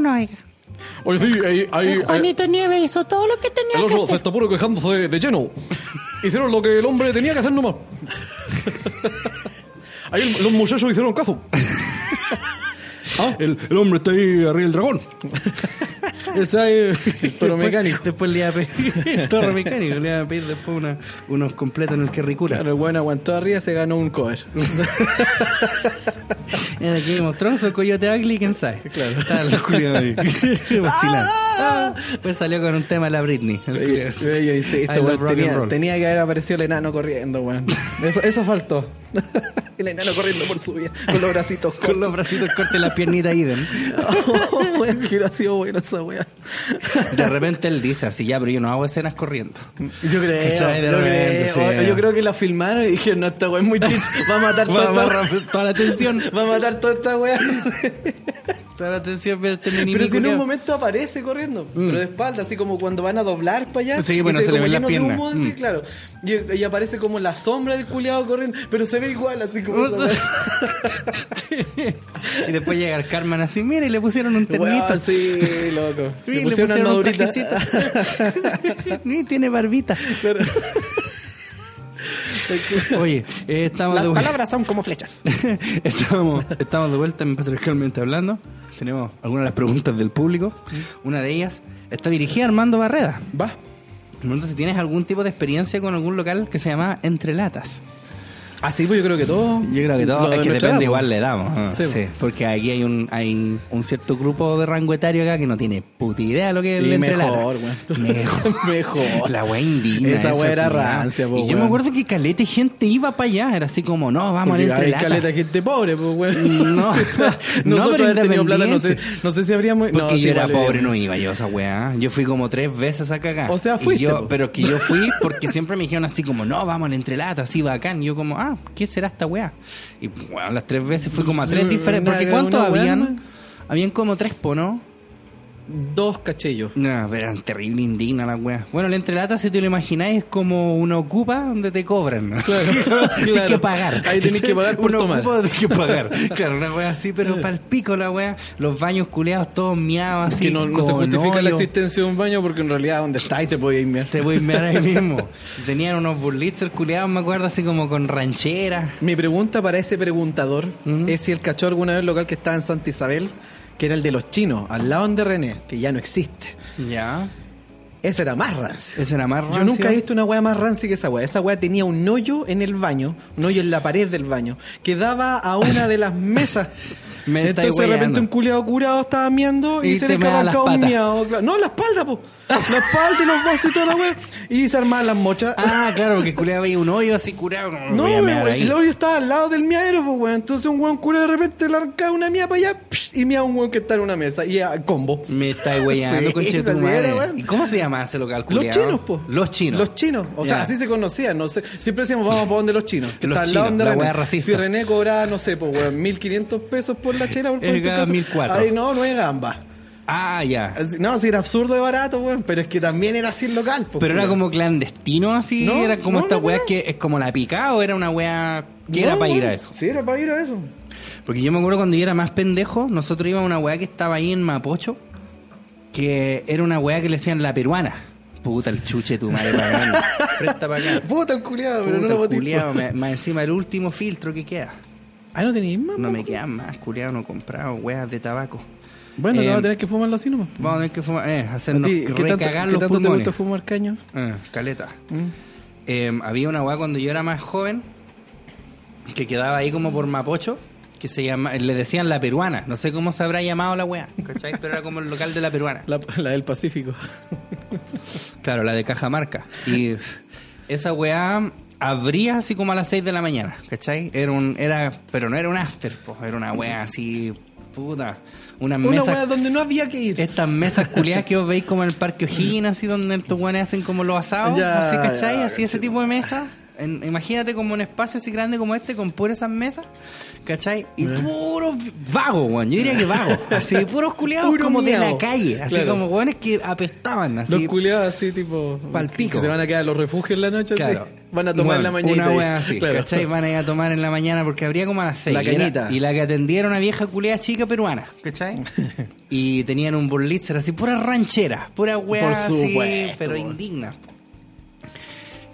Speaker 3: Trono, oiga.
Speaker 2: Oye, sí, ahí, ahí,
Speaker 3: El Juanito Nieves hizo todo lo que tenía
Speaker 2: el
Speaker 3: que
Speaker 2: oso se
Speaker 3: hacer.
Speaker 2: está puro quejándose de, de lleno. Hicieron lo que el hombre tenía que hacer nomás. Ahí los muchachos hicieron caso. <laughs> Ah, el, el hombre está ahí arriba del dragón. <laughs> Toro mecánico.
Speaker 1: Después le iba a pedir... el <laughs> toro mecánico. Le iba a pedir después una- unos completos en el que ricura.
Speaker 2: Claro, el buen aguantó arriba se ganó un cover. <laughs>
Speaker 1: Era que mostró el coyote ugly, quién sabe.
Speaker 2: Claro.
Speaker 1: Estaban los culiados ahí. Vacilando. Ah, Pues salió con un tema de la Britney. El
Speaker 2: sí, este
Speaker 1: rock and
Speaker 2: tenía, tenía que haber aparecido el enano corriendo, weón. Eso, eso faltó. <laughs> el enano corriendo por su vida, con los bracitos cortos.
Speaker 1: Con los bracitos cortos y la piernita idem.
Speaker 2: Oh, <laughs> weón, que hubiera sido buena esa weá.
Speaker 1: De repente él dice así, ya, pero yo no hago escenas corriendo.
Speaker 2: Yo creo, <laughs> yo,
Speaker 1: repente,
Speaker 2: creo
Speaker 1: sí.
Speaker 2: yo creo que la filmaron y dijeron, no, esta weá es muy chiste, va a matar
Speaker 1: Va,
Speaker 2: toda,
Speaker 1: va, toda la atención.
Speaker 2: va a matar toda esta weá.
Speaker 1: Toda la atención, pero este mini
Speaker 2: Pero si en un momento aparece corriendo, pero de espalda, así como cuando van a doblar para allá.
Speaker 1: Sí,
Speaker 2: y
Speaker 1: bueno, se le
Speaker 2: como
Speaker 1: ven las
Speaker 2: lleno de
Speaker 1: piernas.
Speaker 2: humo, así,
Speaker 1: Mm.
Speaker 2: claro. Y, y aparece como la sombra del culiado corriendo, pero se ve igual, así como. <laughs>
Speaker 1: y después llega el Carmen así, mira, y le pusieron un ternito.
Speaker 2: Weón, sí, loco. <laughs>
Speaker 1: Y
Speaker 2: Le pusieron una
Speaker 1: un
Speaker 2: armadurita.
Speaker 1: trajecito. <laughs> Ni tiene barbita.
Speaker 2: Pero-
Speaker 1: Oye, eh, estamos
Speaker 3: Las
Speaker 1: de vuelta.
Speaker 3: palabras son como flechas.
Speaker 1: estamos, estamos de vuelta en Patriarcalmente Hablando. Tenemos algunas de las preguntas del público. Una de ellas está dirigida a Armando Barreda.
Speaker 2: Va.
Speaker 1: Me pregunta si tienes algún tipo de experiencia con algún local que se llama Entre Latas.
Speaker 2: Así, pues yo creo que todo.
Speaker 1: Yo creo que todo es que depende
Speaker 2: edad,
Speaker 1: igual
Speaker 2: pues.
Speaker 1: le damos. ah,
Speaker 2: Sí,
Speaker 1: sí,
Speaker 2: pues.
Speaker 1: porque aquí hay un hay un cierto grupo de rango etario acá que no tiene puta idea de lo que es el
Speaker 2: mejor, weón.
Speaker 1: Mejor. <laughs>
Speaker 2: Mejor.
Speaker 1: La wea indigna.
Speaker 2: Esa wea era rancia, po,
Speaker 1: Y yo me acuerdo que caleta gente iba para allá. Era así como, no, vamos
Speaker 2: Porque
Speaker 1: al Entre
Speaker 2: hay
Speaker 1: Latas.
Speaker 2: caleta gente pobre, pues, weón. <laughs>
Speaker 1: No, <laughs> no,
Speaker 2: Nosotros haber tenido plata, no sé, no sé si habríamos.
Speaker 1: Porque
Speaker 2: no,
Speaker 1: yo
Speaker 2: sí,
Speaker 1: era pobre, no iba yo a esa weá. Yo fui como tres veces a cagar.
Speaker 2: O sea, fuiste,
Speaker 1: yo- pero que yo fui porque siempre me dijeron así como, no, vamos al entrelata, así bacán. Y yo como, ah, ¿qué será esta weá? Y bueno, las tres veces fui como a tres diferentes. Porque ¿cuántos habían? Habían como tres, po, ¿no?
Speaker 2: Dos cachellos.
Speaker 1: No, pero eran terrible indignas las weas. Bueno, la entrelata, si te lo imagináis, es como una ocupa donde te cobran. ¿no? <laughs> Tienes
Speaker 2: claro.
Speaker 1: que pagar.
Speaker 2: Ahí tenés que pagar por
Speaker 1: una
Speaker 2: tomar.
Speaker 1: ocupa tienes que pagar. <laughs> Claro, una wea así, pero pal pico la wea. Los baños culeados todos miados así.
Speaker 2: que no, no se justifica la existencia de un baño porque en realidad donde estáis te podías ir
Speaker 1: Te voy a mirar ahí mismo. <laughs> Tenían unos burlitzers culeados, me acuerdo, así como con ranchera.
Speaker 2: Mi pregunta para ese preguntador es si él cachó alguna vez el local que estaba en Santa Isabel, que era el de los chinos, al lado de René, que ya no existe.
Speaker 1: Ya.
Speaker 2: Ese era más rancio.
Speaker 1: Ese era más
Speaker 2: Yo
Speaker 1: rancio.
Speaker 2: nunca he visto una weá más rancia que esa weá. Esa weá tenía un hoyo en el baño, un hoyo en la pared del baño, que daba a una de las <laughs> mesas.
Speaker 1: Me
Speaker 2: Entonces de repente un culiado curado estaba miando y,
Speaker 1: Y
Speaker 2: se le arrancaba un miado. No, la espalda, po. La espalda y los brazos y toda la weá. Y se armaban las mochas.
Speaker 1: Ah, claro, porque culeado veía un hoyo así curado. como,
Speaker 2: No, weón,
Speaker 1: ahí.
Speaker 2: el hoyo estaba al lado del miadero, pues, weón. Entonces un weón cura de repente le arrancaba una mía para allá psh, y mía un weón que está en una mesa. Y a combo.
Speaker 1: Me estáis weyando, <laughs>
Speaker 2: Sí,
Speaker 1: conche tu madre.
Speaker 2: era.
Speaker 1: ¿Y cómo se llama ese local,
Speaker 2: Los
Speaker 1: culiao?
Speaker 2: chinos, po.
Speaker 1: Los chinos.
Speaker 2: Los chinos. O sea, así se conocían. No sé. Siempre decíamos, vamos para donde los chinos. Que
Speaker 1: Los
Speaker 2: está al lado
Speaker 1: chinos,
Speaker 2: donde
Speaker 1: la racista.
Speaker 2: Si René cobraba, no sé, pues, weón, 1500 pesos por la chela. Por
Speaker 1: Él
Speaker 2: cuánto
Speaker 1: ganaba
Speaker 2: pesos.
Speaker 1: 1400.
Speaker 2: Ahí no, no es gamba.
Speaker 1: Ah, ya.
Speaker 2: No, si era absurdo de barato, weón. Pero es que también era así el local, pues,
Speaker 1: Pero era como clandestino así,
Speaker 2: No,
Speaker 1: era como
Speaker 2: no,
Speaker 1: esta
Speaker 2: no,
Speaker 1: weá
Speaker 2: no.
Speaker 1: que es como la pica o era una weá que
Speaker 2: No,
Speaker 1: era para ir a eso.
Speaker 2: Sí, era para ir a eso.
Speaker 1: Porque yo me acuerdo cuando yo era más pendejo, nosotros íbamos a una weá que estaba ahí en Mapocho, que era una weá que le decían la peruana. Puta el chuche tu madre, pagán. <laughs> Presta para acá.
Speaker 2: Puta el culiado, pero no
Speaker 1: Puta,
Speaker 2: lo
Speaker 1: el
Speaker 2: boté.
Speaker 1: más encima el último filtro que queda.
Speaker 2: Ah, no tenías más.
Speaker 1: No me quedan más, culiado, no he comprado weas de tabaco.
Speaker 2: Bueno,
Speaker 1: Eh,
Speaker 2: vas a tener que fumarlo así nomás.
Speaker 1: Vamos a tener que fumar, eh,
Speaker 2: ¿A
Speaker 1: hacernos
Speaker 2: ti, ¿Qué tanto, qué
Speaker 1: los
Speaker 2: tanto te gusta fumar caño?
Speaker 1: Eh, caleta.
Speaker 2: Mm.
Speaker 1: Eh, había una weá cuando yo era más joven que quedaba ahí como por Mapocho que se llama, le decían la peruana. No sé cómo se habrá llamado la weá, ¿cachai? Pero era como el local de la peruana.
Speaker 2: La, la del Pacífico.
Speaker 1: Claro, la de Cajamarca. Y esa weá abría así como a las 6 de la mañana, ¿cachai? Era un, era, pero no era un after, po, era una weá así, puta, unas
Speaker 2: Una
Speaker 1: mesas.
Speaker 2: donde no había que ir.
Speaker 1: Estas mesas culiadas que os veis como en el Parque O'Higgins, así donde estos weones hacen como los asados,
Speaker 2: Ya,
Speaker 1: así, ¿cachai?
Speaker 2: ya,
Speaker 1: así ese tipo de mesas. En- imagínate como un espacio así grande como este, con puras esas mesas, ¿cachai? Y puros vagos, weón. Yo diría que vagos. <laughs> Así, puros culiados
Speaker 2: Puro
Speaker 1: como de la calle. Así
Speaker 2: Claro.
Speaker 1: como weones que apestaban, así.
Speaker 2: Los culiados así tipo...
Speaker 1: Pal pico.
Speaker 2: Que se van a quedar los refugios en la noche. así. Van a tomar en la mañana.
Speaker 1: Una wea así,
Speaker 2: Claro.
Speaker 1: ¿cachai? Van a ir a tomar en la mañana porque habría como a las seis.
Speaker 2: La
Speaker 1: y era-
Speaker 2: cañita.
Speaker 1: Y, la que atendía era una vieja culea chica peruana, ¿cachai? <laughs> y tenían un burlitzer así, pura ranchera, pura wea
Speaker 2: Por
Speaker 1: así, pero indigna.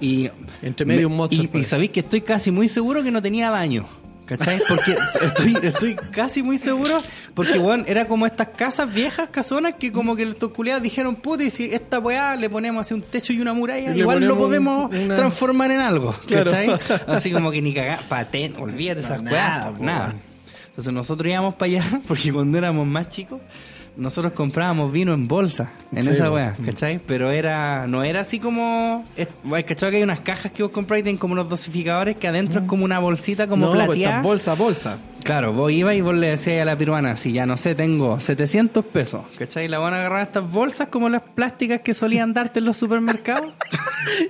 Speaker 1: Y
Speaker 2: Entre medio un monstruo
Speaker 1: Y, sabéis que estoy casi muy seguro que no tenía baño. ¿Cachai? Porque <laughs> estoy, estoy casi muy seguro, porque bueno, era como estas casas viejas, casonas, que como que estos culiados dijeron, puta, y si esta weá le ponemos así un techo y una muralla,
Speaker 2: Y
Speaker 1: igual lo podemos
Speaker 2: una-
Speaker 1: transformar en algo. <laughs>
Speaker 2: Claro.
Speaker 1: ¿Cachai? Así como que ni cagar, patén, olvídate esas
Speaker 2: No,
Speaker 1: weas,
Speaker 2: nada, po,
Speaker 1: nada. Entonces nosotros íbamos para allá, <laughs> porque cuando éramos más chicos, nosotros comprábamos vino en bolsa, en
Speaker 2: Sí,
Speaker 1: esa weá, ¿cachai? Pero era, no era así como, ¿cachai? Que hay unas cajas que vos compráis y tienen como unos dosificadores que adentro es como una bolsita como
Speaker 2: no, pues
Speaker 1: plateada.
Speaker 2: estas bolsa bolsa.
Speaker 1: Claro, vos ibas y vos le decías a la peruana, si ya no sé, tengo 700 pesos, ¿cachai? La van a agarrar estas bolsas como las plásticas que solían <laughs> darte en los supermercados.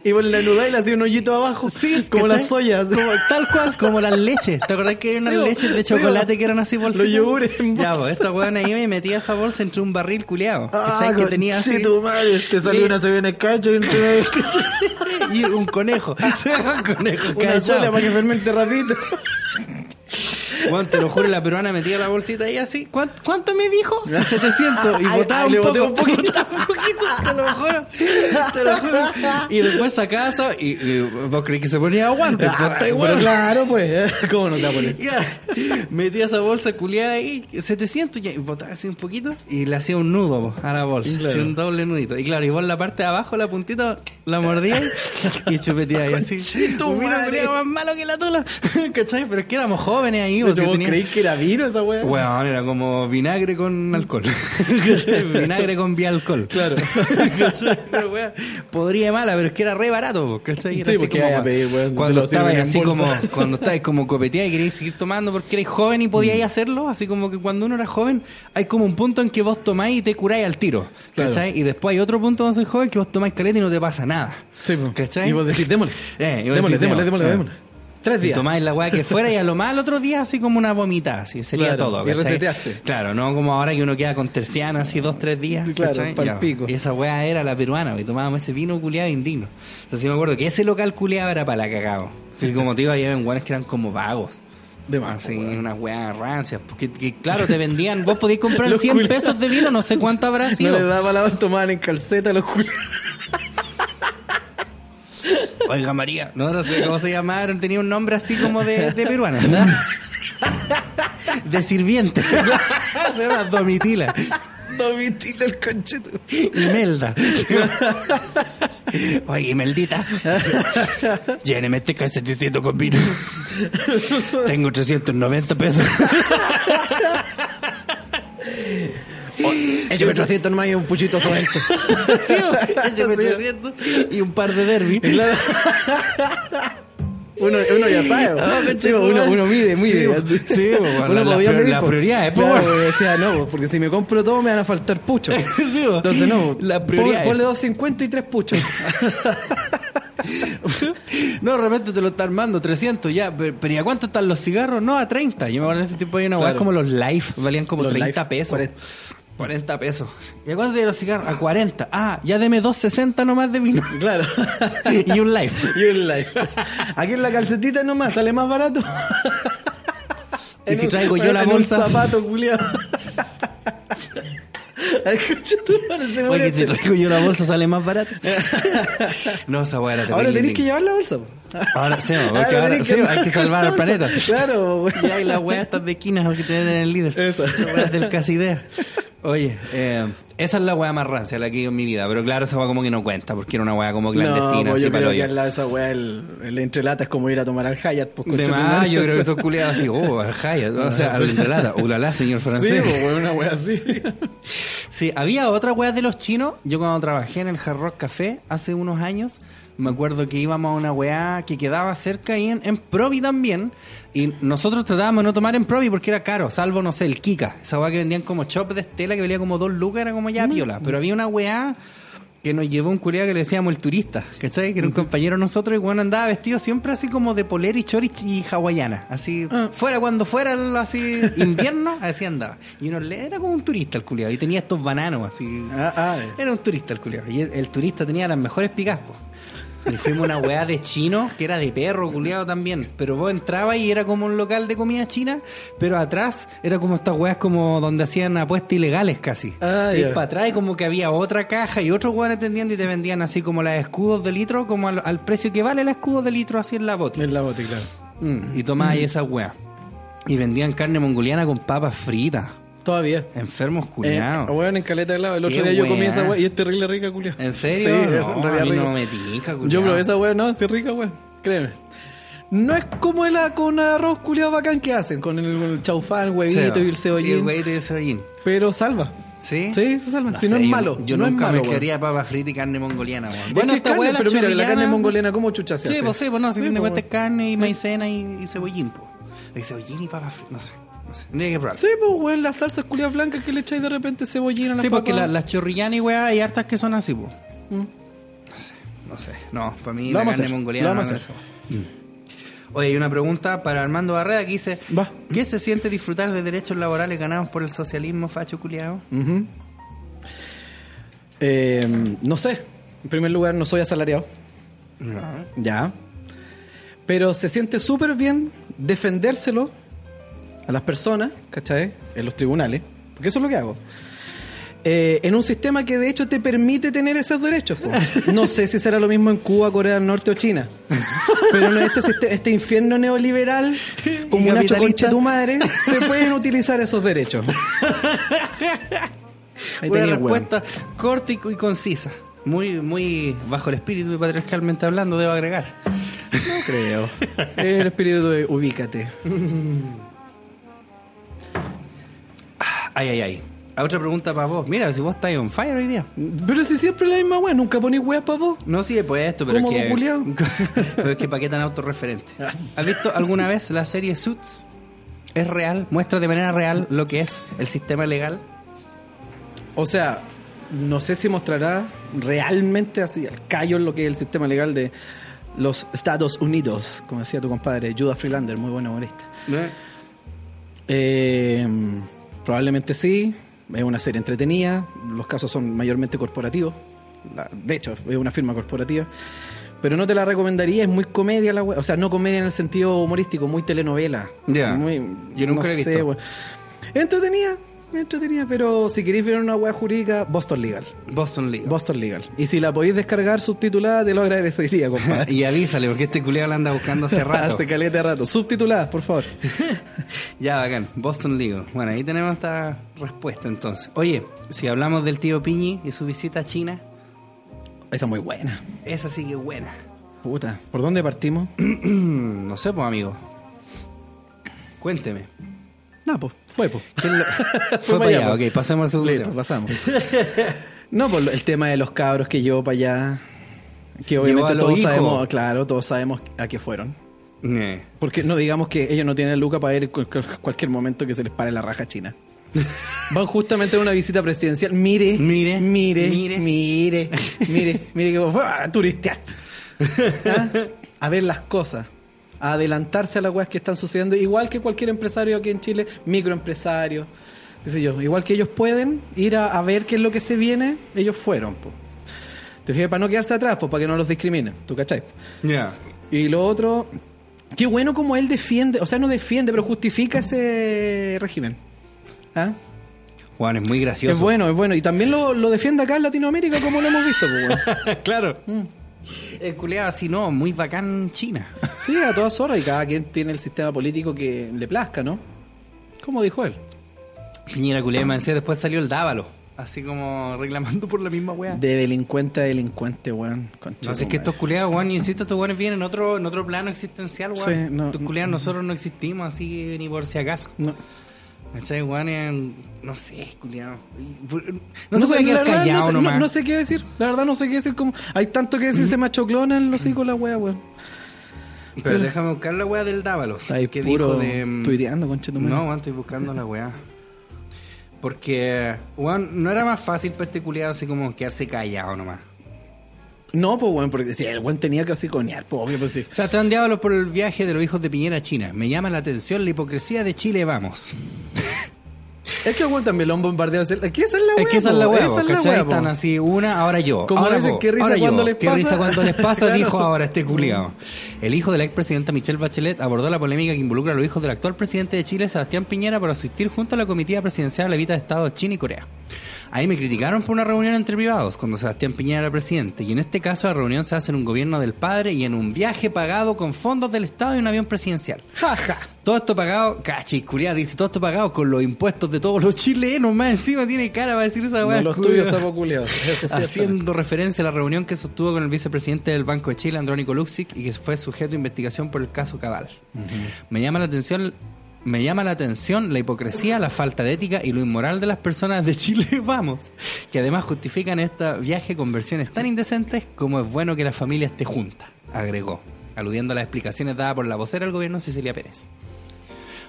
Speaker 2: Y vos la nudá y le hacía un hoyito abajo.
Speaker 1: Sí,
Speaker 2: como
Speaker 1: ¿cachai?
Speaker 2: las soyas.
Speaker 1: Como- tal cual, como las leches. ¿Te acordás que hay unas
Speaker 2: Sí,
Speaker 1: leches de
Speaker 2: Sí,
Speaker 1: chocolate que eran así bolsitas?
Speaker 2: Los yogures en
Speaker 1: Ya, pues esta weona iba y metía esa bolsa entre un barril culeado. ¿Cachai? que tenía así.
Speaker 2: Sí, tu madre. Te salió
Speaker 1: Sí.
Speaker 2: una se viene cacho y un <laughs>
Speaker 1: y un conejo. <laughs> un conejo
Speaker 2: una sola para que fermente rapidito. <laughs>
Speaker 1: Bueno, te lo juro, la peruana metía la bolsita ahí así. ¿Cuánto, cuánto me dijo? Sí, <laughs> 700. Y botaba un poco.
Speaker 2: un poquito.
Speaker 1: un poquito, te lo juro. Te lo juro. Y después sacaba eso y, y vos crees que se ponía aguante. pues,
Speaker 2: Ah,
Speaker 1: igual.
Speaker 2: claro, pues. <laughs> ¿Cómo no te va a poner?
Speaker 1: Metía esa bolsa culiada ahí, 700, ya, y botaba así un poquito y le hacía un nudo a la bolsa,
Speaker 2: Claro.
Speaker 1: así un doble nudito. Y claro, y vos la parte de abajo, la puntita, la mordía y chupeteaba y así. <laughs>
Speaker 2: tu
Speaker 1: culiao más malo que la tula. ¿Cachai? Pero es que éramos jóvenes ahí. Si
Speaker 2: ¿Vos
Speaker 1: tenía-
Speaker 2: creí que era vino esa weá?
Speaker 1: Weón, era como vinagre con alcohol. <laughs> Vinagre con bialcohol.
Speaker 2: Claro. <laughs>
Speaker 1: Podría mala, pero es que era re barato, ¿cachai? Era
Speaker 2: Sí,
Speaker 1: así como
Speaker 2: a pedir, weón,
Speaker 1: cuando estabas así como, <laughs> cuando estabas como copeteada y querías seguir tomando porque eres joven y podías
Speaker 2: Mm.
Speaker 1: hacerlo, así como que cuando uno era joven, hay como un punto en que vos tomáis y te curáis al tiro, ¿cachai? Y después hay otro punto donde sois joven que vos tomáis caleta y no te pasa nada.
Speaker 2: Sí.
Speaker 1: ¿Cachai?
Speaker 2: Y vos decís, démosle.
Speaker 1: Eh,
Speaker 2: démosle, démosle, démosle, démosle. Tres
Speaker 1: Y
Speaker 2: días.
Speaker 1: tomáis la weá que fuera y a lo más el otro día así como una vomitada, así sería
Speaker 2: Claro,
Speaker 1: todo.
Speaker 2: y reseteaste.
Speaker 1: Claro, no como ahora que uno queda con terciana así dos, tres días.
Speaker 2: Claro, pa'l
Speaker 1: Ya,
Speaker 2: pico.
Speaker 1: Y esa weá era la peruana, y tomábamos ese vino culiado indigno. Entonces sí me acuerdo que ese local culiado era para la cagado. Y como te digo, había weones que eran como vagos.
Speaker 2: De más,
Speaker 1: Así, unas weas rancias. Porque, que, claro, te vendían, vos podías comprar <laughs>
Speaker 2: Los
Speaker 1: 100
Speaker 2: culiados.
Speaker 1: pesos de vino, no sé cuánto habrá
Speaker 2: No
Speaker 1: sido.
Speaker 2: le daba la tomaban en calceta a los culiados.
Speaker 1: Oiga María, no, no sé cómo se llamaron, tenía un nombre así como de, de peruana. De sirviente. Se llama Domitila.
Speaker 2: Domitila el concheto.
Speaker 1: Imelda. Oye, Imeldita. Lléneme este calceticito con vino. Tengo 390 pesos.
Speaker 2: Échame 300 nomás y un puchito suelto. <laughs>
Speaker 1: Sí, échame 300 y un par de derby.
Speaker 2: Claro. Uno, uno ya sabe.
Speaker 1: Ah,
Speaker 2: Sí, uno, uno mide, mide.
Speaker 1: Sí, sí, bueno,
Speaker 2: uno
Speaker 1: la-
Speaker 2: podía medir.
Speaker 1: la prioridad es,
Speaker 2: Claro,
Speaker 1: bueno.
Speaker 2: decía, no, porque si me compro todo me van a faltar puchos. <laughs>
Speaker 1: Sí.
Speaker 2: Entonces, no.
Speaker 1: La prioridad
Speaker 2: Ponle 250 y 3 puchos. <laughs>
Speaker 1: No, de repente te lo está armando 300 ya. Pero, pero ¿y a cuánto están los cigarros? No, a 30. Yo me acuerdo en ese tiempo hay una
Speaker 2: Claro.
Speaker 1: como los Life, valían como
Speaker 2: Los
Speaker 1: 30
Speaker 2: Life,
Speaker 1: pesos.
Speaker 2: 40.
Speaker 1: 40 pesos. ¿Y a cuánto tienen los cigarros? A 40. Ah, ya deme 260 nomás de vino. <laughs>
Speaker 2: Claro.
Speaker 1: y un Life. <laughs>
Speaker 2: y un like. Aquí en la calcetita nomás sale más barato. <laughs>
Speaker 1: ¿Y si
Speaker 2: un-
Speaker 1: traigo yo la
Speaker 2: en
Speaker 1: bolsa?
Speaker 2: Un zapato, culiado.
Speaker 1: Oye, si traigo yo la bolsa sale más barato. no, esa weá era
Speaker 2: Ahora tenés que llevar la bolsa. po.
Speaker 1: Ahora sí,
Speaker 2: Ahora
Speaker 1: porque ahora sí, hay que salvar al planeta. <laughs>
Speaker 2: Claro, güey.
Speaker 1: Y hay las weas estas de esquinas que te venden en el líder.
Speaker 2: Eso.
Speaker 1: Las weas del casi idea. Oye, eh, esa es la wea más rancia la que he ido en mi vida. Pero claro, esa wea como que no cuenta, porque era una wea como clandestina,
Speaker 2: no, pues
Speaker 1: así
Speaker 2: yo creo que
Speaker 1: yo.
Speaker 2: al lado de esa weá, el, el entrelata es como ir a tomar al Hayat. Pues,
Speaker 1: De más,
Speaker 2: madre.
Speaker 1: yo creo que esos culiados así, <laughs> oh, al Hyatt, o sea, al entrelata, ulala, señor
Speaker 2: Sí,
Speaker 1: francés.
Speaker 2: pues, güey, una weá así.
Speaker 1: Sí, había otra weá de los chinos. Yo cuando trabajé en el Hard Rock Café hace unos años, me acuerdo que íbamos a una weá que quedaba cerca ahí en, en Provi también. Y nosotros tratábamos de no tomar en Provi porque era caro, salvo, no sé, el Kika. Esa weá que vendían como chop de estela que valía como dos lucas, era como ya piola. Pero había una weá que nos llevó un culiado que le decíamos el turista, ¿cachai? Que era un compañero de nosotros y bueno andaba vestido siempre así como de polera y chori y hawaiana, así
Speaker 2: Ah.
Speaker 1: fuera cuando fuera así invierno, así andaba. Y uno le era como un turista el culiado y tenía estos bananos así.
Speaker 2: Ah, ah, eh.
Speaker 1: Era un turista el culiado y el, el turista tenía las mejores picas. Y fuimos a una weá de chino, que era de perro, culiado también. Pero vos entrabas y era como un local de comida china, pero atrás era como estas weas como donde hacían apuestas ilegales casi.
Speaker 2: Ah,
Speaker 1: y para atrás como que había otra caja y otros weones atendiendo y te vendían así como las escudos de litro, como al, al precio que vale el escudo de litro así en la bota.
Speaker 2: En la bote, claro.
Speaker 1: Mm, y tomabas ahí esas weas. Y vendían carne mongoliana con papas fritas.
Speaker 2: Todavía.
Speaker 1: Enfermos
Speaker 2: Eh,
Speaker 1: culiados.
Speaker 2: weón, en caleta de lado. El otro día yo comí esa weá y es terrible rica, culiao.
Speaker 1: ¿En serio?
Speaker 2: Sí, es
Speaker 1: no,
Speaker 2: realidad
Speaker 1: a mí
Speaker 2: rica.
Speaker 1: no me tinca,
Speaker 2: Yo
Speaker 1: culiao.
Speaker 2: probé esa weá, no, sí es rica, weón. Créeme. No es como el con arroz culiado bacán que hacen, con el, el chaufán, el huevito y el
Speaker 1: Sí,
Speaker 2: cebollín.
Speaker 1: el huevito y el cebollín.
Speaker 2: pero salva.
Speaker 1: ¿Sí?
Speaker 2: Sí, se salva.
Speaker 1: No
Speaker 2: si no
Speaker 1: sé,
Speaker 2: es
Speaker 1: yo-
Speaker 2: malo.
Speaker 1: Yo
Speaker 2: no
Speaker 1: nunca
Speaker 2: es malo,
Speaker 1: me
Speaker 2: weón.
Speaker 1: quería papa frita y carne mongoliana, weón.
Speaker 2: Es
Speaker 1: Bueno, esta la
Speaker 2: pero mira, la carne mongoliana, ¿cómo chucha se
Speaker 1: Sí,
Speaker 2: hace?
Speaker 1: pues sí, pues no, si
Speaker 2: Sí,
Speaker 1: de
Speaker 2: pues,
Speaker 1: cuentas es carne y maicena y, y cebollín, pues. Y cebollín y papa frita, no sé. No sé. Que probar.
Speaker 2: Sí, pues, weón, las salsas culiadas blancas que le echáis de repente cebollín a la
Speaker 1: Sí, porque la- las chorrillanas y weá hay hartas que son así, pues.
Speaker 2: Mm.
Speaker 1: No sé. No, para mí
Speaker 2: Lo
Speaker 1: la
Speaker 2: vamos a
Speaker 1: carne
Speaker 2: hacer,
Speaker 1: mongoliana
Speaker 2: lo
Speaker 1: no
Speaker 2: vamos a
Speaker 1: me
Speaker 2: hacer.
Speaker 1: gusta. Oye, hay una pregunta para Armando Barreda que dice:
Speaker 2: Va.
Speaker 1: ¿Qué se siente disfrutar de derechos laborales ganados por el socialismo facho culiado?
Speaker 2: Ujú. Eh, no sé. En primer lugar, no soy asalariado. Ya. Pero se siente súper bien defendérselo a las personas, ¿cachai? En los tribunales. Porque eso es lo que hago. Eh, en un sistema que de hecho te permite tener esos derechos. po. <laughs> No sé si será lo mismo en Cuba, Corea del Norte o China. Pero en este, este infierno neoliberal, como una choconcha tu madre, se <laughs> pueden utilizar esos derechos. Ahí
Speaker 1: Una respuesta corta y, y concisa. Muy, muy bajo el espíritu y patriarcalmente hablando, debo agregar.
Speaker 2: No creo. El espíritu de ubícate. <laughs>
Speaker 1: Ay, ay, ay. A Otra pregunta para vos. Mira, si vos estáis on fire hoy día.
Speaker 2: Pero si siempre la misma weá, nunca ponís weá para vos.
Speaker 1: No, sí, pues esto, pero es que. <laughs> pero es que para qué tan autorreferente. <laughs> ¿Has visto alguna vez la serie Suits? ¿Es real? ¿Muestra de manera real lo que es el sistema legal?
Speaker 2: O sea, no sé si mostrará realmente así al callo lo que es el sistema legal de los Estados Unidos, como decía tu compadre Judah Freelander, muy buen humorista. Eh, probablemente sí, es una serie entretenida, los casos son mayormente corporativos, La- de hecho, es una firma corporativa, pero no te la recomendaría, es muy comedia la o sea, no comedia en el sentido humorístico, muy telenovela.
Speaker 1: Ya. Yo nunca
Speaker 2: no
Speaker 1: la he
Speaker 2: sé,
Speaker 1: visto.
Speaker 2: wea. Entretenida, entretenida, pero si queréis ver una wea jurídica, Boston Legal.
Speaker 1: Boston Legal.
Speaker 2: Boston Legal. Y si la podéis descargar subtitulada, te lo agradecería, compadre. <laughs>
Speaker 1: y avísale, porque este culiado la anda buscando hace rato.
Speaker 2: Hace caleta de rato. Subtitulada, por favor. <laughs>
Speaker 1: Ya, bacán. Boston Legal. Bueno, ahí tenemos esta respuesta entonces. Oye, si hablamos del tío Piñi y su visita a China,
Speaker 2: Esa es muy buena.
Speaker 1: esa sí que es buena.
Speaker 2: Puta, ¿por dónde partimos? <clears throat>
Speaker 1: no sé, pues, amigo. Cuénteme.
Speaker 2: Pues, fue, pues. <laughs> <laughs>
Speaker 1: Fue para allá, ok, pasemos al segundo
Speaker 2: Listo,
Speaker 1: tema.
Speaker 2: pasamos. <laughs> no, pues el tema de los cabros que llevó para allá. Que obviamente todos
Speaker 1: hijos.
Speaker 2: sabemos, claro, todos sabemos a qué fueron. Porque no digamos que ellos no tienen luca para ir cualquier momento que se les pare la raja china. Van justamente a una visita presidencial. Mire,
Speaker 1: Mire,
Speaker 2: mire,
Speaker 1: mire.
Speaker 2: mire, mire, mire, que fue a turistear. ¿Ah? A ver las cosas. A adelantarse a las weas que están sucediendo. Igual que cualquier empresario aquí en Chile, microempresario, qué sé yo. Igual que ellos pueden ir a, a ver qué es lo que se viene, ellos fueron. po. Te fijas, para no quedarse atrás, pues para que no los discriminen. ¿Tú cachai?
Speaker 1: Ya.
Speaker 2: Y lo otro, qué bueno como él defiende, o sea, no defiende, pero justifica ese régimen. ¿Ah?
Speaker 1: Juan, es muy gracioso.
Speaker 2: Es bueno, es bueno. Y también lo, lo defiende acá en Latinoamérica, como lo hemos visto. pues, <laughs>
Speaker 1: claro. El culiado así, no, muy bacán China. <laughs>
Speaker 2: Sí, a todas horas, y cada quien tiene el sistema político que le plazca, ¿no? Como dijo él.
Speaker 1: Piñera culiado, me decía, después salió el Dávalo. Así como reclamando por la misma wea.
Speaker 2: De delincuente a delincuente, weón.
Speaker 1: No es que estos culiados, weón, yo insisto, estos weones vienen en otro, en otro plano existencial, weón.
Speaker 2: Sí, no,
Speaker 1: estos culiados nosotros no existimos así ni por si acaso.
Speaker 2: No.
Speaker 1: ¿Cachai, weón? No sé, culiado. No,
Speaker 2: No
Speaker 1: se puede quedar callado
Speaker 2: no sé, no-
Speaker 1: nomás.
Speaker 2: no sé qué decir. La verdad no sé qué decir. Como... Hay tanto que decir, se en los hijos la wea, weón.
Speaker 1: Pero déjame buscar la weá del Dávalos.
Speaker 2: Está ahí
Speaker 1: que
Speaker 2: puro
Speaker 1: dijo de. mm,
Speaker 2: tuiteando, concha tu.
Speaker 1: No, weón, estoy buscando la weá. Porque, weón, no era más fácil para este culiado así como quedarse callado nomás.
Speaker 2: No, pues, weón, porque si el weón tenía que así coñar, pues, obvio, pues sí.
Speaker 1: O sea, están Dávalos por el viaje de los hijos de Piñera a China. Me llama la atención la hipocresía de Chile, vamos. <laughs>
Speaker 2: Es que bueno, también lo han bombardeado. Es que esa es la
Speaker 1: Es
Speaker 2: wea,
Speaker 1: que esa es la hueá,
Speaker 2: esa es.
Speaker 1: Están así, una, ahora yo.
Speaker 2: Como
Speaker 1: ahora
Speaker 2: dicen,
Speaker 1: vos,
Speaker 2: qué risa
Speaker 1: ahora yo,
Speaker 2: cuando les
Speaker 1: qué
Speaker 2: pasa.
Speaker 1: risa cuando les pasa, <laughs>
Speaker 2: Claro.
Speaker 1: dijo ahora este culiado. El hijo de la expresidenta Michelle Bachelet abordó la polémica que involucra a los hijos del actual presidente de Chile, Sebastián Piñera, para asistir junto a la comitiva presidencial a la visita de Estado de China y Corea. Ahí me criticaron por una reunión entre privados cuando Sebastián Piñera era presidente. Y en este caso la reunión se hace en un gobierno del padre y en un viaje pagado con fondos del Estado y un avión presidencial.
Speaker 2: Jaja.
Speaker 1: Todo esto pagado, cachis, dice, todo esto pagado con los impuestos de todos los chilenos, más encima tiene cara para decir esa
Speaker 2: No
Speaker 1: weá.
Speaker 2: los
Speaker 1: culiá.
Speaker 2: tuyos, sí.
Speaker 1: Haciendo referencia a la reunión que sostuvo con el vicepresidente del Banco de Chile, Andrónico Luxic, y que fue sujeto de investigación por el caso Cabal. Me llama la atención me llama la atención la hipocresía, la falta de ética y lo inmoral de las personas de Chile, <laughs> vamos, que además justifican este viaje con versiones tan indecentes como es bueno que la familia esté junta, agregó, aludiendo a las explicaciones dadas por la vocera del gobierno Cecilia Pérez.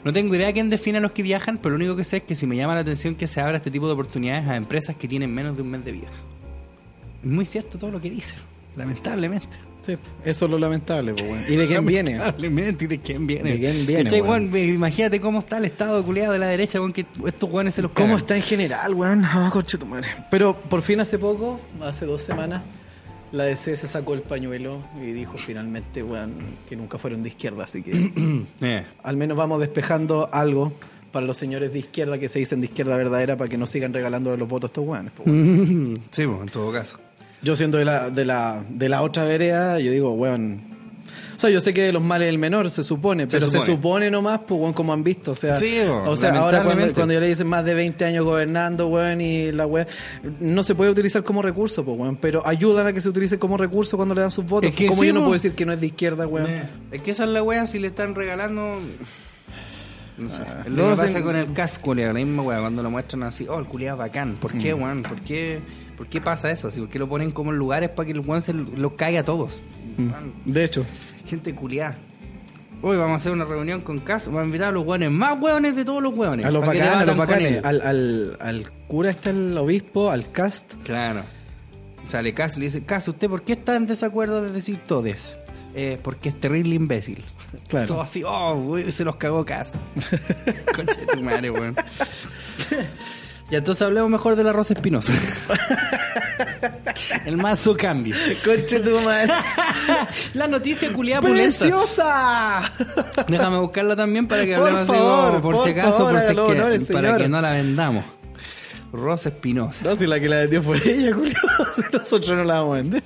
Speaker 1: No tengo idea quién define a los que viajan, pero lo único que sé es que si me llama la atención que se abra este tipo de oportunidades a empresas que tienen menos de un mes de vida. Es muy cierto todo lo que dice, lamentablemente.
Speaker 2: Sí, eso es lo lamentable, pues. ¿Y de quién viene?
Speaker 1: Lamentablemente, ¿y de quién viene?
Speaker 2: ¿De quién viene,
Speaker 1: ¿Cachai,
Speaker 2: weón?
Speaker 1: weón? Imagínate cómo está el estado de culiado de la derecha, weón, que estos weones se los
Speaker 2: ¿Cómo
Speaker 1: cagan.
Speaker 2: está en general, weón? Ah, conche tu madre. Pero por fin hace poco, hace dos semanas, la DC se sacó el pañuelo y dijo finalmente, weón, que nunca fueron de izquierda, así que <clears throat>
Speaker 1: Eh.
Speaker 2: al menos vamos despejando algo para los señores de izquierda que se dicen de izquierda verdadera para que no sigan regalando los votos a estos weones. po, weón. <laughs>
Speaker 1: sí, pues, en todo caso.
Speaker 2: Yo siendo de la, de la, de la otra vereda, yo digo, weón. O sea, yo sé que de los males el menor, se supone, pero se
Speaker 1: supone.
Speaker 2: supone nomás, pues, weón, como han visto. O sea,
Speaker 1: Sí, weón,
Speaker 2: o sea ahora cuando, cuando yo le dicen más de 20 años gobernando, weón, y la weón, no se puede utilizar como recurso, pues, weón, pero ayudan a que se utilice como recurso cuando le dan sus votos.
Speaker 1: Es que
Speaker 2: como
Speaker 1: sí,
Speaker 2: yo no puedo decir que no es de izquierda, weón.
Speaker 1: Es que esa es la wea, si le están regalando. No sé.
Speaker 2: Ah,
Speaker 1: lo que
Speaker 2: se-
Speaker 1: pasa con el casco, la misma wea, cuando lo muestran así, oh, el culiado bacán. ¿Por qué, weón? ¿Por qué, ¿Por qué pasa eso? Así, ¿Por qué lo ponen como en lugares para que el weón se lo caiga a todos? Weón,
Speaker 2: De hecho.
Speaker 1: Gente culiada. Hoy vamos a hacer una reunión con Cas, vamos a invitar a los hueones más hueones de todos los hueones.
Speaker 2: A los bacanes, a los bacanes. Al, al, al cura está el obispo, al cast.
Speaker 1: Claro. Sale Cas y le dice, Cas, ¿usted por qué está en desacuerdo de decir todes? Eh, porque es terrible imbécil.
Speaker 2: Claro.
Speaker 1: Todo así, oh, se los cagó Cas. <laughs> Concha de tu madre, weón. <laughs> Y entonces hablemos mejor de la Rosa Espinosa. <laughs> El mazo cambio.
Speaker 2: Conche tu madre. <laughs>
Speaker 1: la noticia culiada pulenta.
Speaker 2: ¡Preciosa!
Speaker 1: Déjame buscarla también para que
Speaker 2: Por
Speaker 1: hablemos así
Speaker 2: favor,
Speaker 1: como por,
Speaker 2: por
Speaker 1: si acaso,
Speaker 2: favor,
Speaker 1: por si es
Speaker 2: hágalo
Speaker 1: que-
Speaker 2: honores,
Speaker 1: para que no la vendamos. Rosa Espinosa.
Speaker 2: No, si la que la vendió fue ella, Julio. <laughs> Si nosotros no la vamos a vender.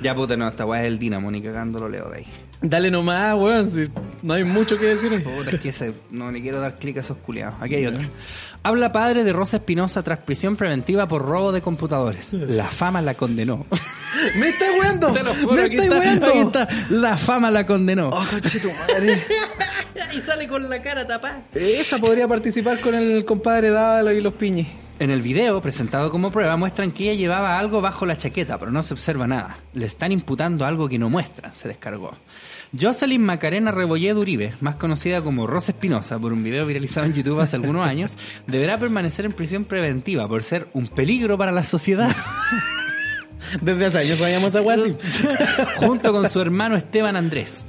Speaker 1: Ya puta, no, esta weá es el Dinamo, ni cagando lo leo de ahí.
Speaker 2: Dale nomás, weón. Si no hay mucho que decir.
Speaker 1: Puta, es que ese- no le quiero dar clic a esos culiados. Aquí hay otra. Habla padre de Rosa Espinosa tras prisión preventiva por robo de computadores. La fama la condenó. <laughs>
Speaker 2: ¡Me está weando! ¡Me está weando!
Speaker 1: La fama la condenó.
Speaker 2: ¡Oh, tu madre! <laughs>
Speaker 1: y sale con la cara tapada.
Speaker 2: Esa podría participar con el compadre Dávalo y los piñis.
Speaker 1: En el video, presentado como prueba, muestran que ella llevaba algo bajo la chaqueta, pero no se observa nada. Le están imputando algo que no muestran, se descargó. Jocelyn Macarena Rebolledo Uribe, más conocida como Rosa Espinosa por un video viralizado en YouTube hace algunos años, deberá permanecer en prisión preventiva por ser un peligro para la sociedad,
Speaker 2: Desde hace años sabíamos a así.
Speaker 1: junto con su hermano Esteban Andrés.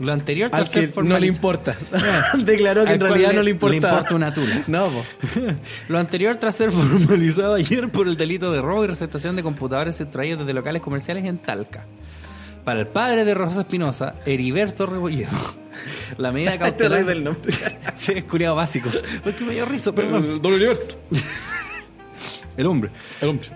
Speaker 1: Lo anterior
Speaker 2: Al que no le importa. <laughs> Declaró que
Speaker 1: Al
Speaker 2: en realidad
Speaker 1: le-
Speaker 2: no le importa.
Speaker 1: le importa una tula. <laughs>
Speaker 2: No. <laughs>
Speaker 1: Lo anterior tras ser formalizado ayer por el delito de robo y receptación de computadores sustraídos desde locales comerciales en Talca. Para el padre de Rosa Espinosa, Heriberto Rebolledo, la medida
Speaker 2: Te
Speaker 1: cautelar...
Speaker 2: del nombre.
Speaker 1: sí, es culiado básico. Porque me dio risa, perdón.
Speaker 2: Don Heriberto.
Speaker 1: El hombre.
Speaker 2: El hombre.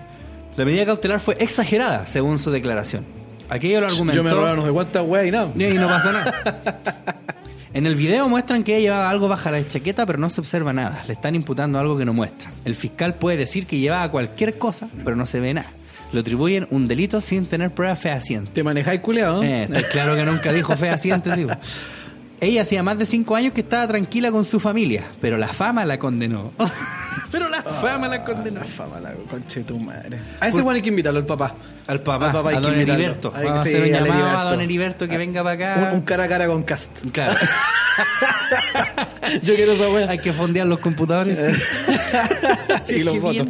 Speaker 1: La medida cautelar fue exagerada, según su declaración. Aquello lo argumentó...
Speaker 2: Yo me robaron no sé cuántas weas y nada.
Speaker 1: Y no pasa nada. <laughs> En el video muestran que ella llevaba algo baja la chaqueta, pero no se observa nada. Le están imputando algo que no muestran. El fiscal puede decir que llevaba cualquier cosa, pero no se ve nada. Le atribuyen un delito sin tener pruebas fehacientes.
Speaker 2: Te manejáis culeado.
Speaker 1: Eh, está <laughs> claro que nunca dijo fehaciente, sí. <laughs> Ella hacía más de cinco años que estaba tranquila con su familia, pero la fama la condenó. <laughs> pero la fama la condenó.
Speaker 2: La fama, la conche tu madre. A ese weón hay que invitarlo, al papá.
Speaker 1: Al papá,
Speaker 2: Al papá hay
Speaker 1: a
Speaker 2: que
Speaker 1: don
Speaker 2: invitarlo.
Speaker 1: Heriberto.
Speaker 2: Hay que-
Speaker 1: Vamos a
Speaker 2: sí,
Speaker 1: hacer un a don Heriberto que venga para acá.
Speaker 2: Un, un cara a cara con cast.
Speaker 1: Claro. <laughs>
Speaker 2: Yo quiero esa wea.
Speaker 1: Hay que fondear los computadores. <laughs>
Speaker 2: Sí, los
Speaker 1: Qué
Speaker 2: votos.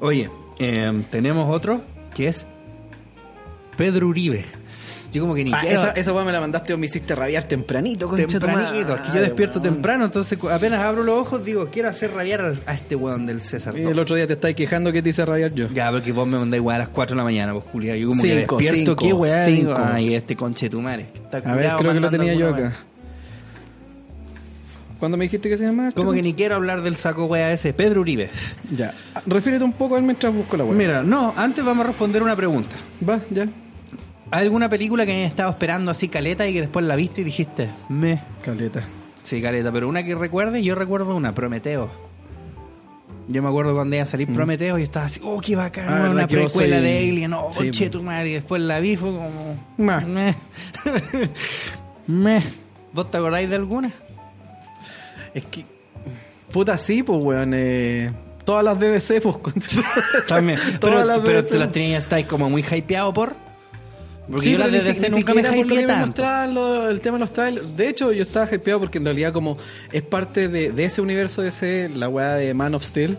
Speaker 1: Oye, eh, tenemos otro que es Pedro Uribe. Yo como que ni
Speaker 2: Ah,
Speaker 1: quiero...
Speaker 2: esa, esa weá me la mandaste o me hiciste rabiar tempranito, concha
Speaker 1: Tempranito, es que yo despierto temprano, entonces apenas abro los ojos digo, quiero hacer rabiar a este weón del César.
Speaker 2: Y el otro día te estáis quejando que te hice rabiar yo.
Speaker 1: Ya, porque vos me mandáis weá a las 4 de la mañana, pues Julia. Yo como
Speaker 2: Cinco,
Speaker 1: que despierto,
Speaker 2: cinco,
Speaker 1: qué weá.
Speaker 2: cinco.
Speaker 1: Ay, este conche tu madre.
Speaker 2: A ver, creo que lo tenía yo acá. ¿Cuándo me dijiste que se llamaba?
Speaker 1: Como que ni quiero hablar del saco weá ese. Pedro Uribe.
Speaker 2: Ya. Refiérete un poco a él mientras busco la weá.
Speaker 1: Mira, no, antes vamos a responder una pregunta.
Speaker 2: Va, ya.
Speaker 1: ¿Hay alguna película que hayas estado esperando así caleta y que después la viste y dijiste, me?
Speaker 2: Caleta.
Speaker 1: Sí, caleta, pero una que recuerde, yo recuerdo una, Prometeo. Yo me acuerdo cuando iba a salir Prometeo y estaba así, oh, qué bacán,
Speaker 2: Mm. Ah,
Speaker 1: una precuela
Speaker 2: soy-
Speaker 1: de Alien, oh,
Speaker 2: Sí, po.
Speaker 1: tu madre, y después la vi, fue como...
Speaker 2: Ma.
Speaker 1: Meh. <laughs> Meh. ¿Vos te acordáis de alguna?
Speaker 2: Es que. Puta, sí, pues, weón. Eh, todas las DDC, pues. <laughs>
Speaker 1: También. <laughs>
Speaker 2: Todas
Speaker 1: pero
Speaker 2: las
Speaker 1: pero se las tenías, estáis como muy hypeado por... Porque
Speaker 2: Sí,
Speaker 1: yo de DC nunca me hypeé tanto.
Speaker 2: lo- el tema de los trailers. De hecho, yo estaba hypeado porque en realidad como es parte de, de ese universo de ese, la weá de Man of Steel.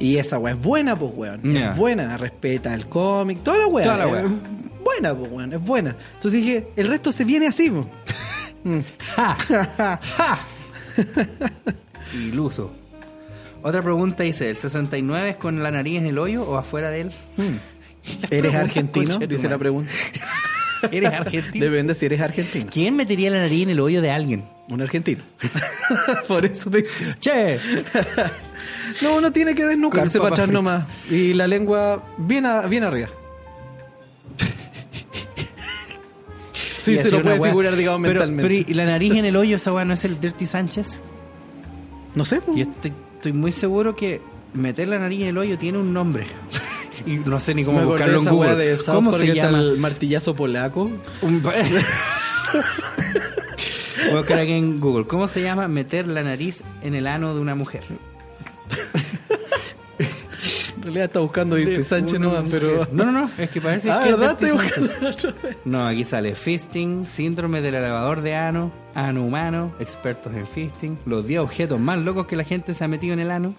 Speaker 2: Y esa weá es buena, pues, weón. Es buena, respeta el cómic, toda la weá.
Speaker 1: Toda la weá.
Speaker 2: Es buena, pues, weón, es buena. Entonces dije, el resto se viene así, pues. <laughs> Mm.
Speaker 1: ¡Ja! <laughs> ¡Ja! Iluso. Otra pregunta dice, ¿el 69 es con la nariz en el hoyo o afuera de él?
Speaker 2: ¿Eres argentino? Dice la pregunta. <laughs>
Speaker 1: ¿Eres argentino?
Speaker 2: Depende si eres argentino.
Speaker 1: ¿Quién metería la nariz en el hoyo de alguien?
Speaker 2: Un argentino. <laughs> Por eso te...
Speaker 1: ¡Che! <laughs>
Speaker 2: No, uno tiene que desnucarse para atrás nomás. Y la lengua bien, a- bien arriba. Sí, se lo puede
Speaker 1: weá.
Speaker 2: figurar, digamos,
Speaker 1: Pero-
Speaker 2: mentalmente.
Speaker 1: Pero, ¿y la nariz en el hoyo, esa weá no es el Dirty Sánchez?
Speaker 2: no sé, pues.
Speaker 1: Yo estoy, estoy muy seguro que meter la nariz en el hoyo tiene un nombre. Y no sé ni cómo
Speaker 2: Me
Speaker 1: buscarlo en Google.
Speaker 2: de
Speaker 1: ¿Cómo se llama?
Speaker 2: el martillazo polaco.
Speaker 1: Un <laughs> Voy a buscar aquí en Google. ¿Cómo se llama meter la nariz en el ano de una mujer? <laughs>
Speaker 2: En realidad está buscando Dirty Sánchez nomás, pero...
Speaker 1: No, no, no. Es que parece <laughs>
Speaker 2: Ah,
Speaker 1: que
Speaker 2: ¿verdad? Estoy buscando otra vez.
Speaker 1: No, aquí sale fisting, síndrome del elevador de ano, ano humano, expertos en fisting, los 10 objetos más locos que la gente se ha metido en el ano.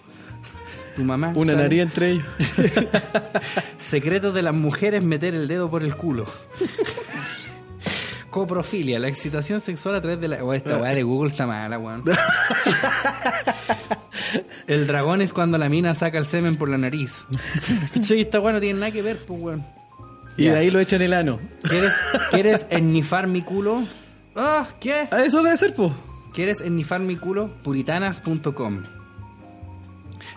Speaker 1: Tu mamá.
Speaker 2: Una nariz entre ellos. <laughs>
Speaker 1: Secretos de las mujeres meter el dedo por el culo. <laughs> Coprofilia, la excitación sexual a través de la. Oh, esta weá de Google está mala, weón. <laughs> El dragón es cuando la mina saca el semen por la nariz. Sí, esta weá no tiene nada que ver, pues, weón.
Speaker 2: Y
Speaker 1: Ya.
Speaker 2: de ahí lo echan el ano.
Speaker 1: ¿Quieres, ¿Quieres ennifar mi culo? Ah, ¿qué?
Speaker 2: Ah, eso debe ser, pues.
Speaker 1: ¿Quieres ennifar mi culo? Puritanas.com.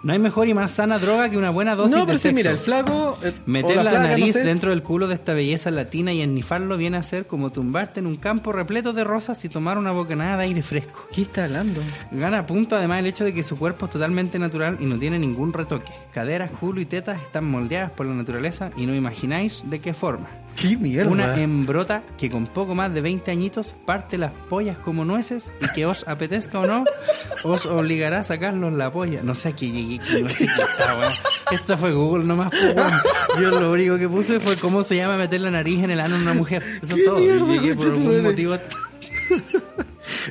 Speaker 1: No hay mejor y más sana droga que una buena dosis
Speaker 2: No,
Speaker 1: de
Speaker 2: pero sí,
Speaker 1: sexo.
Speaker 2: mira, el flaco... eh,
Speaker 1: Meter la,
Speaker 2: flaca, no
Speaker 1: nariz
Speaker 2: sé.
Speaker 1: dentro del culo de esta belleza latina y ennifarlo viene a ser como tumbarte en un campo repleto de rosas y tomar una bocanada de aire fresco.
Speaker 2: ¿Qué está hablando?
Speaker 1: Gana punto además el hecho de que su cuerpo es totalmente natural y no tiene ningún retoque. Caderas, culo y tetas están moldeadas por la naturaleza y no imagináis de qué forma.
Speaker 2: ¿Qué mierda?
Speaker 1: Una embrota que con poco más de 20 añitos parte las pollas como nueces y que os apetezca o no, os obligará a sacarlos la polla. No sé a qué llegué, no sé qué está, weón. Esto fue Google nomás, pues. Yo lo único que puse fue cómo se llama meter la nariz en el ano de una mujer. Eso es
Speaker 2: ¿Qué
Speaker 1: todo.
Speaker 2: Mierda,
Speaker 1: llegué por algún motivo.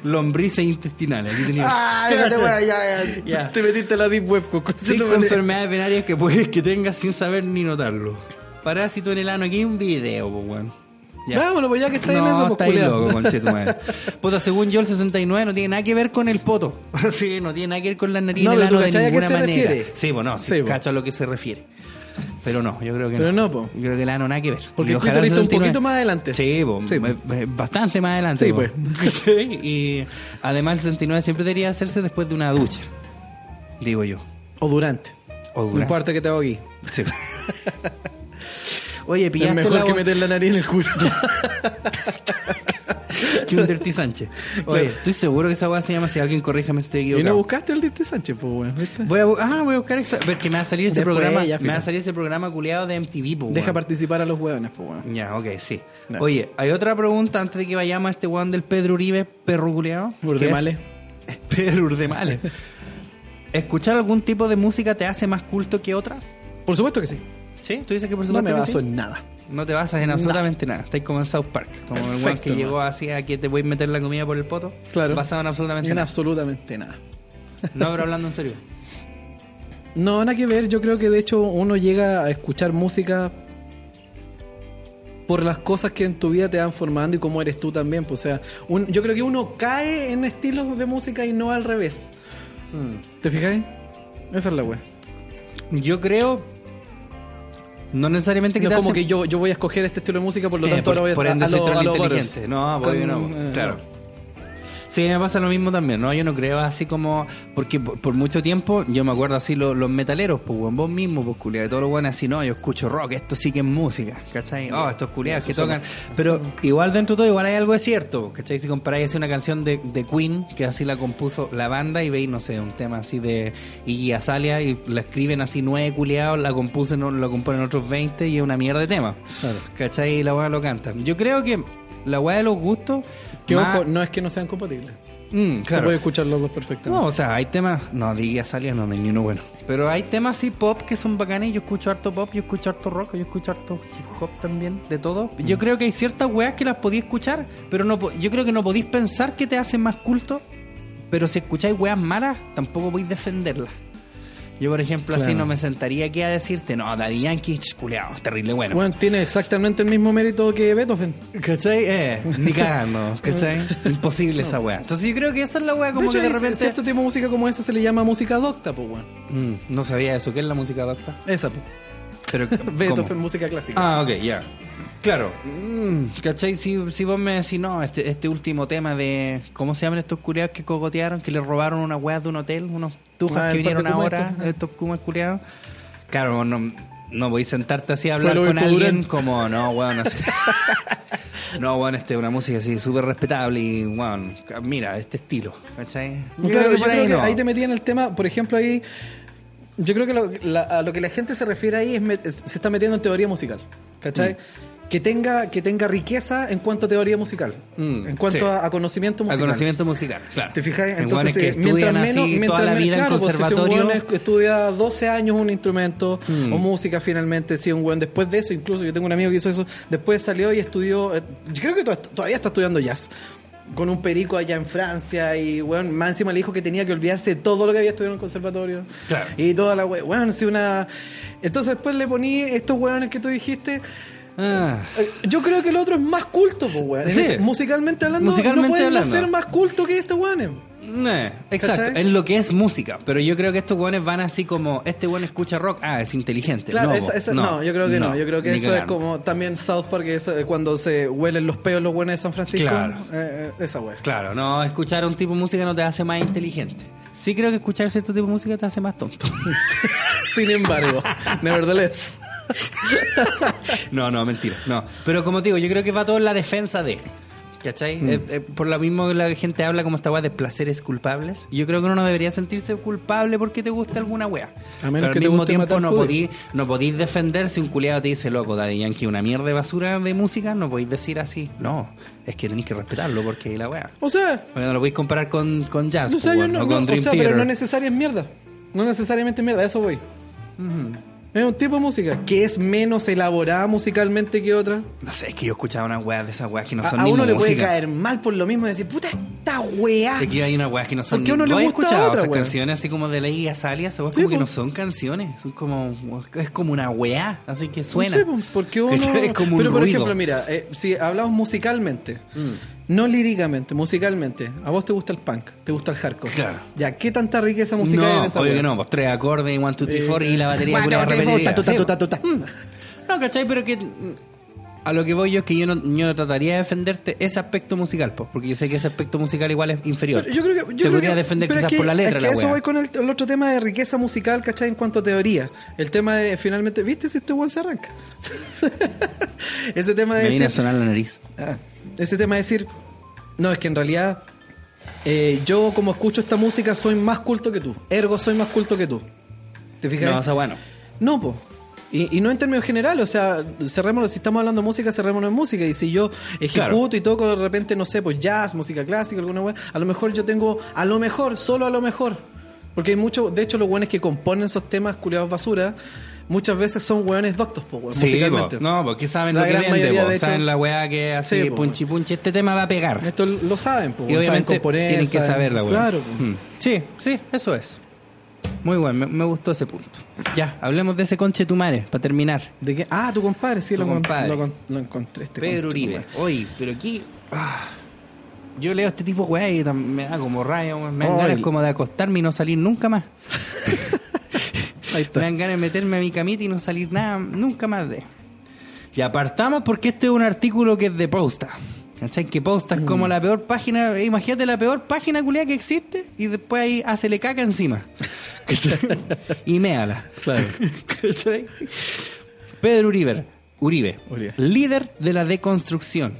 Speaker 1: Lombrices intestinales. Aquí tenías.
Speaker 2: Ah, déjate, bueno, ya, ya.
Speaker 1: Ya.
Speaker 2: Te metiste a la Deep Web con
Speaker 1: Cinco enfermedades venarias que puedes que tengas sin saber ni notarlo. Parásito en el ano. Aquí hay un video, pues, weón. Ya.
Speaker 2: Vámonos, pues ya que está en
Speaker 1: no,
Speaker 2: eso, pues
Speaker 1: está ahí
Speaker 2: culiao.
Speaker 1: loco, conchetumadre. <laughs> Puta, según yo, el 69 no tiene nada que ver con el poto. <laughs> sí, no tiene nada que ver con la nariz
Speaker 2: No,
Speaker 1: en el ano de ninguna
Speaker 2: se
Speaker 1: manera.
Speaker 2: refiere.
Speaker 1: Sí, pues no, sí,
Speaker 2: Sí,
Speaker 1: cacho a lo que se refiere. Pero no, yo creo que
Speaker 2: Pero
Speaker 1: no.
Speaker 2: no, po.
Speaker 1: Yo creo que el ano nada que ver.
Speaker 2: Porque el está un
Speaker 1: 69
Speaker 2: poquito más adelante.
Speaker 1: Sí, po,
Speaker 2: Sí, po.
Speaker 1: eh, eh, bastante más adelante.
Speaker 2: Sí, pues. <laughs>
Speaker 1: Y además el 69 siempre debería hacerse después de una ducha. Digo yo.
Speaker 2: O durante.
Speaker 1: O
Speaker 2: No
Speaker 1: durante.
Speaker 2: importa que te hago aquí.
Speaker 1: Sí. Oye,
Speaker 2: Es
Speaker 1: pillaste
Speaker 2: mejor
Speaker 1: la
Speaker 2: que meter la nariz en el culo. <laughs>
Speaker 1: que un Dirty Sánchez. Oye, estoy seguro que esa weá se llama si alguien corríjame si estoy
Speaker 2: y
Speaker 1: equivocado.
Speaker 2: no buscaste el Dirty Sánchez, pues, weón.
Speaker 1: Voy a, bu- ah, voy a buscar porque me va a salir ese
Speaker 2: Después,
Speaker 1: programa,
Speaker 2: ya,
Speaker 1: me va a salir ese programa culiado de MTV, po,
Speaker 2: Deja participar a los hueones, pues, weón.
Speaker 1: Ya, ok, sí. Oye, hay otra pregunta antes de que vayamos a este weón del Pedro Uribe, perro culiado.
Speaker 2: Urdemale. <laughs>
Speaker 1: Pedro Urdemale. <laughs> ¿Escuchar algún tipo de música te hace más culto que otra?
Speaker 2: Por supuesto que sí.
Speaker 1: ¿Sí? ¿Tú dices que por
Speaker 2: No
Speaker 1: supuesto
Speaker 2: me
Speaker 1: que
Speaker 2: baso
Speaker 1: sí?
Speaker 2: en nada.
Speaker 1: No te basas en absolutamente nada. Estás como en South Park. Como el weón que llegó así a que te voy a meter la comida por el poto.
Speaker 2: Claro.
Speaker 1: Basado en absolutamente
Speaker 2: En
Speaker 1: nada.
Speaker 2: absolutamente nada.
Speaker 1: No, pero hablando en serio. <laughs>
Speaker 2: No, nada que ver. Yo creo que de hecho uno llega a escuchar música por las cosas que en tu vida te van formando y cómo eres tú también. Pues, o sea, un- yo creo que uno cae en estilos de música y no al revés. ¿Te fijáis? Esa es la wea.
Speaker 1: Yo creo. No necesariamente que
Speaker 2: No
Speaker 1: te
Speaker 2: como
Speaker 1: hacen-
Speaker 2: que yo, yo voy a escoger este estilo de música, por lo
Speaker 1: Eh,
Speaker 2: tanto
Speaker 1: por,
Speaker 2: ahora voy a
Speaker 1: por
Speaker 2: a-
Speaker 1: ende
Speaker 2: a
Speaker 1: soy
Speaker 2: lo-
Speaker 1: troll
Speaker 2: a lo
Speaker 1: inteligente. No, yo no,
Speaker 2: eh,
Speaker 1: claro. Sí, me pasa lo mismo también, ¿no? Yo no creo así como... Porque por, por mucho tiempo, yo me acuerdo así lo- los metaleros, pues, weón, vos mismo, pues, culiado, de todos los buenos así, no, yo escucho rock, esto sí que es música, ¿cachai? Oh, estos culiados que tocan... Pero igual dentro de todo, igual hay algo de cierto, ¿cachai? Si comparáis así una canción de, de Queen, que así la compuso la banda, y veis, no sé, un tema así de Iggy Azalea, y la escriben así nueve culiados, la compusen, la componen otros 20, y es una mierda de tema.
Speaker 2: Claro.
Speaker 1: ¿Cachai? Y la weá lo cantan. Yo creo que la weá de los gustos.
Speaker 2: Que
Speaker 1: más-
Speaker 2: ojo, no es que no sean compatibles.
Speaker 1: Mm,
Speaker 2: Se
Speaker 1: claro.
Speaker 2: puede escuchar los dos perfectamente.
Speaker 1: No, o sea, hay temas. No, diga salía, no, hay ni uno bueno. Pero hay temas así pop que son bacanes. Yo escucho harto pop, yo escucho harto rock, yo escucho harto hip hop también, de todo. Yo
Speaker 2: Mm.
Speaker 1: creo que hay ciertas weas que las podéis escuchar, pero no yo creo que no podéis pensar que te hacen más culto. Pero si escucháis weas malas, tampoco podéis defenderlas. Yo, por ejemplo, así no me sentaría aquí a decirte, no, Daddy Yankee, culeado, terrible bueno.
Speaker 2: Bueno, tiene exactamente el mismo mérito que Beethoven.
Speaker 1: ¿Cachai? Eh, ni cagando, <laughs> ¿cachai? Imposible esa wea. Entonces yo creo que esa es la wea como
Speaker 2: de hecho,
Speaker 1: que de repente...
Speaker 2: cierto tipo de música como esa se le llama música docta, pues, weón.
Speaker 1: Mm, no sabía eso. ¿Qué es la música docta?
Speaker 2: Esa, pues.
Speaker 1: Pero, <laughs>
Speaker 2: Beethoven, música clásica.
Speaker 1: Ah, ok, ya. Claro. Mm, ¿Cachai? Si, si vos me decís, no, este, este último tema de. ¿Cómo se llaman estos culiados que cogotearon? Que le robaron una weá de un hotel, unos tujas
Speaker 2: Ah,
Speaker 1: que vinieron ahora,
Speaker 2: estos.
Speaker 1: estos kumas culiados. Claro, no, no voy a sentarte así a hablar con alguien
Speaker 2: Durán.
Speaker 1: como, no, weón, así. <laughs> no, weón, este una música así súper respetable y, weón, mira, este estilo, ¿cachai? Yo
Speaker 2: Claro,
Speaker 1: creo que
Speaker 2: yo
Speaker 1: por
Speaker 2: creo
Speaker 1: ahí
Speaker 2: que
Speaker 1: no.
Speaker 2: ahí te metí en el tema, por ejemplo, ahí. Yo creo que lo, la- a lo que la gente se refiere ahí es, se está metiendo en teoría musical. ¿Cachai? Que tenga, que tenga riqueza en cuanto a teoría musical.
Speaker 1: Mm,
Speaker 2: en cuanto
Speaker 1: sí.
Speaker 2: a, a conocimiento
Speaker 1: Al
Speaker 2: musical.
Speaker 1: conocimiento musical, claro.
Speaker 2: ¿Te fijas? Entonces,
Speaker 1: que
Speaker 2: eh, mientras menos,
Speaker 1: así
Speaker 2: mientras
Speaker 1: toda la
Speaker 2: menos-
Speaker 1: vida
Speaker 2: claro,
Speaker 1: en
Speaker 2: pues, si un
Speaker 1: conservatorio.
Speaker 2: weón es- estudia 12 años un instrumento
Speaker 1: Mm.
Speaker 2: o música finalmente, si un buen después de eso, incluso yo tengo un amigo que hizo eso, después salió y estudió, eh, yo creo que to- todavía está estudiando jazz. Con un perico allá en Francia y, weón, más encima le dijo que tenía que olvidarse de todo lo que había estudiado en el conservatorio.
Speaker 1: Claro.
Speaker 2: Y toda la we- weón, si una... Entonces después le poní estos weones que tú dijiste...
Speaker 1: Ah.
Speaker 2: Eh, Yo creo que el otro es más culto, pues, weón.
Speaker 1: Sí.
Speaker 2: musicalmente hablando,
Speaker 1: Musicalmente
Speaker 2: no
Speaker 1: hablando.
Speaker 2: no ser más culto que estos weones.
Speaker 1: Eh, exacto,
Speaker 2: ¿Cachai?
Speaker 1: en lo que es música. Pero yo creo que estos weones van así como: este weón escucha rock, ah, es inteligente.
Speaker 2: Claro,
Speaker 1: no,
Speaker 2: esa-
Speaker 1: po,
Speaker 2: esa- no, yo creo que no. Yo creo que eso es como también South Park, eso, eh, cuando se huelen los peos los buenos de San Francisco.
Speaker 1: Claro.
Speaker 2: Eh, eh, esa wea.
Speaker 1: Claro, no, escuchar un tipo de música no te hace más inteligente. Sí creo que escuchar cierto tipo de música te hace más tonto. <laughs>
Speaker 2: Sin embargo, <laughs> nevertheless. <laughs>
Speaker 1: no, no, mentira, no. Pero como te digo, yo creo que va todo en la defensa de... ¿Cachai?
Speaker 2: Mm.
Speaker 1: Eh, eh, por lo mismo que la gente habla como esta weá de placeres culpables. Yo creo que uno no debería sentirse culpable porque te gusta alguna weá.
Speaker 2: A menos
Speaker 1: Pero al
Speaker 2: que te
Speaker 1: mismo tiempo no podís, no podís defender si un culiado te dice, loco, Daddy Yankee, una mierda de basura de música, no podéis decir así. No, es que tenéis que respetarlo porque la weá.
Speaker 2: O sea,
Speaker 1: Porque no lo podéis comparar con, con jazz,
Speaker 2: o sea,
Speaker 1: po,
Speaker 2: yo no,
Speaker 1: o
Speaker 2: no,
Speaker 1: con
Speaker 2: o
Speaker 1: Dream
Speaker 2: sea pero no necesariamente es mierda. No necesariamente es mierda, eso voy.
Speaker 1: Ujú.
Speaker 2: Es un tipo de música que es menos elaborada musicalmente que otra.
Speaker 1: No sé, es que yo escuchaba unas weas de esas weas que no
Speaker 2: A,
Speaker 1: son
Speaker 2: a
Speaker 1: ni
Speaker 2: uno le puede caer mal por lo mismo y decir, puta, esta weá.
Speaker 1: Es que hay unas weas que no son
Speaker 2: Porque uno
Speaker 1: ¿Lo
Speaker 2: le gusta
Speaker 1: escuchado?
Speaker 2: otra,
Speaker 1: esas
Speaker 2: wea.
Speaker 1: canciones así como de la Iggy Azalea, esas weas
Speaker 2: Sí,
Speaker 1: como que no son canciones, son como es como una wea, así que suena.
Speaker 2: Sí, porque <laughs> uno...
Speaker 1: Es como un
Speaker 2: Pero por
Speaker 1: ruido.
Speaker 2: ejemplo, mira, eh, si hablamos musicalmente,
Speaker 1: Mm.
Speaker 2: No líricamente, musicalmente, a vos te gusta el punk, te gusta el hardcore.
Speaker 1: Claro.
Speaker 2: Ya, ¿qué tanta riqueza musical hay
Speaker 1: no,
Speaker 2: en esa
Speaker 1: obvio que no, pues tres acordes, one, two, three, four y la batería pura
Speaker 3: ta.
Speaker 1: No, ¿cachai? Pero que a lo que voy yo es que yo no, yo no trataría de defenderte ese aspecto musical, pues, porque yo sé que ese aspecto musical igual es inferior.
Speaker 2: Pero yo creo que, yo
Speaker 1: Te
Speaker 2: creo
Speaker 1: podría
Speaker 2: que-
Speaker 1: defender
Speaker 2: pero es
Speaker 1: quizás
Speaker 2: que-
Speaker 1: por la letra
Speaker 2: es que
Speaker 1: la
Speaker 2: eso
Speaker 1: wea.
Speaker 2: voy con el, el otro tema de riqueza musical, ¿cachai? En cuanto a teoría. El tema de finalmente, ¿viste si este weón se arranca? <laughs> ese tema de
Speaker 1: Me viene a
Speaker 2: decir,
Speaker 1: sonar la nariz.
Speaker 2: Ah, ese tema de decir, no, es que en realidad eh, yo como escucho esta música soy más culto que tú. Ergo soy más culto que tú. ¿Te fijas?
Speaker 1: No, o sea, bueno.
Speaker 2: No, po. Y, y no en términos generales, o sea, cerrémoslo, si estamos hablando de música, cerrémonos en música. Y si yo ejecuto
Speaker 1: Claro.
Speaker 2: y toco de repente, no sé, pues jazz, música clásica, alguna weá, a lo mejor yo tengo, a lo mejor, solo a lo mejor. Porque hay muchos, de hecho, los weones que componen esos temas culiados basura, muchas veces son weones doctos, po, weón,
Speaker 1: Sí,
Speaker 2: musicalmente.
Speaker 1: po. no, porque saben
Speaker 2: La
Speaker 1: lo que vende,
Speaker 2: mayoría,
Speaker 1: po.
Speaker 2: de hecho-
Speaker 1: saben la weá que hace
Speaker 2: Sí,
Speaker 1: punchi punchi, este tema va a pegar.
Speaker 2: Esto lo saben, po,
Speaker 1: Y obviamente tienen que
Speaker 2: saben-
Speaker 1: saber la weá.
Speaker 2: Claro, po.
Speaker 1: Mm. Sí, sí, eso es. Muy bueno, me, me gustó ese punto. Ya, hablemos de ese conche tu madre, para terminar.
Speaker 2: ¿De qué? Ah, tu compadre, sí,
Speaker 1: Tu
Speaker 2: lo,
Speaker 1: compadre.
Speaker 2: lo con- lo encontré. Este
Speaker 1: Pedro Uribe. Oye, pero aquí. ah, yo leo este tipo weá y me da como raya, weón, me dan ganas como de acostarme y no salir nunca más. <laughs>
Speaker 2: Ahí
Speaker 1: Me dan ganas de meterme a mi camita y no salir nada, nunca más de. Y apartamos porque este es un artículo que es de Posta. ¿Cachai? Que Posta es
Speaker 2: Mm.
Speaker 1: como la peor página, imagínate la peor página culiada que existe y después ahí hacele caca encima. <laughs> ¿Cachai? y méala.
Speaker 2: Claro. <laughs>
Speaker 1: ¿Cachai? Pedro Uribe, Uribe,
Speaker 2: Uribe.
Speaker 1: líder de la deconstrucción.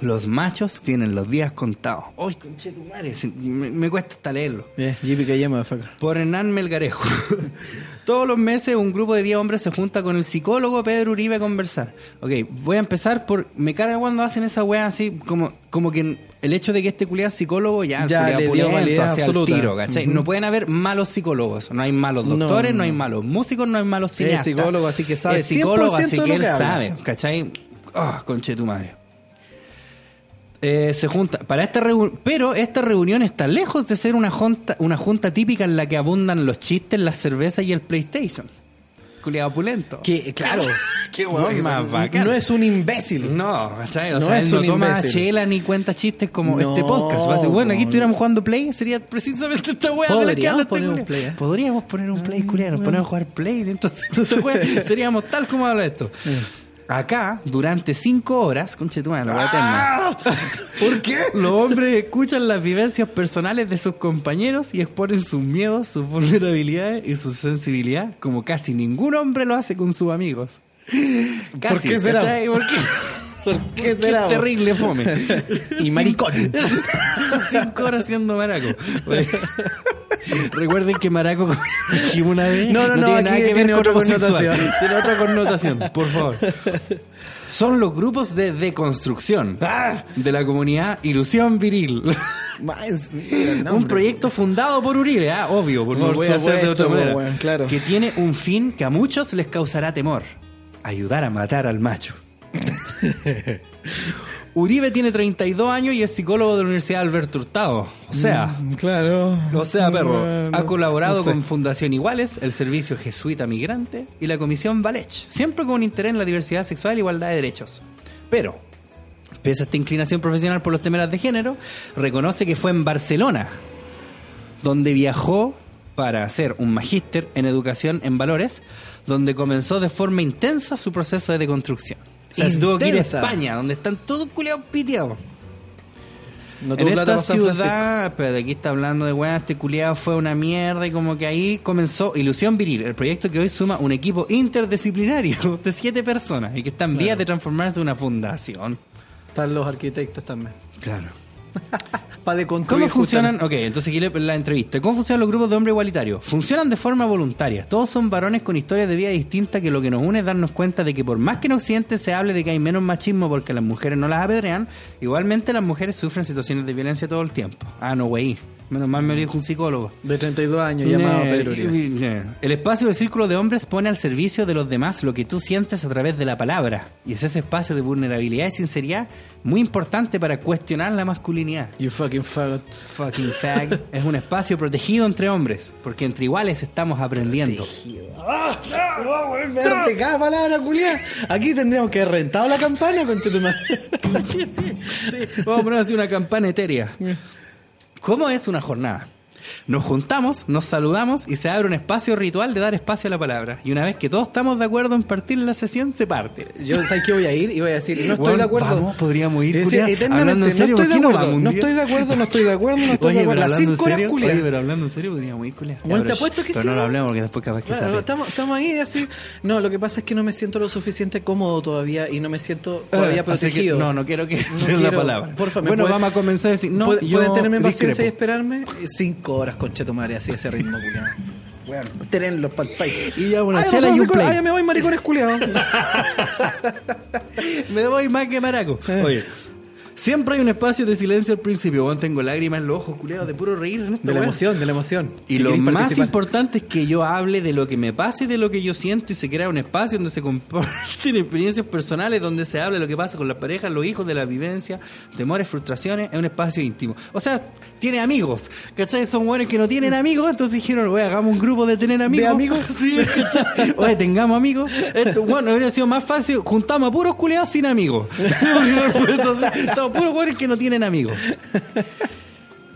Speaker 1: Los machos tienen los días contados. ¡Ay, conchetumare! Sí, Me, me cuesta hasta leerlo.
Speaker 2: Yeah, JPK motherfucker.
Speaker 1: Por Hernán Melgarejo. <laughs> Todos los meses un grupo de 10 hombres se junta con el psicólogo Pedro Uribe a conversar. Ok, voy a empezar por... Me carga cuando hacen esa wea así, como, como que el hecho de que este culiado es psicólogo ya,
Speaker 2: Ya le dio
Speaker 1: el
Speaker 2: absoluta.
Speaker 1: tiro, ¿cachai? No pueden haber malos psicólogos. No hay malos doctores, no,
Speaker 2: no.
Speaker 1: hay malos músicos, no hay malos cineastas.
Speaker 2: psicólogo, así que sabe
Speaker 1: Es psicólogo,
Speaker 2: 100%
Speaker 1: así que él
Speaker 2: habla.
Speaker 1: sabe, ¿cachai? Ah, conche tu madre. Eh, se junta para esta reunión, pero esta reunión está lejos de ser una junta, una junta típica en la que abundan los chistes, las cervezas y el PlayStation. Culiado pulento.
Speaker 2: Que, claro. <laughs>
Speaker 1: Qué weón más bacán.
Speaker 2: No es un imbécil.
Speaker 1: No, ¿cachai? O
Speaker 2: No
Speaker 1: sea,
Speaker 2: es
Speaker 1: él no
Speaker 2: un
Speaker 1: toma
Speaker 2: imbécil.
Speaker 1: chela ni cuenta chistes como
Speaker 2: No,
Speaker 1: este podcast. Va a ser, bueno, aquí
Speaker 2: no.
Speaker 1: estuviéramos jugando Play, sería precisamente esta wea de la que
Speaker 2: Podríamos
Speaker 1: habla este
Speaker 2: poner un
Speaker 1: culiao.
Speaker 2: Play, ¿eh?
Speaker 1: Podríamos poner un Play, culiao, nos ponemos a jugar Play, entonces, <laughs> entonces wea, seríamos tal como habla esto. Acá, durante cinco horas, conche tu madre, eterna. ¿Por qué? <laughs> Los hombres escuchan las vivencias personales de sus compañeros y exponen sus miedos, sus vulnerabilidades y su sensibilidad, como casi ningún hombre lo hace con sus amigos. Casi,
Speaker 2: qué será?
Speaker 1: ¿Por qué? <laughs>
Speaker 2: ¿Por
Speaker 1: Porque
Speaker 2: qué será?
Speaker 1: terrible fome. <laughs>
Speaker 2: Y maricón. <laughs>
Speaker 1: Cinco horas siendo maraco. <laughs> Recuerden que maraco, dijimos una vez,
Speaker 2: No, no, no,
Speaker 1: tiene
Speaker 2: aquí
Speaker 1: nada que ver
Speaker 2: tiene
Speaker 1: con
Speaker 2: otra connotación.
Speaker 1: Tiene otra connotación, por favor. Son los grupos de deconstrucción
Speaker 2: Ah.
Speaker 1: de la comunidad Ilusión Viril. Un proyecto fundado por Uribe, ah, obvio, porque no
Speaker 2: Por
Speaker 1: puede hacer de otra manera.
Speaker 2: claro.
Speaker 1: Que tiene un fin que a muchos les causará temor: ayudar a matar al macho. <laughs> Uribe tiene 32 años y es psicólogo de la Universidad Alberto Hurtado. O sea,
Speaker 2: Mm, Claro.
Speaker 1: o sea, perro,
Speaker 2: Bueno,
Speaker 1: ha colaborado
Speaker 2: no sé.
Speaker 1: con Fundación Iguales, el Servicio Jesuita Migrante y la Comisión Valech, siempre con un interés en la diversidad sexual e igualdad de derechos. Pero, pese a esta inclinación profesional por los temas de género, reconoce que fue en Barcelona donde viajó para hacer un magíster en educación en valores, donde comenzó de forma intensa su proceso de deconstrucción. Sea, se tuvo que ir a
Speaker 2: Intensa.
Speaker 1: España, donde están todos culiados piteados.
Speaker 2: No
Speaker 1: En esta ciudad, pero aquí está hablando de weá, este culiado fue una mierda y como que ahí comenzó Ilusión Viril, el proyecto que hoy suma un equipo interdisciplinario <laughs> de siete personas y que está en vías de transformarse en una fundación.
Speaker 2: Están los arquitectos también.
Speaker 1: Claro. <laughs>
Speaker 2: Para deconstruir.
Speaker 1: ¿Cómo funcionan? Ok, entonces aquí la entrevista. ¿Cómo funcionan los grupos de hombres igualitarios? Funcionan de forma voluntaria. Todos son varones con historias de vida distintas que lo que nos une es darnos cuenta de que por más que en Occidente se hable de que hay menos machismo porque las mujeres no las apedrean, igualmente las mujeres sufren situaciones de violencia todo el tiempo. Ah, no, güey. Menos mal me lo dijo un psicólogo.
Speaker 2: De 32 años, llamado Pedro Uribe.
Speaker 1: El espacio del círculo de hombres pone al servicio de los demás lo que tú sientes a través de la palabra. Y es ese espacio de vulnerabilidad y sinceridad muy importante para cuestionar la masculinidad.
Speaker 2: You fucking faggot.
Speaker 1: Fucking fag. es un espacio protegido entre hombres, porque entre iguales estamos aprendiendo.
Speaker 2: ¡Ah! ¡Ah! Verte cada palabra, culiá. Aquí tendríamos que haber rentado la campana, con <laughs>
Speaker 1: sí, sí. Vamos a poner así una campana etérea. ¿Cómo es una jornada? Nos juntamos, nos saludamos y se abre un espacio ritual de dar espacio a la palabra. Y una vez que todos estamos de acuerdo en partir la sesión, se parte.
Speaker 2: Yo, ¿sabes qué voy a ir? Y voy a decir, no estoy
Speaker 1: Weón,
Speaker 2: de acuerdo.
Speaker 1: vamos, podríamos ir,
Speaker 2: decir,
Speaker 1: hablando en serio,
Speaker 2: no estoy
Speaker 1: ¿por
Speaker 2: de
Speaker 1: no
Speaker 2: acuerdo, no
Speaker 1: día?
Speaker 2: estoy de acuerdo, no estoy de acuerdo, no <laughs> estoy de
Speaker 1: Oye,
Speaker 2: acuerdo.
Speaker 1: pero
Speaker 2: Las cinco horas,
Speaker 1: serio,
Speaker 2: culiá.
Speaker 1: oye, pero hablando en serio podríamos ir, culiá.
Speaker 2: Bueno, te apuesto que
Speaker 1: pero
Speaker 2: sí.
Speaker 1: no lo hablemos porque después capaz que
Speaker 2: Claro,
Speaker 1: sale.
Speaker 2: estamos, estamos ahí así. No, lo que pasa es que no me siento lo suficiente cómodo todavía y no me siento
Speaker 1: Ah,
Speaker 2: todavía
Speaker 1: que
Speaker 2: protegido.
Speaker 1: no, no quiero que
Speaker 2: No
Speaker 1: den <laughs> la
Speaker 2: quiero-
Speaker 1: palabra.
Speaker 2: porfa, ¿me
Speaker 1: bueno,
Speaker 2: puede-
Speaker 1: vamos a comenzar a decir, no,
Speaker 2: ¿Puede-
Speaker 1: yo
Speaker 2: ¿Pueden tenerme paciencia y
Speaker 1: discrepo.
Speaker 2: esperarme? Eh, Cinco horas, conchetumare, así ese ritmo, culiado. Bueno, tenerlos para el país.
Speaker 1: Y ya una
Speaker 2: Ay,
Speaker 1: chela y un play.
Speaker 2: Ay, me voy, maricones culiados. <laughs>
Speaker 1: Me voy más que maraco.
Speaker 2: Eh.
Speaker 1: Oye, Siempre hay un espacio de silencio al principio. Bueno, tengo lágrimas en los ojos, culiados, de puro reír en esta
Speaker 2: De la
Speaker 1: weá.
Speaker 2: emoción, de la emoción.
Speaker 1: Y lo más
Speaker 2: participar.
Speaker 1: importante es que yo hable de lo que me pasa y de lo que yo siento y se crea un espacio donde se comparten <laughs> experiencias personales, donde se habla de lo que pasa con las parejas, los hijos, de la vivencia, temores, frustraciones, es un espacio íntimo. O sea, tiene amigos, ¿cachai? Son buenos que no tienen amigos, entonces dijeron, oye, hagamos un grupo de tener amigos.
Speaker 2: amigos? <laughs>
Speaker 1: Sí, ¿cachai? Oye, tengamos amigos. Esto, bueno, habría sido más fácil, juntamos a puros culiados sin amigos. <laughs> entonces, estamos puros buenos que no tienen amigos.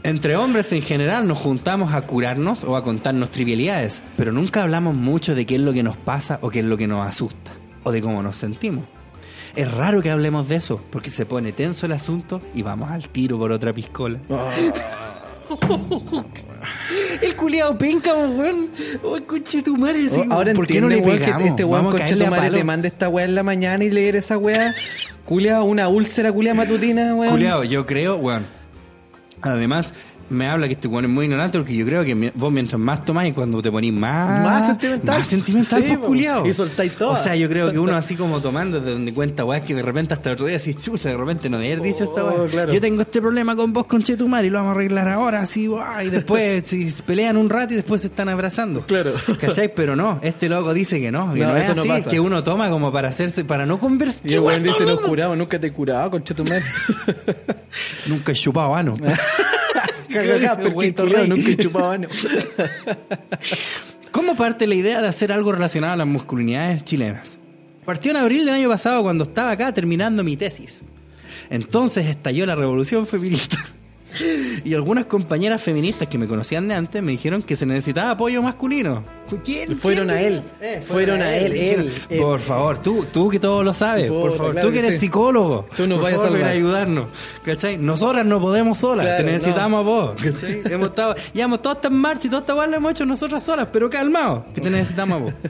Speaker 1: Entre hombres en general nos juntamos a curarnos o a contarnos trivialidades, pero nunca hablamos mucho de qué es lo que nos pasa o qué es lo que nos asusta o de cómo nos sentimos. Es raro que hablemos de eso, porque se pone tenso el asunto y vamos al tiro por otra piscola. <laughs> <laughs> el culiado penca, weón. Oh, conche tu madre.
Speaker 2: Oh, ahora
Speaker 1: ¿por qué no le pegamos?
Speaker 2: que este weón
Speaker 1: Vamos a
Speaker 2: concha
Speaker 1: caerle
Speaker 2: tu madre te manda esta weá en la mañana y leer esa weá. Culia, una úlcera culia matutina, weón.
Speaker 1: Culeado, yo creo, weón. Además, me habla que este weón es muy ignorante porque yo creo que vos mientras más tomáis, cuando te ponís más...
Speaker 2: Más sentimental.
Speaker 1: Más sentimental,
Speaker 2: Sí,
Speaker 1: pues,
Speaker 2: po.
Speaker 1: culiao.
Speaker 2: Y soltáis todo.
Speaker 1: O sea, yo creo que uno así como tomando de donde cuenta, weón, que de repente hasta el otro día así, chucha, de repente no haber dicho esta
Speaker 2: Oh, claro.
Speaker 1: Yo tengo este problema con vos, con Chetumar, y lo vamos a arreglar ahora, así, weón. Y después <laughs> si pelean un rato y después se están abrazando.
Speaker 2: Claro.
Speaker 1: ¿Cachai? Pero no, este loco dice que no, que
Speaker 2: No,
Speaker 1: no, es
Speaker 2: eso no
Speaker 1: así,
Speaker 2: pasa.
Speaker 1: que uno toma como para hacerse, para no conversar.
Speaker 2: Y el weón dice, nos curamos, nunca te he curado, concha tu madre. <laughs>
Speaker 1: Nunca he chupado ano. <laughs> Güey
Speaker 2: porque
Speaker 1: rey.
Speaker 2: nunca ano. <laughs>
Speaker 1: ¿Cómo parte la idea de hacer algo relacionado a las masculinidades chilenas? Partió en abril del año pasado cuando estaba acá terminando mi tesis. Entonces estalló la revolución feminista. <laughs> Y algunas compañeras feministas que me conocían de antes me dijeron que se necesitaba apoyo masculino. ¿Quién?
Speaker 2: Fueron
Speaker 1: ¿Quién?
Speaker 2: a él.
Speaker 1: Eh,
Speaker 2: Fueron a él, él, él.
Speaker 1: Por favor, tú, tú que todo lo sabes, por favor,
Speaker 2: claro
Speaker 1: tú que eres
Speaker 2: sí.
Speaker 1: psicólogo,
Speaker 2: Tú nos
Speaker 1: por
Speaker 2: vayas a
Speaker 1: favor, ven ayudarnos, ¿cachai? Nosotras no podemos solas,
Speaker 2: Claro,
Speaker 1: te necesitamos
Speaker 2: no.
Speaker 1: a vos, ¿cachai? hemos estado, <laughs> llevamos todas estas marchas y todas estas las hemos hecho nosotras solas, pero calmaos, que te necesitamos a vos. <laughs>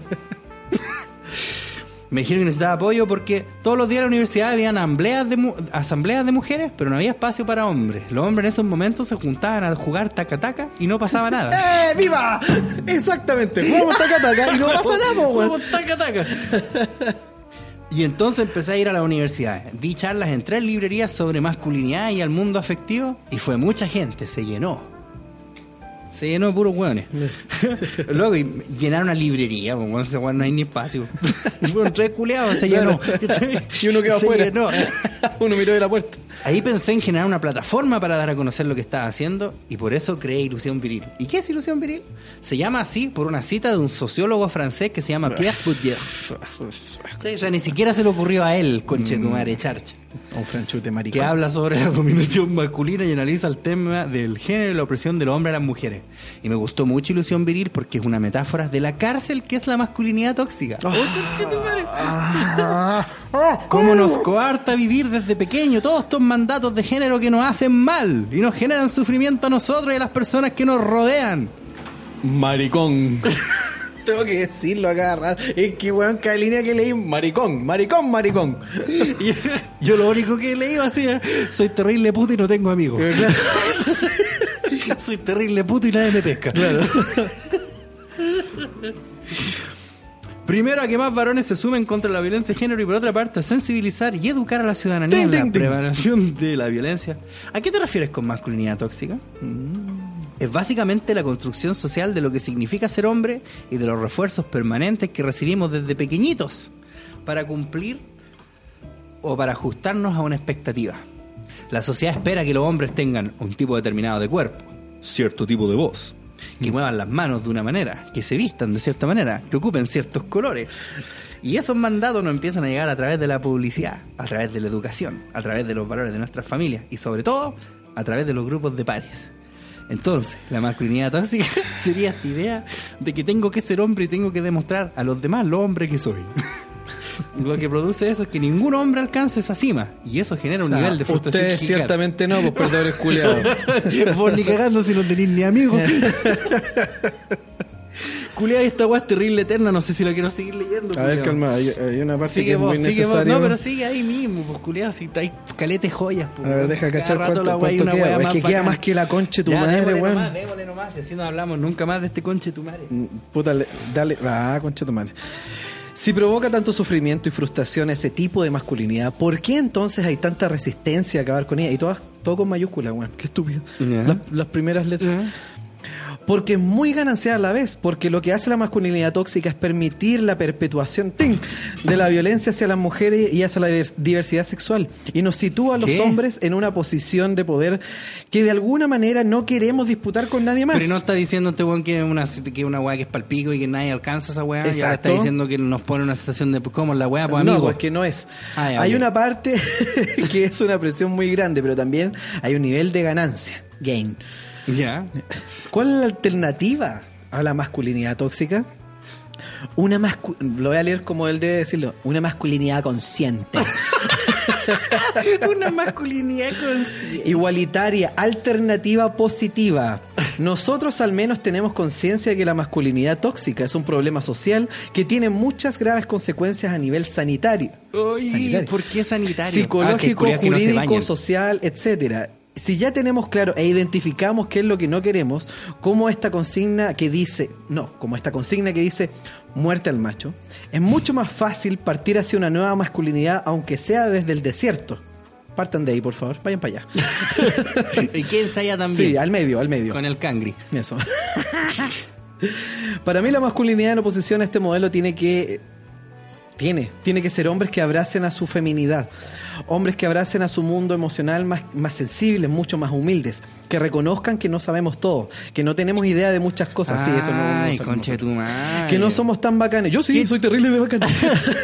Speaker 1: Me dijeron que necesitaba apoyo porque todos los días en la universidad habían asambleas de, asambleas de mujeres, pero no había espacio para hombres. Los hombres en esos momentos se juntaban a jugar taca-taca y no pasaba <laughs> nada.
Speaker 2: ¡Eh, viva! Exactamente, jugamos taca taca y no <laughs> pasa nada.
Speaker 1: Jugamos taca-taca. <laughs> Y entonces empecé a ir a la universidad. Di charlas en tres librerías sobre masculinidad y al mundo afectivo y fue mucha gente, se llenó. Se llenó de puros hueones. <laughs> Luego y llenaron una librería, pues bueno, no hay ni espacio. <laughs> Fueron tres culeados, se llenó. <laughs>
Speaker 2: Y uno quedó afuera. Uno miró de la puerta.
Speaker 1: Ahí pensé en generar una plataforma para dar a conocer lo que estaba haciendo y por eso creé Ilusión Viril. ¿Y qué es Ilusión Viril? Se llama así por una cita de un sociólogo francés que se llama Pierre Bourdieu. Sí, o sea, ni siquiera se le ocurrió a él, conchetumare, charcha.
Speaker 2: Un franchute
Speaker 1: Que
Speaker 2: maricón.
Speaker 1: habla sobre la dominación masculina y analiza el tema del género y la opresión del hombre a las mujeres. Y me gustó mucho Ilusión Viril porque es una metáfora de la cárcel que es la masculinidad tóxica. ¡Oh, conchetumare! <laughs> Cómo nos coarta vivir desde pequeño todos estos mandatos de género que nos hacen mal y nos generan sufrimiento a nosotros y a las personas que nos rodean.
Speaker 2: Maricón. <laughs> Tengo que decirlo a cada rato. Es que, weón, cada línea que leí, maricón, maricón, maricón. <laughs>
Speaker 1: Y yo lo único que así es, soy terrible puto y no tengo amigos. <laughs> soy terrible puto y nadie me pesca. <laughs> Primero, a que más varones se sumen contra la violencia de género y por otra parte, a sensibilizar y educar a la ciudadanía en la prevención de la violencia. ¿A qué te refieres con masculinidad tóxica? Es básicamente la construcción social de lo que significa ser hombre y de los refuerzos permanentes que recibimos desde pequeñitos para cumplir o para ajustarnos a una expectativa. La sociedad espera que los hombres tengan un tipo determinado de cuerpo, cierto tipo de voz, que muevan las manos de una manera, que se vistan de cierta manera, que ocupen ciertos colores. Y esos mandatos nos empiezan a llegar a través de la publicidad, a través de la educación, a través de los valores de nuestras familias y sobre todo a través de los grupos de pares. Entonces, la masculinidad tóxica <laughs> sería esta idea de que tengo que ser hombre y tengo que demostrar a los demás lo hombre que soy. <laughs> Lo que produce eso es que ningún hombre alcance esa cima y eso genera un
Speaker 2: O sea,
Speaker 1: nivel de frustración
Speaker 2: Ustedes ciertamente no, pues perdedores culiados. <laughs>
Speaker 1: Vos ni cagando si no tenéis ni amigos. Culeada, esta weá es terrible eterna, no sé si la quiero seguir leyendo.
Speaker 2: A ver,
Speaker 1: culiao.
Speaker 2: calma, hay, hay una parte
Speaker 1: Sigue
Speaker 2: que es
Speaker 1: vos,
Speaker 2: muy
Speaker 1: sigue vos.
Speaker 2: necesaria.
Speaker 1: No, pero sigue ahí mismo, pues culiado, si estáis calete joyas. Pues,
Speaker 2: A ver,
Speaker 1: weón.
Speaker 2: deja
Speaker 1: Cada
Speaker 2: cachar
Speaker 1: rato
Speaker 2: cuánto,
Speaker 1: la weá hay
Speaker 2: cuánto
Speaker 1: una
Speaker 2: queda.
Speaker 1: weá
Speaker 2: Es que queda
Speaker 1: bacán.
Speaker 2: más que la conche tu
Speaker 1: Ya,
Speaker 2: madre,
Speaker 1: démosle
Speaker 2: weón.
Speaker 1: nomás, démosle nomás, así no hablamos nunca más de este conche tu madre.
Speaker 2: Mm, Puta, le- dale. Ah, conche tu madre. Si provoca tanto sufrimiento y frustración ese tipo de masculinidad, ¿por qué entonces hay tanta resistencia a acabar con ella? Y todas, todo con mayúsculas, weón. Qué estúpido.
Speaker 1: Ya.
Speaker 2: Las, las primeras letras. Porque es muy ganancial a la vez, porque lo que hace la masculinidad tóxica es permitir la perpetuación ¡ting! de la violencia hacia las mujeres y hacia la divers- diversidad sexual. Y nos sitúa a los
Speaker 1: ¿Qué?
Speaker 2: hombres en una posición de poder que de alguna manera no queremos disputar con nadie más.
Speaker 1: Pero no está diciendo este weón que es una, que una weá que es palpico y que nadie alcanza esa weá. Y ahora
Speaker 2: Exacto.
Speaker 1: está diciendo que nos pone en una situación de, ¿cómo la weá? Pues
Speaker 2: no,
Speaker 1: amigo.
Speaker 2: pues que no es.
Speaker 1: Ah, ya,
Speaker 2: hay una parte <laughs> que es una presión muy grande, pero también hay un nivel de ganancia, gain.
Speaker 1: Ya.
Speaker 2: ¿Cuál es la alternativa a la masculinidad tóxica? Una mascu- lo voy a leer como él debe decirlo, una masculinidad consciente, <laughs>
Speaker 1: una masculinidad consciente.
Speaker 2: igualitaria, alternativa positiva. Nosotros al menos tenemos conciencia de que la masculinidad tóxica es un problema social que tiene muchas graves consecuencias a nivel sanitario.
Speaker 1: ¿por qué sanitario? Ah,
Speaker 2: psicológico,
Speaker 1: no se
Speaker 2: jurídico, social, etcétera. Si ya tenemos claro e identificamos qué es lo que no queremos, como esta consigna que dice, no, como esta consigna que dice muerte al macho, es mucho más fácil partir hacia una nueva masculinidad, aunque sea desde el desierto. Partan de ahí, por favor, vayan para allá. <laughs>
Speaker 1: ¿Y qué ensaya también?
Speaker 2: Sí, al medio, al medio.
Speaker 1: Con el cangri.
Speaker 2: Eso. <laughs> Para mí la masculinidad en oposición a este modelo tiene que tiene, tiene que ser hombres que abracen a su feminidad, hombres que abracen a su mundo emocional más, más sensibles, mucho más humildes, que reconozcan que no sabemos todo, que no tenemos idea de muchas cosas. sí, eso no, no
Speaker 1: Ay, de tu madre.
Speaker 2: Que no somos tan bacanes. Yo sí,
Speaker 1: ¿Qué?
Speaker 2: soy terrible de bacán.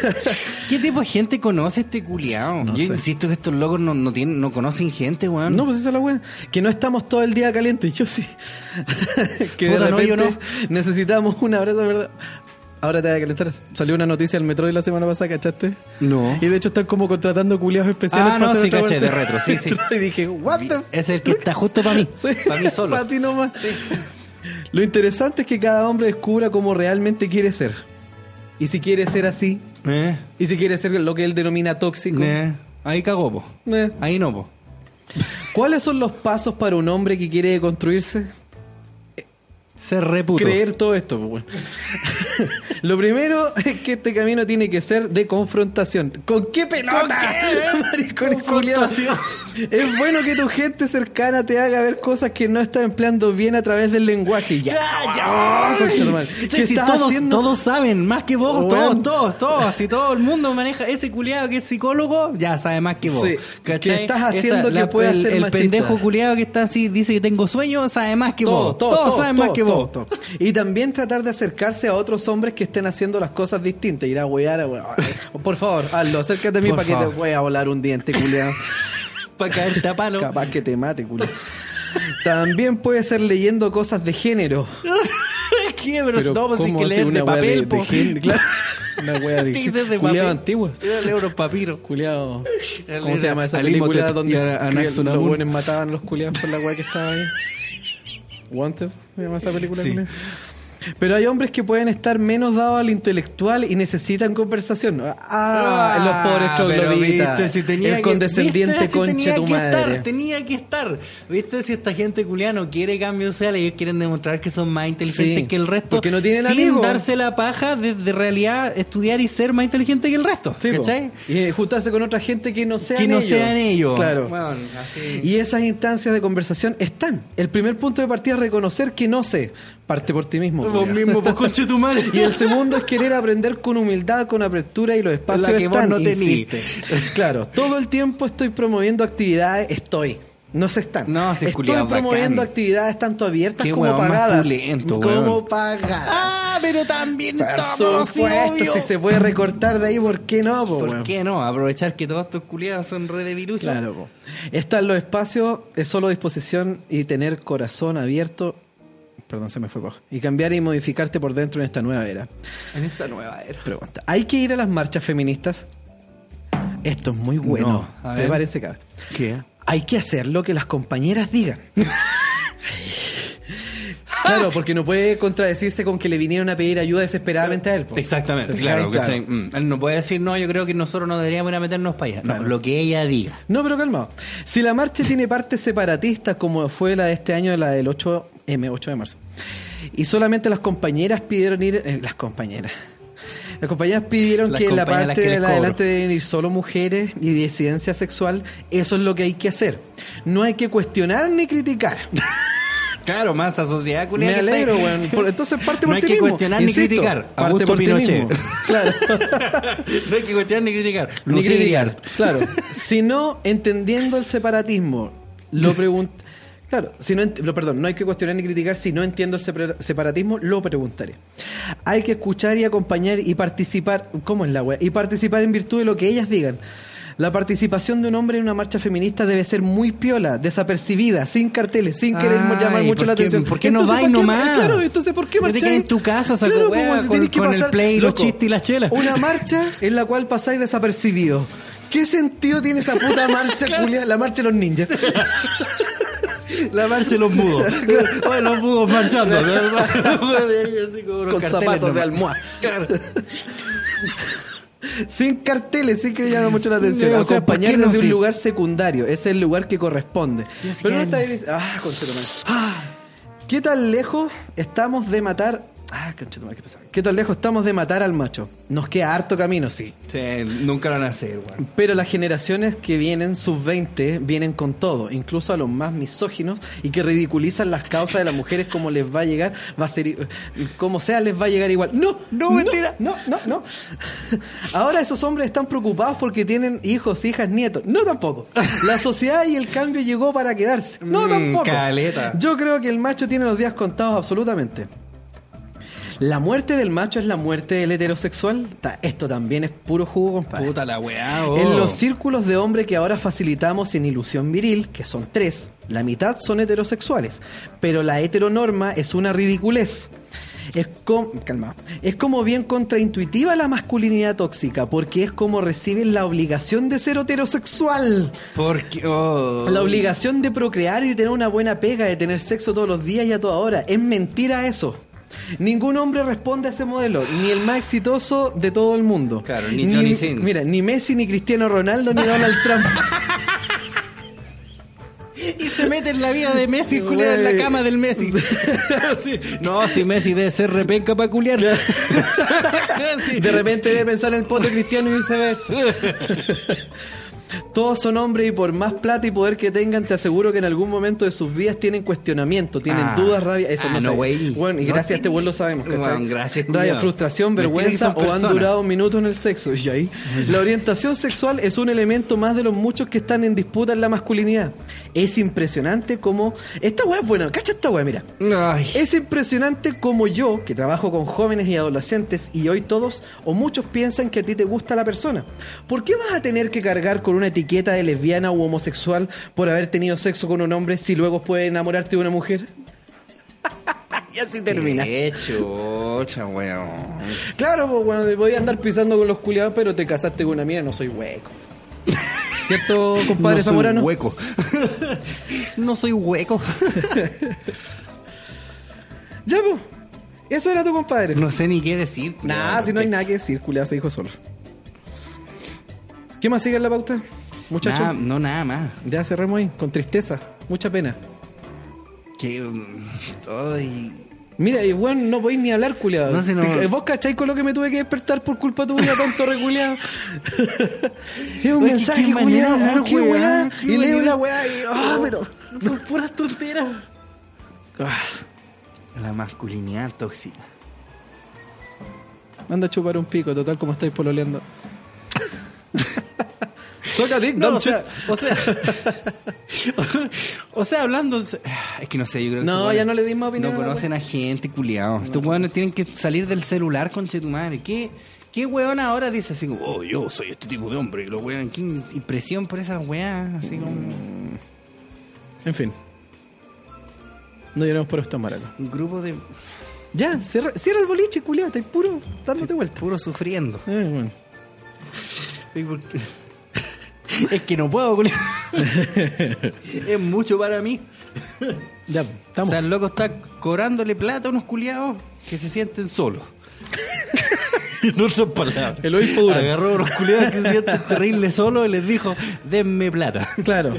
Speaker 2: <laughs>
Speaker 1: ¿Qué tipo de gente conoce este culiao?
Speaker 2: No
Speaker 1: Yo
Speaker 2: sé.
Speaker 1: insisto que estos locos no, no, tienen, no conocen gente, weón.
Speaker 2: No, pues esa es la wea. Que no estamos todo el día calientes. Yo sí. <laughs> que de
Speaker 1: Puta, no,
Speaker 2: repente
Speaker 1: yo no.
Speaker 2: necesitamos un abrazo, de ¿verdad? Ahora te voy a calentar. Salió una noticia del metro de la semana pasada, ¿cachaste?
Speaker 1: No.
Speaker 2: Y de hecho están como contratando culiados especiales
Speaker 1: Ah,
Speaker 2: para
Speaker 1: no, sí, caché, de retro, sí, <laughs> sí.
Speaker 2: Y dije, what the...
Speaker 1: Es el que está justo para <laughs> mí.
Speaker 2: Sí,
Speaker 1: Para mí solo.
Speaker 2: Para ti nomás. Lo interesante es que cada hombre descubra cómo realmente quiere ser. Y si quiere ser así,
Speaker 1: Eh,
Speaker 2: y si quiere ser lo que él denomina tóxico,
Speaker 1: eh. Ahí cagó, po.
Speaker 2: eh.
Speaker 1: Ahí no, po.
Speaker 2: ¿cuáles son los pasos para un hombre que quiere construirse?
Speaker 1: Se reputo.
Speaker 2: creer todo esto. pues, bueno. <laughs> Lo primero es que este camino tiene que ser de confrontación. ¿Con qué pelota? <laughs> Maricones culiados. Es bueno que tu gente cercana te haga ver cosas que no estás empleando bien a través del lenguaje. Ya,
Speaker 1: ya.
Speaker 2: ¿Qué
Speaker 1: Si todos,
Speaker 2: haciendo?
Speaker 1: todos saben, más que vos, todos, todos, todos. Si todo el mundo maneja ese culiado que es psicólogo, ya sabe más que vos.
Speaker 2: Sí. Que estás haciendo que
Speaker 1: la-
Speaker 2: pueda
Speaker 1: el,
Speaker 2: ser
Speaker 1: El
Speaker 2: machista.
Speaker 1: pendejo culiado que está así, dice que tengo sueño, sabe más que
Speaker 2: Todo,
Speaker 1: vos.
Speaker 2: todo,
Speaker 1: todos
Speaker 2: todo,
Speaker 1: saben más que vos.
Speaker 2: Y también tratar de acercarse a otros hombres que estén haciendo las cosas distintas. Ir a huear, a huear. Por favor, hazlo, acércate a mí
Speaker 1: Por
Speaker 2: para que te voy a volar un diente, culiado. <laughs>
Speaker 1: Para caerte a palo.
Speaker 2: Capaz que te mate, culiado. También puede ser leyendo cosas de género. <laughs>
Speaker 1: ¿Qué? Pero, no, pues hay
Speaker 2: ¿cómo
Speaker 1: que leer de papel,
Speaker 2: de,
Speaker 1: po.
Speaker 2: de género? <laughs> Claro. Una wea de,
Speaker 1: Tiene que ser de
Speaker 2: culiado antiguo.
Speaker 1: Yo leo los papiros.
Speaker 2: Culiado. ¿Cómo se llama esa película donde
Speaker 1: a- a
Speaker 2: los buenos mataban a los culiados por la wea que estaba ahí? Wanted, ¿se llama esa película?
Speaker 1: Sí.
Speaker 2: Pero hay hombres que pueden estar menos dados al intelectual y necesitan conversación. Ah, los pobres
Speaker 1: pero
Speaker 2: trogloditas.
Speaker 1: si tenía
Speaker 2: el condescendiente
Speaker 1: viste, si
Speaker 2: concha
Speaker 1: tenía
Speaker 2: tu
Speaker 1: que
Speaker 2: madre.
Speaker 1: Estar, tenía que estar. ¿Viste? Si esta gente culiana no quiere cambio social, ellos quieren demostrar que son más inteligentes
Speaker 2: Sí,
Speaker 1: que el resto.
Speaker 2: porque no tienen
Speaker 1: sin
Speaker 2: amigos.
Speaker 1: darse la paja de, de realidad estudiar y ser más inteligente que el resto.
Speaker 2: Sí.
Speaker 1: ¿Cachai?
Speaker 2: Y eh, juntarse con otra gente que no sean
Speaker 1: Que no
Speaker 2: ellos.
Speaker 1: sean ellos.
Speaker 2: Claro.
Speaker 1: Bueno, así.
Speaker 2: Y esas instancias de conversación están. El primer punto de partida es reconocer que no sé. Parte por ti mismo.
Speaker 1: Vos mismo, pues conche tu madre. <laughs>
Speaker 2: Y el segundo es querer aprender con humildad, con apertura y los espacios
Speaker 1: La que vos
Speaker 2: están,
Speaker 1: no tení.
Speaker 2: insiste. Claro, todo el tiempo estoy promoviendo actividades, estoy. No se están.
Speaker 1: No, si es
Speaker 2: Estoy promoviendo
Speaker 1: bacán.
Speaker 2: actividades tanto abiertas
Speaker 1: Qué
Speaker 2: como
Speaker 1: weón
Speaker 2: pagadas.
Speaker 1: pulento,
Speaker 2: como
Speaker 1: weón.
Speaker 2: pagadas.
Speaker 1: Ah, pero también
Speaker 2: Por
Speaker 1: estamos,
Speaker 2: supuesto, si se puede recortar de ahí, ¿por qué no? po,
Speaker 1: ¿Por
Speaker 2: weón?
Speaker 1: qué no? Aprovechar que todos estos culiados son re de virucho.
Speaker 2: Claro, po. Están los espacios, es solo disposición y tener corazón abierto. Perdón, se me fue cojo. Y cambiar y modificarte por dentro en esta nueva era.
Speaker 1: En esta nueva era.
Speaker 2: Pregunta: ¿hay que ir a las marchas feministas? Esto es muy bueno.
Speaker 1: No, a ver.
Speaker 2: Prepárese, cabrón.
Speaker 1: ¿Qué?
Speaker 2: Hay que hacer lo que las compañeras digan. claro, porque no puede contradecirse con que le vinieron a pedir ayuda desesperadamente a él.
Speaker 1: Exactamente,
Speaker 2: ¿Te
Speaker 1: claro. ¿cachai? Mm. Él no puede decir, no, yo creo que nosotros no deberíamos ir a meternos para allá. No,
Speaker 2: Claro.
Speaker 1: lo que ella diga.
Speaker 2: No, pero calmado. Si la marcha tiene partes separatistas, como fue la de este año, la del 8M, 8 de marzo, y solamente las compañeras pidieron ir, eh, las compañeras, Las compañías pidieron
Speaker 1: Las
Speaker 2: que en la
Speaker 1: a
Speaker 2: parte de la adelante deben ir solo mujeres y disidencia sexual. Eso es lo que hay que hacer. No hay que cuestionar ni criticar. <laughs>
Speaker 1: Claro, más esa sociedad
Speaker 2: Me alegro, weón. Por- Entonces parte
Speaker 1: No
Speaker 2: por
Speaker 1: hay
Speaker 2: ti
Speaker 1: que
Speaker 2: mismo.
Speaker 1: cuestionar ni criticar.
Speaker 2: parte
Speaker 1: Augusto
Speaker 2: por
Speaker 1: Pinochet. <laughs>
Speaker 2: Claro.
Speaker 1: no hay que cuestionar ni criticar.
Speaker 2: ni criticar. Claro. Si no, entendiendo el separatismo, lo pregunto. <laughs> Claro, si no, perdón, no hay que cuestionar ni criticar, si no entiendo el separa- separatismo, lo preguntaré. Hay que escuchar y acompañar y participar, ¿cómo es la wea? Y participar en virtud de lo que ellas digan. La participación de un hombre en una marcha feminista debe ser muy piola, desapercibida, sin carteles, sin querer
Speaker 1: Ay,
Speaker 2: llamar mucho
Speaker 1: ¿por
Speaker 2: la
Speaker 1: qué-
Speaker 2: atención.
Speaker 1: por qué no
Speaker 2: Entonces,
Speaker 1: vais
Speaker 2: ¿por qué-
Speaker 1: nomás?
Speaker 2: Claro, entonces ¿por qué
Speaker 1: No te
Speaker 2: marcháis?
Speaker 1: en tu casa, saco
Speaker 2: Claro, pues, si
Speaker 1: con-
Speaker 2: que
Speaker 1: con el play, los chistes y las chelas.
Speaker 2: Una marcha en la cual pasáis desapercibido. ¿Qué sentido tiene esa puta <laughs> marcha, culia? La marcha de los ninjas.
Speaker 1: La marcha de los mudos. <laughs> Oye, los mudos marchando. <laughs> Así como unos
Speaker 2: con zapatos de almohada. sin carteles, sin que le llame mucho la atención.
Speaker 1: Sí, o sea, ¿por qué
Speaker 2: Acompañarnos
Speaker 1: no?
Speaker 2: de un
Speaker 1: Sí.
Speaker 2: lugar secundario. Ese es el lugar que corresponde.
Speaker 1: Sí
Speaker 2: Pero no está ahí. Ah, conchetumare. ¿Qué tan lejos estamos de matar? Ah, qué pesado. ¿Qué tan lejos estamos de matar al macho? Nos queda harto camino, sí.
Speaker 1: Sí, nunca lo van a hacer, weón.
Speaker 2: Pero las generaciones que vienen, sus 20, vienen con todo, incluso a los más misóginos y que ridiculizan las causas de las mujeres como les va a llegar, va a ser, como sea, les va a llegar igual. No,
Speaker 1: No, mentira.
Speaker 2: No, no, no. Ahora esos hombres están preocupados porque tienen hijos, hijas, nietos. No tampoco. La sociedad y el cambio llegó para quedarse. No
Speaker 1: Mm,
Speaker 2: tampoco.
Speaker 1: caleta.
Speaker 2: Yo creo que el macho tiene los días contados absolutamente. La muerte del macho es la muerte del heterosexual. Esto también es puro jugo, compadre.
Speaker 1: Puta la weá, oh.
Speaker 2: En los círculos de hombres que ahora facilitamos en ilusión viril, que son tres, la mitad son heterosexuales, pero la heteronorma es una ridiculez. Es como, calma, es como bien contraintuitiva la masculinidad tóxica, porque es como reciben la obligación de ser heterosexual.
Speaker 1: Porque, oh.
Speaker 2: La obligación de procrear y de tener una buena pega, de tener sexo todos los días y a toda hora. Es mentira eso. Ningún hombre responde a ese modelo, ni el más exitoso de todo el mundo.
Speaker 1: Claro, ni Johnny Sins.
Speaker 2: Mira, ni Messi, ni Cristiano Ronaldo, ni Donald Trump. <laughs>
Speaker 1: Y se mete en la vida de Messi, culiado en la cama del Messi. <laughs> Sí. No, si Messi debe ser repenca para culiar. <laughs> Sí.
Speaker 2: De repente debe pensar en el poto cristiano y viceversa. Todos son hombres y por más plata y poder que tengan, te aseguro que en algún momento de sus vidas tienen cuestionamiento, tienen
Speaker 1: Ah.
Speaker 2: dudas, rabia. Eso
Speaker 1: Ah,
Speaker 2: no,
Speaker 1: güey.
Speaker 2: Bueno, y
Speaker 1: No
Speaker 2: gracias a este güey lo sabemos, ¿cachai?
Speaker 1: Bueno, gracias,
Speaker 2: Rabia, frustración, vergüenza o han durado un minuto en el sexo. Y ahí, la orientación sexual es un elemento más de los muchos que están en disputa en la masculinidad. Es impresionante como. Esta weá es buena, cacha esta weá, mira.
Speaker 1: Ay.
Speaker 2: Es impresionante como yo, que trabajo con jóvenes y adolescentes, y hoy todos o muchos piensan que a ti te gusta la persona. ¿Por qué vas a tener que cargar con una etiqueta de lesbiana u homosexual por haber tenido sexo con un hombre si luego puedes enamorarte de una mujer? <laughs> y así termina.
Speaker 1: Qué chucha, weón.
Speaker 2: Claro, pues bueno, te podías andar pisando con los culiados, pero te casaste con una mía, no soy hueco. ¿Cierto, <laughs> compadre
Speaker 1: no soy
Speaker 2: Zamorano?
Speaker 1: hueco. <laughs> no soy hueco.
Speaker 2: Ya, pues. Eso era tu compadre.
Speaker 1: No sé ni qué decir.
Speaker 2: Nada, si no hay nada que decir, culiado se dijo solo. ¿Qué más sigue en la pauta? Muchachos.
Speaker 1: Nada, no, nada más.
Speaker 2: Ya cerremos ahí, con tristeza, mucha pena.
Speaker 1: Que. Ay.
Speaker 2: Mira, y bueno, no podéis ni hablar, culiado.
Speaker 1: No no.
Speaker 2: ¿Vos cacháis con lo que me tuve que despertar por culpa tuya, tonto reculeado? <laughs> es un
Speaker 1: Oye,
Speaker 2: mensaje,
Speaker 1: qué
Speaker 2: culiado, qué weá. Y leo la weá y. ¡Ah, pero!
Speaker 1: Son puras tonteras. Ah, la masculinidad tóxica.
Speaker 2: Anda a chupar un pico, total, como estáis pololeando. <laughs> Soca Dick,
Speaker 1: No,
Speaker 2: don't
Speaker 1: o sea, o sea, <laughs> o sea, hablando, <sighs> es que no sé, yo creo que
Speaker 2: No, ya no le di más opinión
Speaker 1: No
Speaker 2: la
Speaker 1: conocen a gente, culiao. Estos weones tienen que salir del celular, conche tu madre. ¿Qué, qué weón ahora dice así como, oh, yo soy este tipo de hombre? Y los weón, qué impresión por esas weas, así como
Speaker 2: En fin. No lloremos por esta maraca.
Speaker 1: un grupo de
Speaker 2: Ya, cierra, cierra el boliche, culiado, estáis puro dándote vuelta.
Speaker 1: puro sufriendo.
Speaker 2: Eh, bueno.
Speaker 1: Sí, porque- es que no puedo, culiao. <laughs> es mucho para mí.
Speaker 2: Ya,
Speaker 1: O
Speaker 2: estamos.
Speaker 1: sea, el loco está cobrándole plata a unos culiados que se sienten solos. <laughs> en otras palabras.
Speaker 2: El obispo Durán.
Speaker 1: Agarró a unos culiados que se sienten terribles solo y les dijo, denme plata.
Speaker 2: Claro.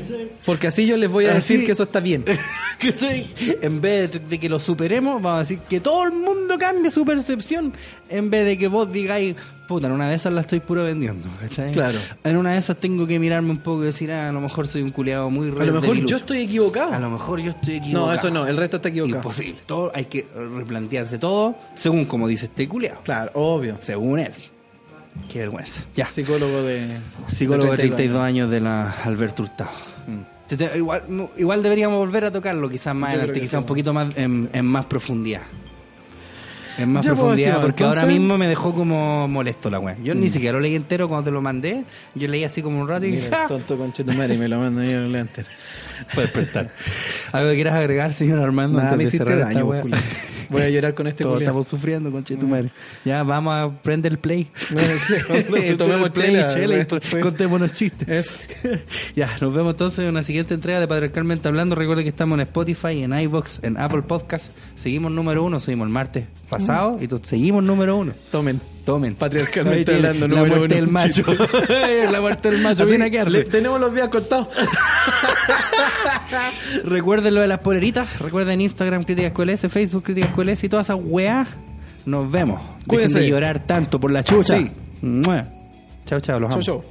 Speaker 2: Porque así yo les voy a
Speaker 1: Así-
Speaker 2: decir que eso está bien. <laughs>
Speaker 1: que soy- en vez de que lo superemos, vamos a decir que todo el mundo cambie su percepción. En vez de que vos digáis, puta, en una de esas la estoy puro vendiendo. ¿cachai?
Speaker 2: Claro.
Speaker 1: En una de esas tengo que mirarme un poco y decir, ah, a lo mejor soy un culiado muy
Speaker 2: A lo mejor yo estoy equivocado.
Speaker 1: A lo mejor yo estoy equivocado.
Speaker 2: No, eso no, el resto está equivocado.
Speaker 1: Imposible. Todo, hay que replantearse todo según como dice este culiado.
Speaker 2: Claro, obvio.
Speaker 1: Según él. Qué vergüenza. Ya.
Speaker 2: Psicólogo de.
Speaker 1: Psicólogo de
Speaker 2: 32
Speaker 1: 32 años de la Alberto Hurtado.
Speaker 2: Mm.
Speaker 1: Igual, igual deberíamos volver a tocarlo, quizás más
Speaker 2: Yo
Speaker 1: adelante, quizás
Speaker 2: sí.
Speaker 1: un poquito más en, en más profundidad. En más
Speaker 2: Ya,
Speaker 1: profundidad, porque ahora mismo me dejó como molesto la weá. Yo ni siquiera lo leí entero cuando te lo mandé. Yo leí así como un rato y
Speaker 2: Mira,
Speaker 1: ¡Ja!
Speaker 2: el tonto conchetumare y me lo mando ahí en el enter. <laughs>
Speaker 1: Puedes prestar. ¿Algo que quieras agregar, señor Armando?
Speaker 2: Nada, me
Speaker 1: antes de cerrar
Speaker 2: daño,
Speaker 1: weá?
Speaker 2: culiao. <laughs> Voy a llorar con este
Speaker 1: Todos
Speaker 2: culiao.
Speaker 1: estamos sufriendo con Chetumare. Ya, vamos a prender el play.
Speaker 2: Sí, <laughs> tomemos
Speaker 1: play,
Speaker 2: chela,
Speaker 1: chela y
Speaker 2: güey,
Speaker 1: to-
Speaker 2: sí.
Speaker 1: contémonos chistes.
Speaker 2: Eso. <laughs>
Speaker 1: Ya, nos vemos entonces en una siguiente entrega de Patriarcalmente Hablando. Recuerden que estamos en Spotify, en iVoox, en Apple Podcast. Seguimos número uno, seguimos el martes pasado y seguimos número uno.
Speaker 2: Tomen.
Speaker 1: Tomen.
Speaker 2: Patriarcalmente
Speaker 1: Ahí tiene
Speaker 2: hablando,
Speaker 1: La muerte del macho. <laughs> la muerte del macho viene a quedarse.
Speaker 2: le- tenemos los días contados. <laughs>
Speaker 1: Recuerden lo de las poleritas. Recuerden Instagram, Críticas QLS, Facebook, Críticas QLS y todas esas weas. Nos vemos. Dejen
Speaker 2: Cuídense.
Speaker 1: de llorar tanto por la chucha.
Speaker 2: Sí.
Speaker 1: Chao, chao, los
Speaker 2: Chau,
Speaker 1: amo.
Speaker 2: chau.